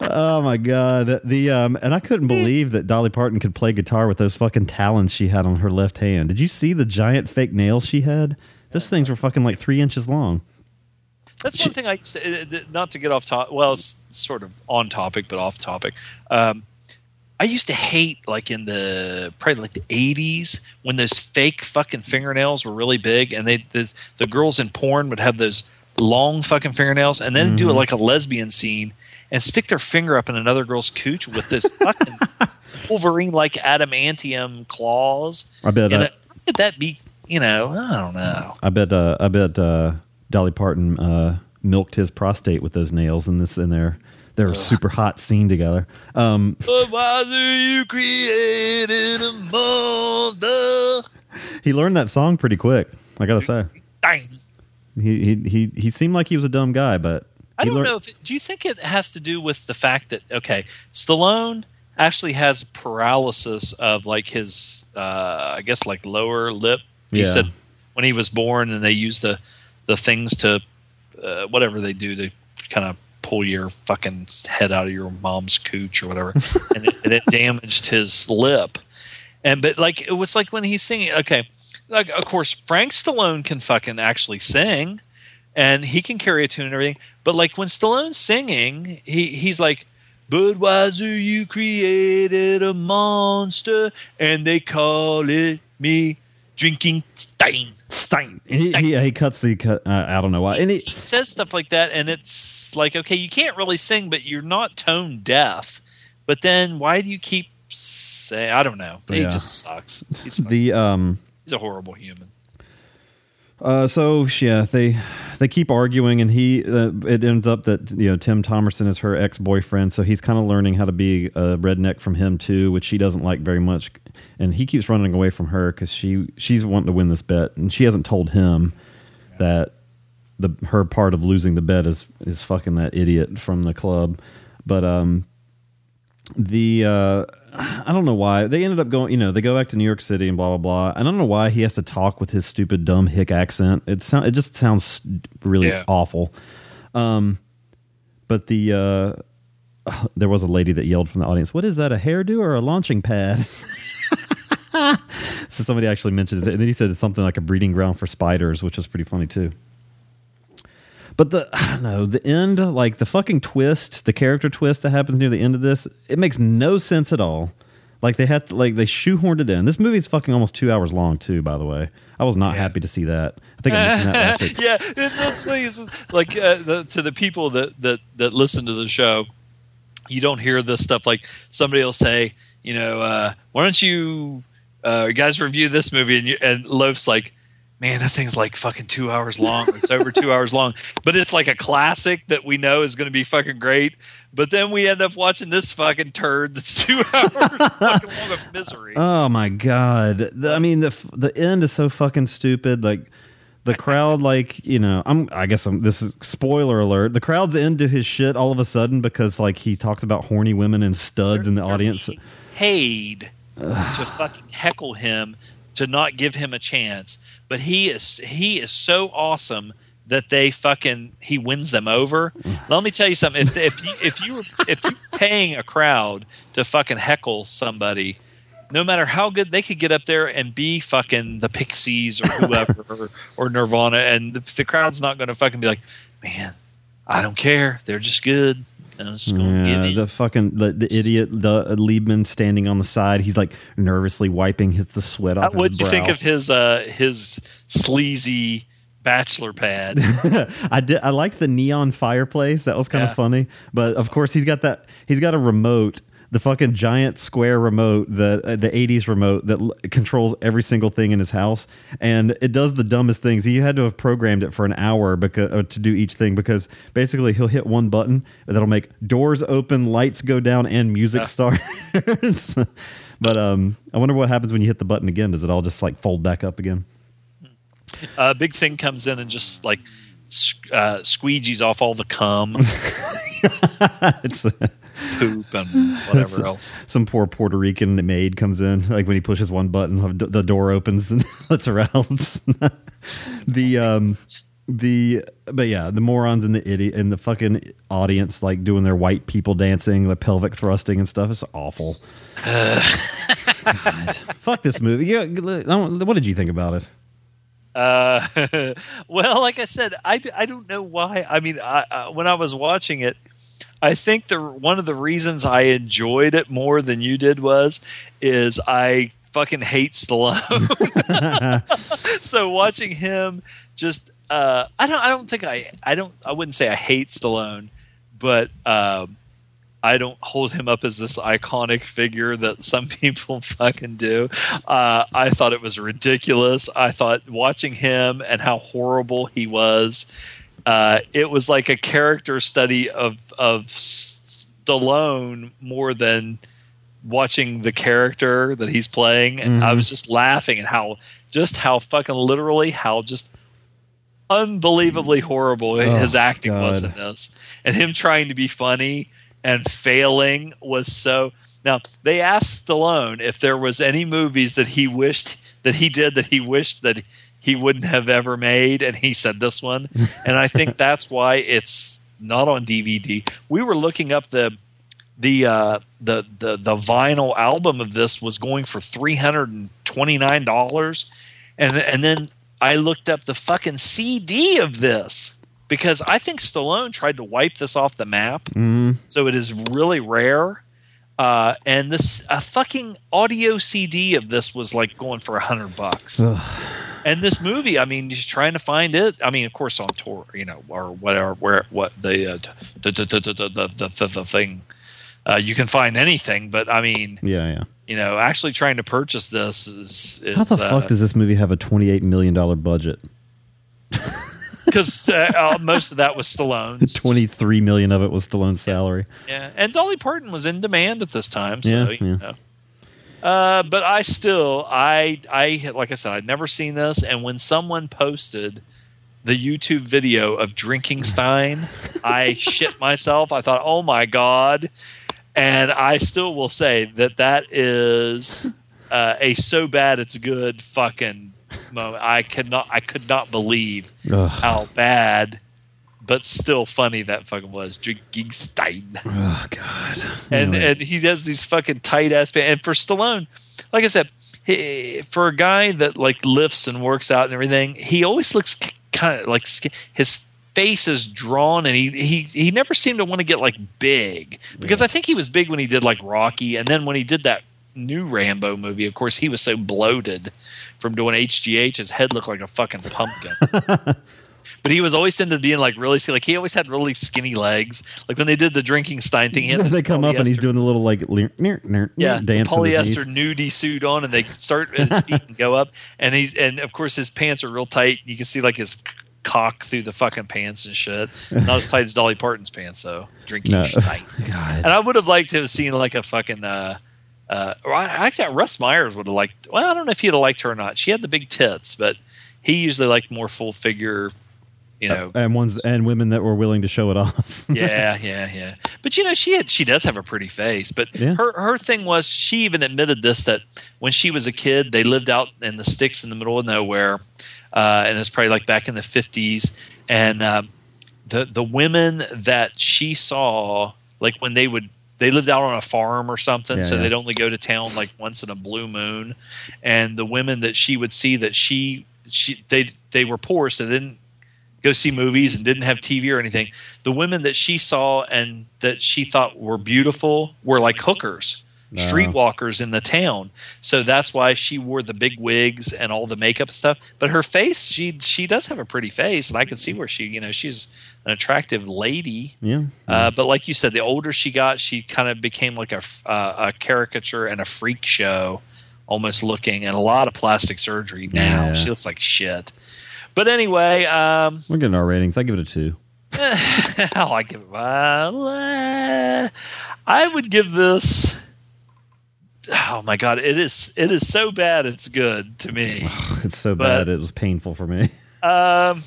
oh my god. The um and I couldn't believe that Dolly Parton could play guitar with those fucking talons she had on her left hand. Did you see the giant fake nails she had? Those things were fucking like three inches long. That's one thing I used to, uh, uh, not to get off top. Well, it's sort of on topic, but off topic. Um, I used to hate like in the probably like the eighties when those fake fucking fingernails were really big, and they the, the girls in porn would have those long fucking fingernails, and then do Mhm. like a lesbian scene and stick their finger up in another girl's cooch with this fucking *laughs* Wolverine like adamantium claws. I bet And uh, it- how could that be? You know, I don't know. I bet uh, I bet uh, Dolly Parton uh, milked his prostate with those nails in this in their their super hot scene together. Um, But why do you created a monster? he learned that song pretty quick. I gotta say, Dang. he he he he seemed like he was a dumb guy, but I don't learned- know if it, do you think it has to do with the fact that okay, Stallone actually has paralysis of like his uh I guess like lower lip. He Yeah. said when he was born and they used the the things to uh, whatever they do to kind of pull your fucking head out of your mom's cooch or whatever *laughs* and, it, and it damaged his lip. And but like it was like when he's singing okay, like of course Frank Stallone can fucking actually sing and he can carry a tune and everything. But like when Stallone's singing, he he's like, Budweiser, you created a monster, and they call it me drinking Stein. Stein. And he, he, he cuts the cut. Uh, I don't know why. And he, He says stuff like that, and it's like, okay, you can't really sing, but you're not tone deaf. But then why do you keep saying? I don't know. He Yeah. just sucks. He's fucking- the um he's a horrible human. Uh, so yeah, they they keep arguing, and he uh, it ends up that you know Tim Thomerson is her ex boyfriend, so he's kind of learning how to be a redneck from him too, which she doesn't like very much, and he keeps running away from her because she she's wanting to win this bet, and she hasn't told him that the her part of losing the bet is is fucking that idiot from the club, but um the uh I don't know why they ended up going. You know, they go back to New York City and blah blah blah. And I don't know why he has to talk with his stupid dumb hick accent. It sound it just sounds really Yeah. awful. Um, but the uh, *sighs* there was a lady that yelled from the audience, "What is that? A hairdo or a launching pad?" *laughs* so somebody actually mentioned it, and then he said it's something like a breeding ground for spiders, which was pretty funny too. But the *sighs* I don't know the end, like the fucking twist, the character twist that happens near the end of this, it makes no sense at all. Like they had, like they shoehorned it in. This movie's fucking almost two hours long too. By the way, I was not happy to see that. I think I *laughs* mentioned that last week. yeah, it's, it's funny. It's like uh, the, to the people that, that that listen to the show, you don't hear this stuff. Like somebody will say, you know, uh, why don't you uh, guys review this movie? And you, and Loaf's like, man, that thing's like fucking two hours long. It's over two hours long, but it's like a classic that we know is going to be fucking great. But then we end up watching this fucking turd that's *laughs* two hours fucking long of misery. Oh my god! The- I mean, the the end is so fucking stupid. Like the crowd, *laughs* like you know, I'm. I guess I'm. This is spoiler alert. The crowd's into his shit all of a sudden because like he talks about horny women and studs in the audience. paid to fucking heckle him to not give him a chance but he is he is so awesome that they fucking he wins them over. Mm. Let me tell you something. If, if you if you were if you're paying a crowd to fucking heckle somebody no matter how good they could get up there and be fucking the pixies or whoever or, *laughs* or nirvana and the, the crowd's not going to fucking be like man i don't care. They're just good I'm just gonna give Yeah, the fucking the, the idiot the Leibman standing on the side. He's like nervously wiping his the sweat off. What'd his you think of his uh his sleazy bachelor pad? *laughs* I did. I like the neon fireplace. That was kind Yeah. of funny. But of course, he's got that. He's got a remote, the fucking giant square remote, the uh, the '80s remote that l- controls every single thing in his house, and it does the dumbest things. He had to have programmed it for an hour because uh, to do each thing because basically he'll hit one button that'll make doors open, lights go down, and music Yeah. starts. *laughs* but um, I wonder what happens when you hit the button again. Does it all just like fold back up again? uh, big thing comes in and just like uh, squeegees off all the cum, *laughs* it's poop, and *laughs* whatever Some- else. Some poor Puerto Rican maid comes in, like when he pushes one button, the door opens and *laughs* lets her out. *laughs* the um, the but yeah, the morons and the idiot and the fucking audience like doing their white people dancing, the pelvic thrusting and stuff is awful. *sighs* God. Fuck this movie. Yeah, what did you think about it? Uh, well, like I said, I, I don't know why. I mean, I, I, when I was watching it, I think the one of the reasons I enjoyed it more than you did was is I fucking hate Stallone. *laughs* so watching him just uh, I don't I don't think I I don't I wouldn't say I hate Stallone, but um, I don't hold him up as this iconic figure that some *laughs* people fucking do. Uh, I thought it was ridiculous. I thought watching him and how horrible he was. Uh, it was like a character study of of Stallone more than watching the character that he's playing. And Mm-hmm. I was just laughing at how just how fucking literally how just unbelievably horrible his acting was in this, and him trying to be funny and failing was so. Now they asked Stallone if there was any movies that he wished that he did that he wished that he wouldn't have ever made, and he said this one, *laughs* and I think that's why it's not on DVD. We were looking up the the uh, the the the vinyl album of this was going for three hundred and twenty nine dollars, and and then I looked up the fucking CD of this because I think Stallone tried to wipe this off the map, Mm, so it is really rare. Uh, and this a fucking audio CD of this was like going for a hundred bucks and this movie, I mean, just trying to find it. I mean, of course, on tour, you know, or whatever, where what the uh, the, the, the, thing. Uh, you can find anything, but I mean, yeah, yeah. You know, actually trying to purchase this is, is how the uh, fuck does this movie have a twenty-eight million dollar budget? *laughs* Because uh, uh, most of that was Stallone's. *laughs* Twenty-three million of it was Stallone's salary. Yeah, and Dolly Parton was in demand at this time, so yeah, you yeah. know. Uh, but I still, I, I, like I said, I'd never seen this, and when someone posted the YouTube video of Drinkenstein, I *laughs* shit myself. I thought, oh my god, and I still will say that that is uh, a so bad it's good fucking moment. I could not, I could not believe Ugh. how bad. But still funny that fucking was Drinkenstein Oh God. and Anyway. and he has these fucking tight ass pants. And for Stallone, like I said, he, for a guy that like lifts and works out and everything, he always looks kind of like his face is drawn, and he he he never seemed to want to get like big because I think he was big when he did like Rocky, and then when he did that new Rambo movie, of course, he was so bloated from doing HGH, his head looked like a fucking pumpkin. *laughs* But he was always into being like really like he always had really skinny legs. Like when they did the Drinkenstein thing, he they come up and he's doing the little like leer, near, near, yeah, dance polyester nudie suit on, and they start at his feet and go up, and he's and of course his pants are real tight. You can see like his cock through the fucking pants and shit. Not as tight as Dolly Parton's pants though. Drinking No. Stein. *laughs* And I would have liked to have seen like a fucking. Uh, uh, or I, I thought Russ Meyers would have liked. Well, I don't know if he'd have liked her or not. She had the big tits, but he usually liked more full figure. You know, and ones and women that were willing to show it off. *laughs* yeah, yeah, yeah. But you know, she had she does have a pretty face. But Yeah. her her thing was she even admitted this that when she was a kid, they lived out in the sticks in the middle of nowhere, uh, and it's probably like back in the fifties. And uh, the the women that she saw, like when they would. They lived out on a farm or something, Yeah, so yeah. they'd only go to town like once in a blue moon. And the women that she would see that she she they they were poor, so they didn't go see movies and didn't have TV or anything. The women that she saw and that she thought were beautiful were like hookers, Wow. streetwalkers in the town. So that's why she wore the big wigs and all the makeup stuff. But her face, she she does have a pretty face, and I can see where she, you know, she's an attractive lady. yeah. Uh, but like you said, the older she got, she kind of became like a, uh, a caricature and a freak show, almost looking, and a lot of plastic surgery now. Yeah. She looks like shit. But anyway, um, We're getting our ratings. I give it a two. I'll *laughs* I give it. Uh, I would give this. Oh my god! It is it is so bad. It's good to me. It's so But- bad. It was painful for me. *laughs* Um,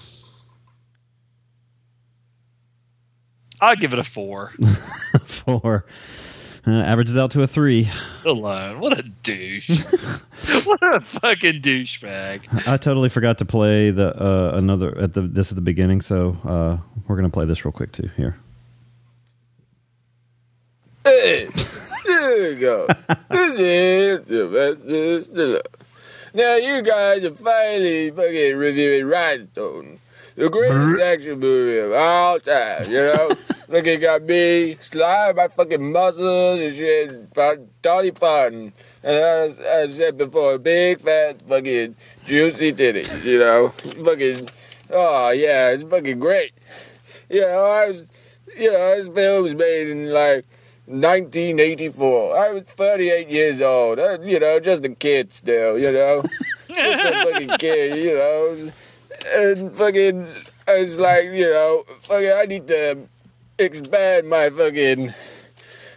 I'll give it a four. *laughs* Four. Uh, averages out to a three. Stallone, what a douche! *laughs* what a fucking douchebag! I totally forgot to play the uh, another at the this is the beginning, so uh, we're gonna play this real quick too. Here. Hey, there you go. this is Sylvester Stallone. Now you guys are finally fucking reviewing Rhinestone, the greatest action movie of all time. You know, *laughs* look, it got me slide my fucking muscles and shit, Dolly Parton, and as I said before, big fat fucking juicy titties. You know, fucking. Oh yeah, it's fucking great. You know, I was, you know, this film was made in like 1984. I was 38 years old. Uh, you know, just a kid still. You know, *laughs* just a fucking kid. You know, and fucking, I was like, you know, fucking, I need to expand my fucking,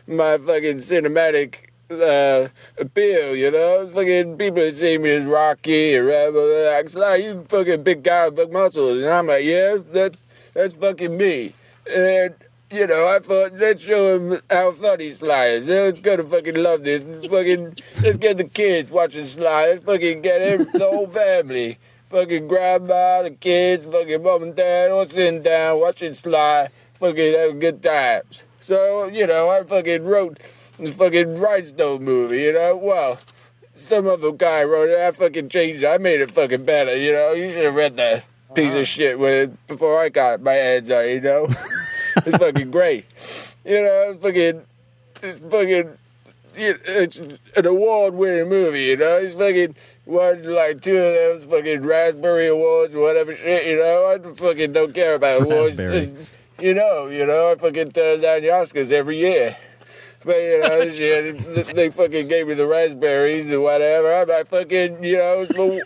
my fucking cinematic uh, appeal, you know? Fucking people see me as Rocky or Rambo, they're like, Sly, you fucking big guy with big muscles. And I'm like, yeah, that's, that's fucking me. And, you know, I thought, let's show him how funny Sly is. They're gonna fucking love this. Let's fucking, let's get the kids watching Sly. Let's fucking get the whole family. Fucking grandma, the kids, fucking mom and dad all sitting down watching Sly. Fucking having good times. So, you know, I fucking wrote the fucking Rhinestone movie, you know? Well, some other guy wrote it. I fucking changed it. I made it fucking better, you know? You should have read that uh-huh. piece of shit when it, before I got my hands on it, you know? *laughs* it's fucking great. You know, it's fucking, it's fucking, it's an award-winning movie, you know? It's fucking won like two of those fucking Raspberry Awards or whatever shit, you know? I fucking don't care about *laughs* awards. You know, you know, I fucking turn down the Oscars every year. But you know, *laughs* year, they, they fucking gave me the raspberries or whatever. I'm like fucking, you know. So,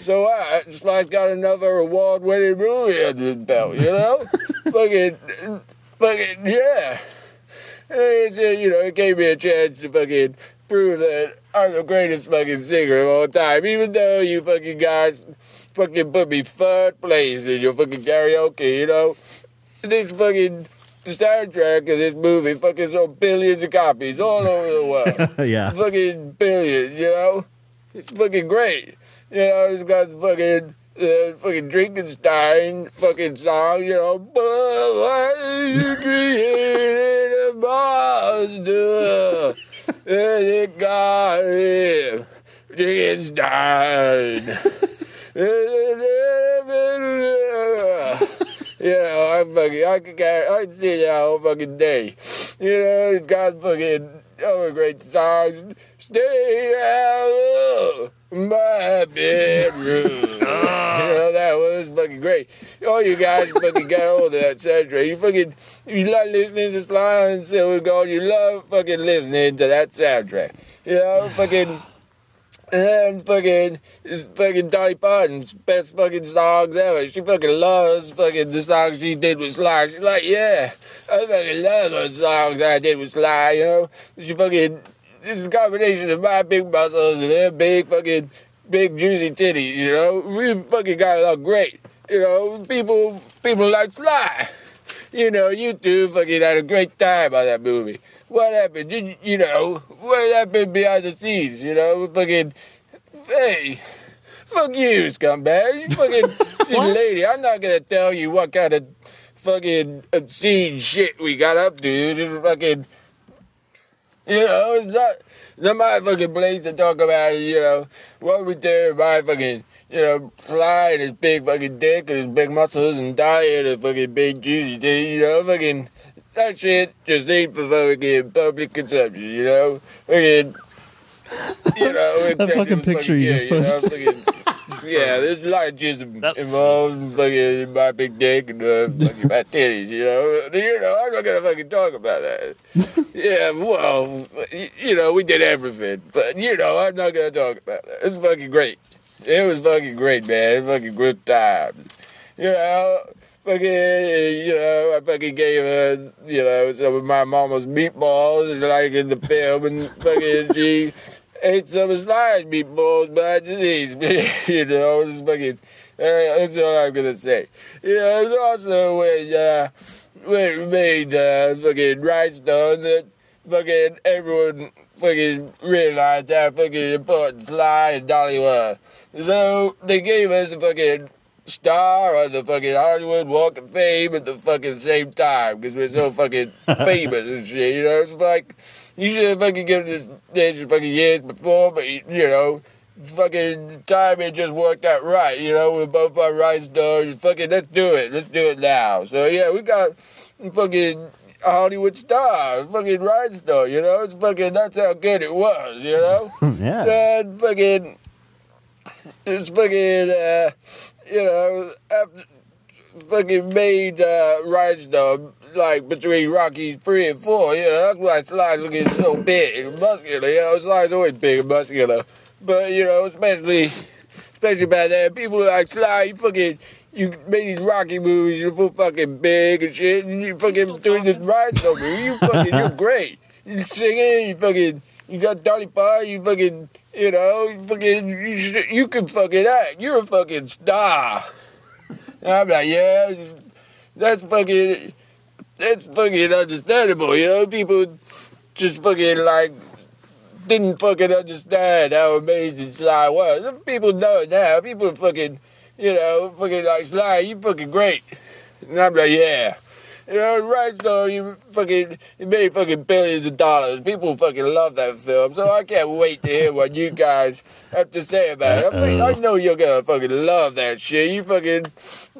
so I, Sly's got another award-winning movie under his belt, you know. *laughs* fucking, fucking, yeah. And it's, uh, you know, it gave me a chance to fucking prove that I'm the greatest fucking singer of all time, even though you fucking guys fucking put me third place in your fucking karaoke, you know. This fucking the soundtrack of this movie fucking sold billions of copies all over the world. *laughs* yeah. fucking billions, you know? It's fucking great. You know, it's got the fucking uh, fucking Drinkenstein fucking song, you know. But why you created a monster? It got him. Drinkenstein. You know, I'm fucking, I could, carry, I could see that all fucking day. You know, it's got fucking other great songs. Stay out my bedroom. *laughs* Ah. you know, that was fucking great. All you guys fucking got hold of that soundtrack. You fucking, you love listening to Sly and Silver Gold. You love fucking listening to that soundtrack. You know, *sighs* fucking. And fucking, it's fucking Dolly Parton's best fucking songs ever. She fucking loves fucking the songs she did with Sly. She's like, yeah, I fucking love those songs I did with Sly, you know? She fucking, it's a combination of my big muscles and her big fucking, big juicy titties, you know? We fucking got along great, you know? People, people like Sly. You know, you two fucking had a great time on that movie. What happened? Did you, you know, what happened behind the scenes? You know, fucking, hey, fuck you, scumbag. You fucking, *laughs* you lady, I'm not gonna tell you what kind of fucking obscene shit we got up to. Just fucking, you know, it's not, not my fucking place to talk about, you know, what we did, my fucking, you know, Sly and his big fucking dick and his big muscles and diet and fucking big juicy titties, you know, fucking, that shit just ain't for fucking public consumption, you know? Fucking, you know, *laughs* That fucking picture you yeah, just you know, posted. fucking, yeah, there's a lot of jism involved in fucking my big dick and uh, *laughs* fucking my titties, you know? You know, I'm not gonna fucking talk about that. *laughs* yeah, well, y- you know, we did everything, but, you know, I'm not gonna talk about that. It's fucking great. It was fucking great, man. It was fucking good times. You know, fucking, you know, I fucking gave her, you know, some of my mama's meatballs, like in the film, and fucking she ate some Sly's meatballs the scenes. *laughs* you know, it's fucking, uh, that's all I'm gonna say. You know, it's also when, uh, when made uh, fucking Rhinestone that fucking everyone fucking realized how fucking important Sly and Dolly were. So they gave us a fucking star on the fucking Hollywood Walk of Fame at the fucking same time because we're so fucking *laughs* famous and shit. You know, it's like you should have fucking given this nation fucking years before, but you know. Fucking timing just worked out right, you know. We're both on right stars. Fucking, let's do it. Let's do it now. So yeah, we got fucking Hollywood star, fucking ride star, you know? It's fucking, that's how good it was, you know? *laughs* yeah. And fucking, it's fucking, uh, you know, after fucking made uh, ride star, like between Rocky 3 and 4, you know? That's why Sly's looking so big and muscular, you know? Sly's always big and muscular. But, you know, especially, especially back then, people like, Sly, you fucking, you made these Rocky movies, you're full fucking big and shit, and you fucking doing this ride star movie. You fucking, you're *laughs* great. You singing, you fucking, you got Dolly Parton, you fucking, you know, you fucking, you, should, you can fucking act. You're a fucking star. And I'm like, yeah, that's fucking, that's fucking understandable, you know? People just fucking like, didn't fucking understand how amazing Sly was. People know it now. People fucking, you know, fucking like Sly, you fucking great. And I'm like, yeah. You know, right so you fucking you made fucking billions of dollars. People fucking love that film. So I can't wait to hear what you guys have to say about it. I'm like, I know you're gonna fucking love that shit. You fucking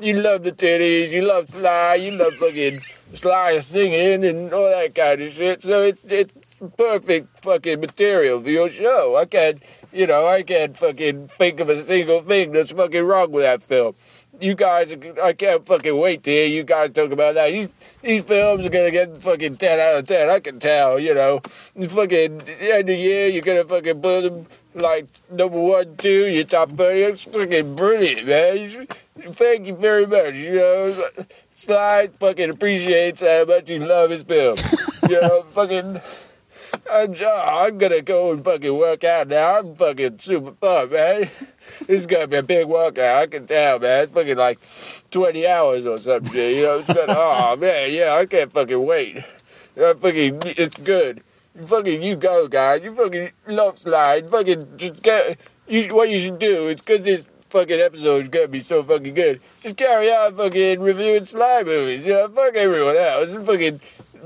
you love the titties, you love Sly, you love fucking Sly singing and all that kind of shit. So it's it's perfect fucking material for your show. I can't you know, I can't fucking think of a single thing that's fucking wrong with that film. You guys, I can't fucking wait to hear you guys talk about that. These these films are gonna get fucking ten out of ten. I can tell, you know. Fucking end of year, you're gonna fucking put them like number one, two, your top thirty. It's fucking brilliant, man. Thank you very much. You know, Sly fucking appreciates how much you love his film. You know, *laughs* fucking. I'm, I'm gonna go and fucking work out now. I'm fucking super pumped, man. This is gonna be a big workout. I can tell, man. It's fucking like 20 hours or something. You know, it's gonna, *laughs* oh man, yeah, I can't fucking wait. I fucking, it's good. Fucking, you go, guys. You fucking love slide. Fucking just get. You, what you should do is because this fucking episode is gonna be so fucking good. Just carry on fucking reviewing slide movies. You know, fuck everyone else. It's fucking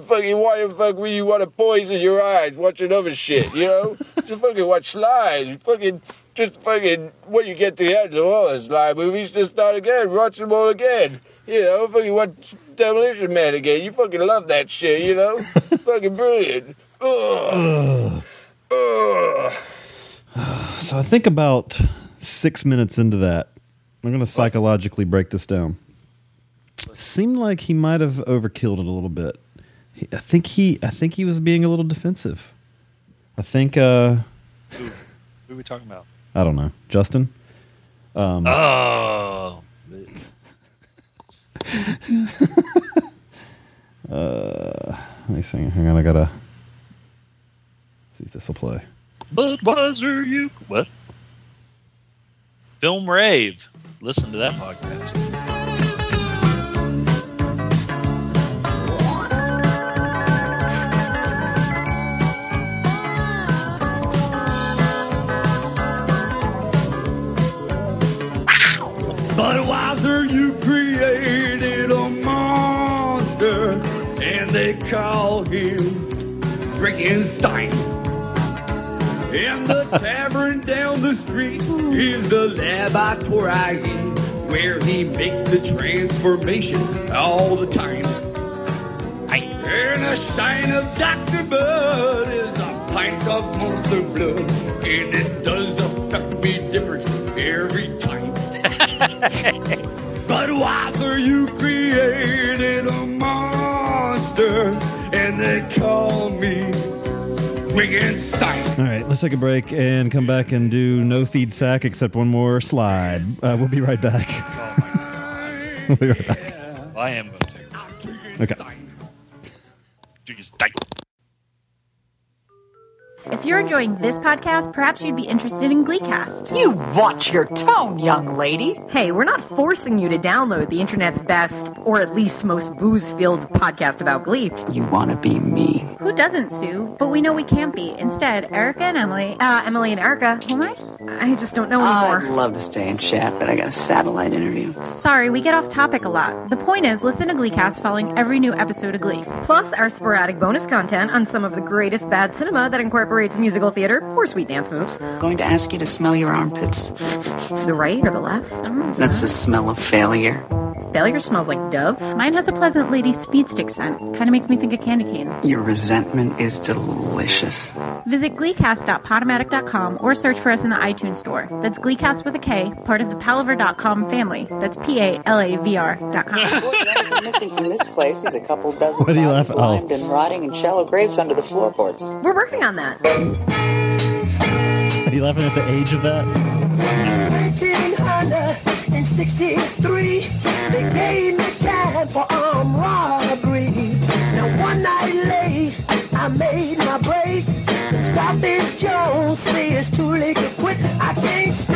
fucking why the fuck would you want to poison your eyes watching other shit, you know? *laughs* just fucking watch slides. Fucking just fucking when you get to the end of all the slide movies, just start again, watch them all again. You know, fucking watch Demolition Man again. You fucking love that shit, you know? *laughs* Fucking brilliant. Ugh. Ugh. So I think about six minutes into that, I'm going to psychologically break this down. Seemed like he might have overkilled it a little bit. He, I think he, I think he was being a little defensive. I think, uh, Who, who are we talking about? I don't know, Justin. Um, Oh, *laughs* uh, let me see. Hang on, I gotta see if this will play. Budweiser, you what? Film rave. Listen to that podcast. Budweiser, you created a monster, and they call him Drinkenstein. And the *laughs* tavern down the street is the laboratory where he makes the transformation all the time. And a stein of Dr. Bud is a pint of monster blood, and it does affect me different every *laughs* time. Budweiser, you created a monster, and they call me Drinkenstein. All right, let's take a break and come back and do no feed sack except one more slide. Uh, we'll be right back. *laughs* we'll be right back. Well, I am going to take it. Okay. Jeez, dang. If you're enjoying this podcast, perhaps you'd be interested in Gleecast. You watch your tone, young lady. Hey, we're not forcing you to download the internet's best, or at least most booze-filled podcast about Glee. You want to be me. Who doesn't, Sue? But we know we can't be. Instead, Erica and Emily. Uh, Emily and Erica. Who am I? I just don't know anymore. I'd love to stay and chat, but I got a satellite interview. Sorry, we get off topic a lot. The point is, listen to Gleecast following every new episode of Glee. Plus, our sporadic bonus content on some of the greatest bad cinema that incorporates musical theater or sweet dance moves. I'm Going to ask you to smell your armpits. The right or the left? I don't know. That's the smell of failure. Failure smells like Dove. Mine has a pleasant lady speed stick scent. Kind of makes me think of candy canes. Your resentment is delicious. Visit gleecast.podomatic.com or search for us in the iTunes store. That's Gleecast with a K, part of the palaver.com family. That's P A L A V R.com. What's missing from this place is a couple dozen What do you laugh- bodies oh. limed and rotting in shallow graves under the floorboards. We're working on that. Are you laughing at the age of that? 1963, they gave me time for armed robbery. Now one night late, I made my break. Stop this Jones, say it's too late to quit. I can't stand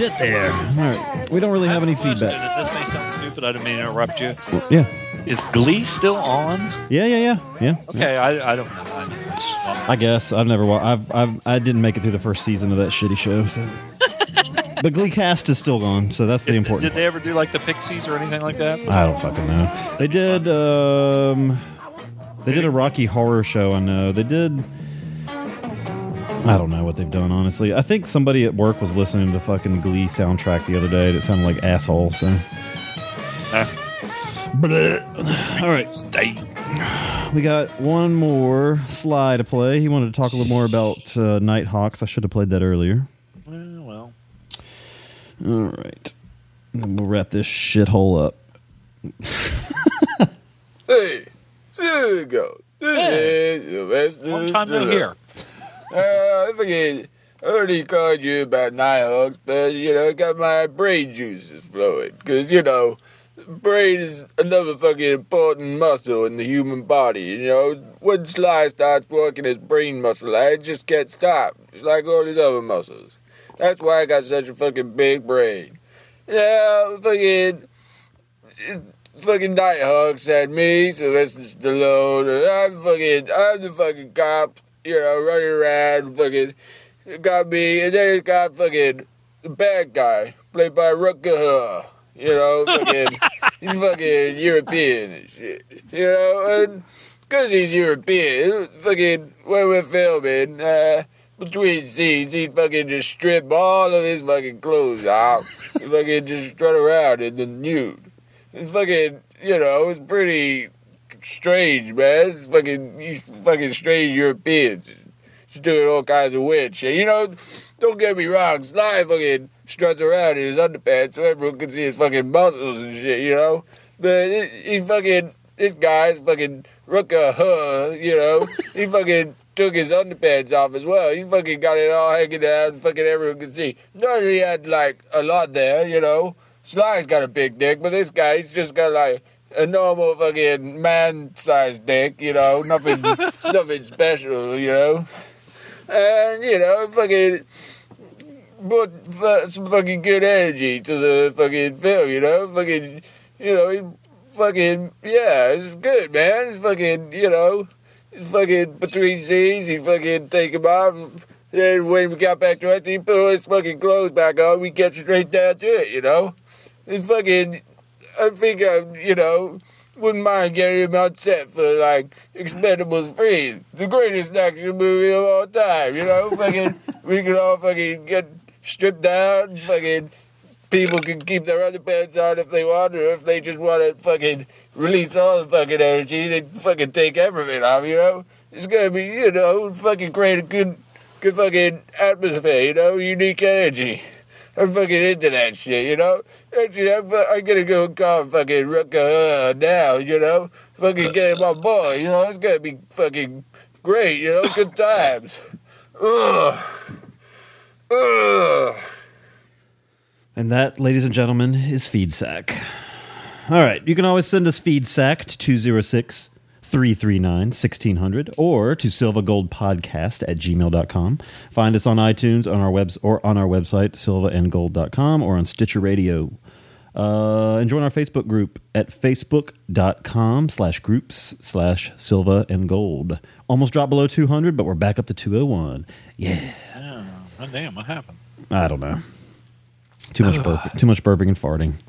shit there. All right. We don't really have any feedback. And this may sound stupid. I didn't mean to interrupt you. Yeah. Is Glee still on? Yeah, yeah, yeah, yeah. Okay, I, I don't know. I, mean, I just I guess I've never watched. I've, I've I didn't make it through the first season of that shitty show. So, *laughs* but Glee cast is still gone, so that's the important. Did they ever do like the Pixies or anything like that? I don't fucking know. They did. um They did a Rocky Horror show. I know they did. I don't know what they've done, honestly. I think somebody at work was listening to the fucking Glee soundtrack the other day. That sounded like asshole. So, Bleh. all right, stay. We got one more slide to play. He wanted to talk a little more about uh, Nighthawks. I should have played that earlier. Well, well. All right, and we'll wrap this shithole up. Hey, Hugo. This Hey. is Sylvester Long time no Stallone. Uh, I forget. I already called you about Nighthawks, but, you know, I got my brain juices flowing. Because, you know, brain is another fucking important muscle in the human body. You know, when Sly starts working his brain muscle, I just can't stop. Just like all his other muscles. That's why I got such a fucking big brain. Yeah, fucking. Fucking Nighthawks had me, Sylvester Stallone, and I'm fucking. I'm the fucking cop, you know, running around, fucking. Got me, and then it got fucking. The bad guy, played by Rutger You know, fucking. *laughs* he's fucking European and shit. You know, and. Because he's European, fucking. When we're filming, uh between scenes, he'd fucking just strip all of his fucking clothes off. *laughs* Fucking just run around in the nude. It's fucking, you know, it's pretty strange, man. It's fucking, you fucking strange Europeans. Just doing all kinds of weird shit. You know, don't get me wrong, Sly fucking struts around in his underpants so everyone can see his fucking muscles and shit, you know? But he's fucking, this guy's fucking Rooker, huh, you know? *laughs* he fucking took his underpants off as well. He fucking got it all hanging down, fucking everyone could see. Not that he had, like, a lot there, you know? Sly's got a big dick, but this guy, he's just got, like, a normal fucking man-sized dick, you know? Nothing, *laughs* nothing special, you know? And, you know, fucking put some fucking good energy to the fucking film, you know? Fucking, you know, fucking, yeah, it's good, man. It's fucking, you know, it's fucking between scenes, he fucking take him off. And then when we got back to it, he put all his fucking clothes back on. We get straight down to it, you know? It's fucking, I think, I, you know, wouldn't mind getting him on set for, like, Expendables 3, the greatest action movie of all time, you know? Fucking, *laughs* we could all fucking get stripped down, fucking, people can keep their underpants on if they want, or if they just want to fucking release all the fucking energy, they fucking take everything off, you know? It's gonna be, you know, fucking create a good, good fucking atmosphere, you know, unique energy. I'm fucking into that shit, you know? Actually, I'm, I'm gonna go call fucking Rucker uh, now, you know? Fucking get on board, you know? It's gonna be fucking great, you know? Good times. *laughs* Ugh. Ugh. And that, ladies and gentlemen, is FeedSack. All right. You can always send us FeedSack to 206 339 1600 or to silvagoldpodcast at gmail.com. Find us on iTunes on our webs or on our website, silvaandgold.com, or on Stitcher Radio. Uh, and join our Facebook group at facebook.com slash groups slash silva and gold. Almost dropped below 200, but we're back up to 201. Yeah. Oh, damn, what happened? I don't know. Too much burping, too much burping and farting. *sighs*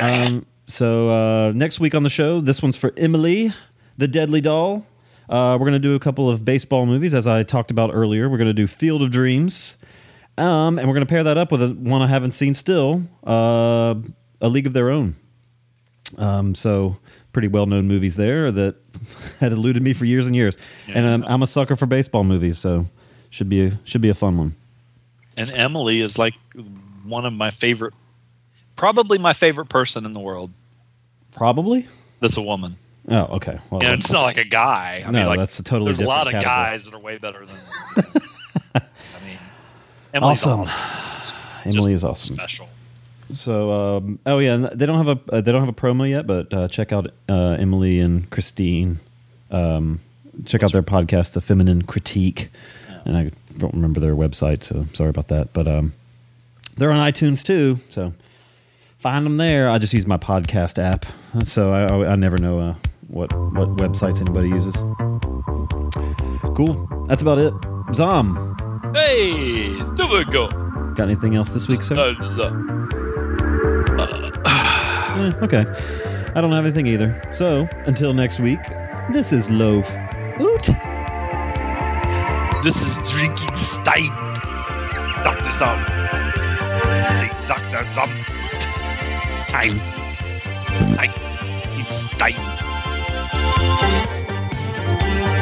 Um, so uh, next week on the show, this one's for Emily, the Deadly Doll. Uh, we're going to do a couple of baseball movies, as I talked about earlier. We're going to do Field of Dreams, um, and we're going to pair that up with a, one I haven't seen still, uh, A League of Their Own. Um, so pretty well known movies there that *laughs* had eluded me for years and years. and um, I'm a sucker for baseball movies, so should be a, should be a fun one. And Emily is like one of my favorite, probably my favorite person in the world. Probably. That's a woman. Oh, okay. Well, and it's not like a guy. I No, mean, like, that's a totally There's a lot of category. guys that are way better than. *laughs* I mean, Emily's Awesome. awesome. *sighs* Emily is awesome. Special. So, um, oh yeah, they don't have a uh, they don't have a promo yet, but uh, check out uh, Emily and Christine. Um, check out their podcast, The Feminine Critique, and I don't remember their website, so sorry about that. But um, they're on iTunes too, so find them there. I just use my podcast app, so I, I, I never know uh, what what websites anybody uses. Cool. That's about it. Zom, Hey, there we go. got anything else this week, sir? Uh, *sighs* Eh, okay. I don't have anything either. So, until next week, this is Loaf. Oot! This is Drinking Stein. Dr. Zom. Dr. Zom. Time. Time. It's Stein. Thank you.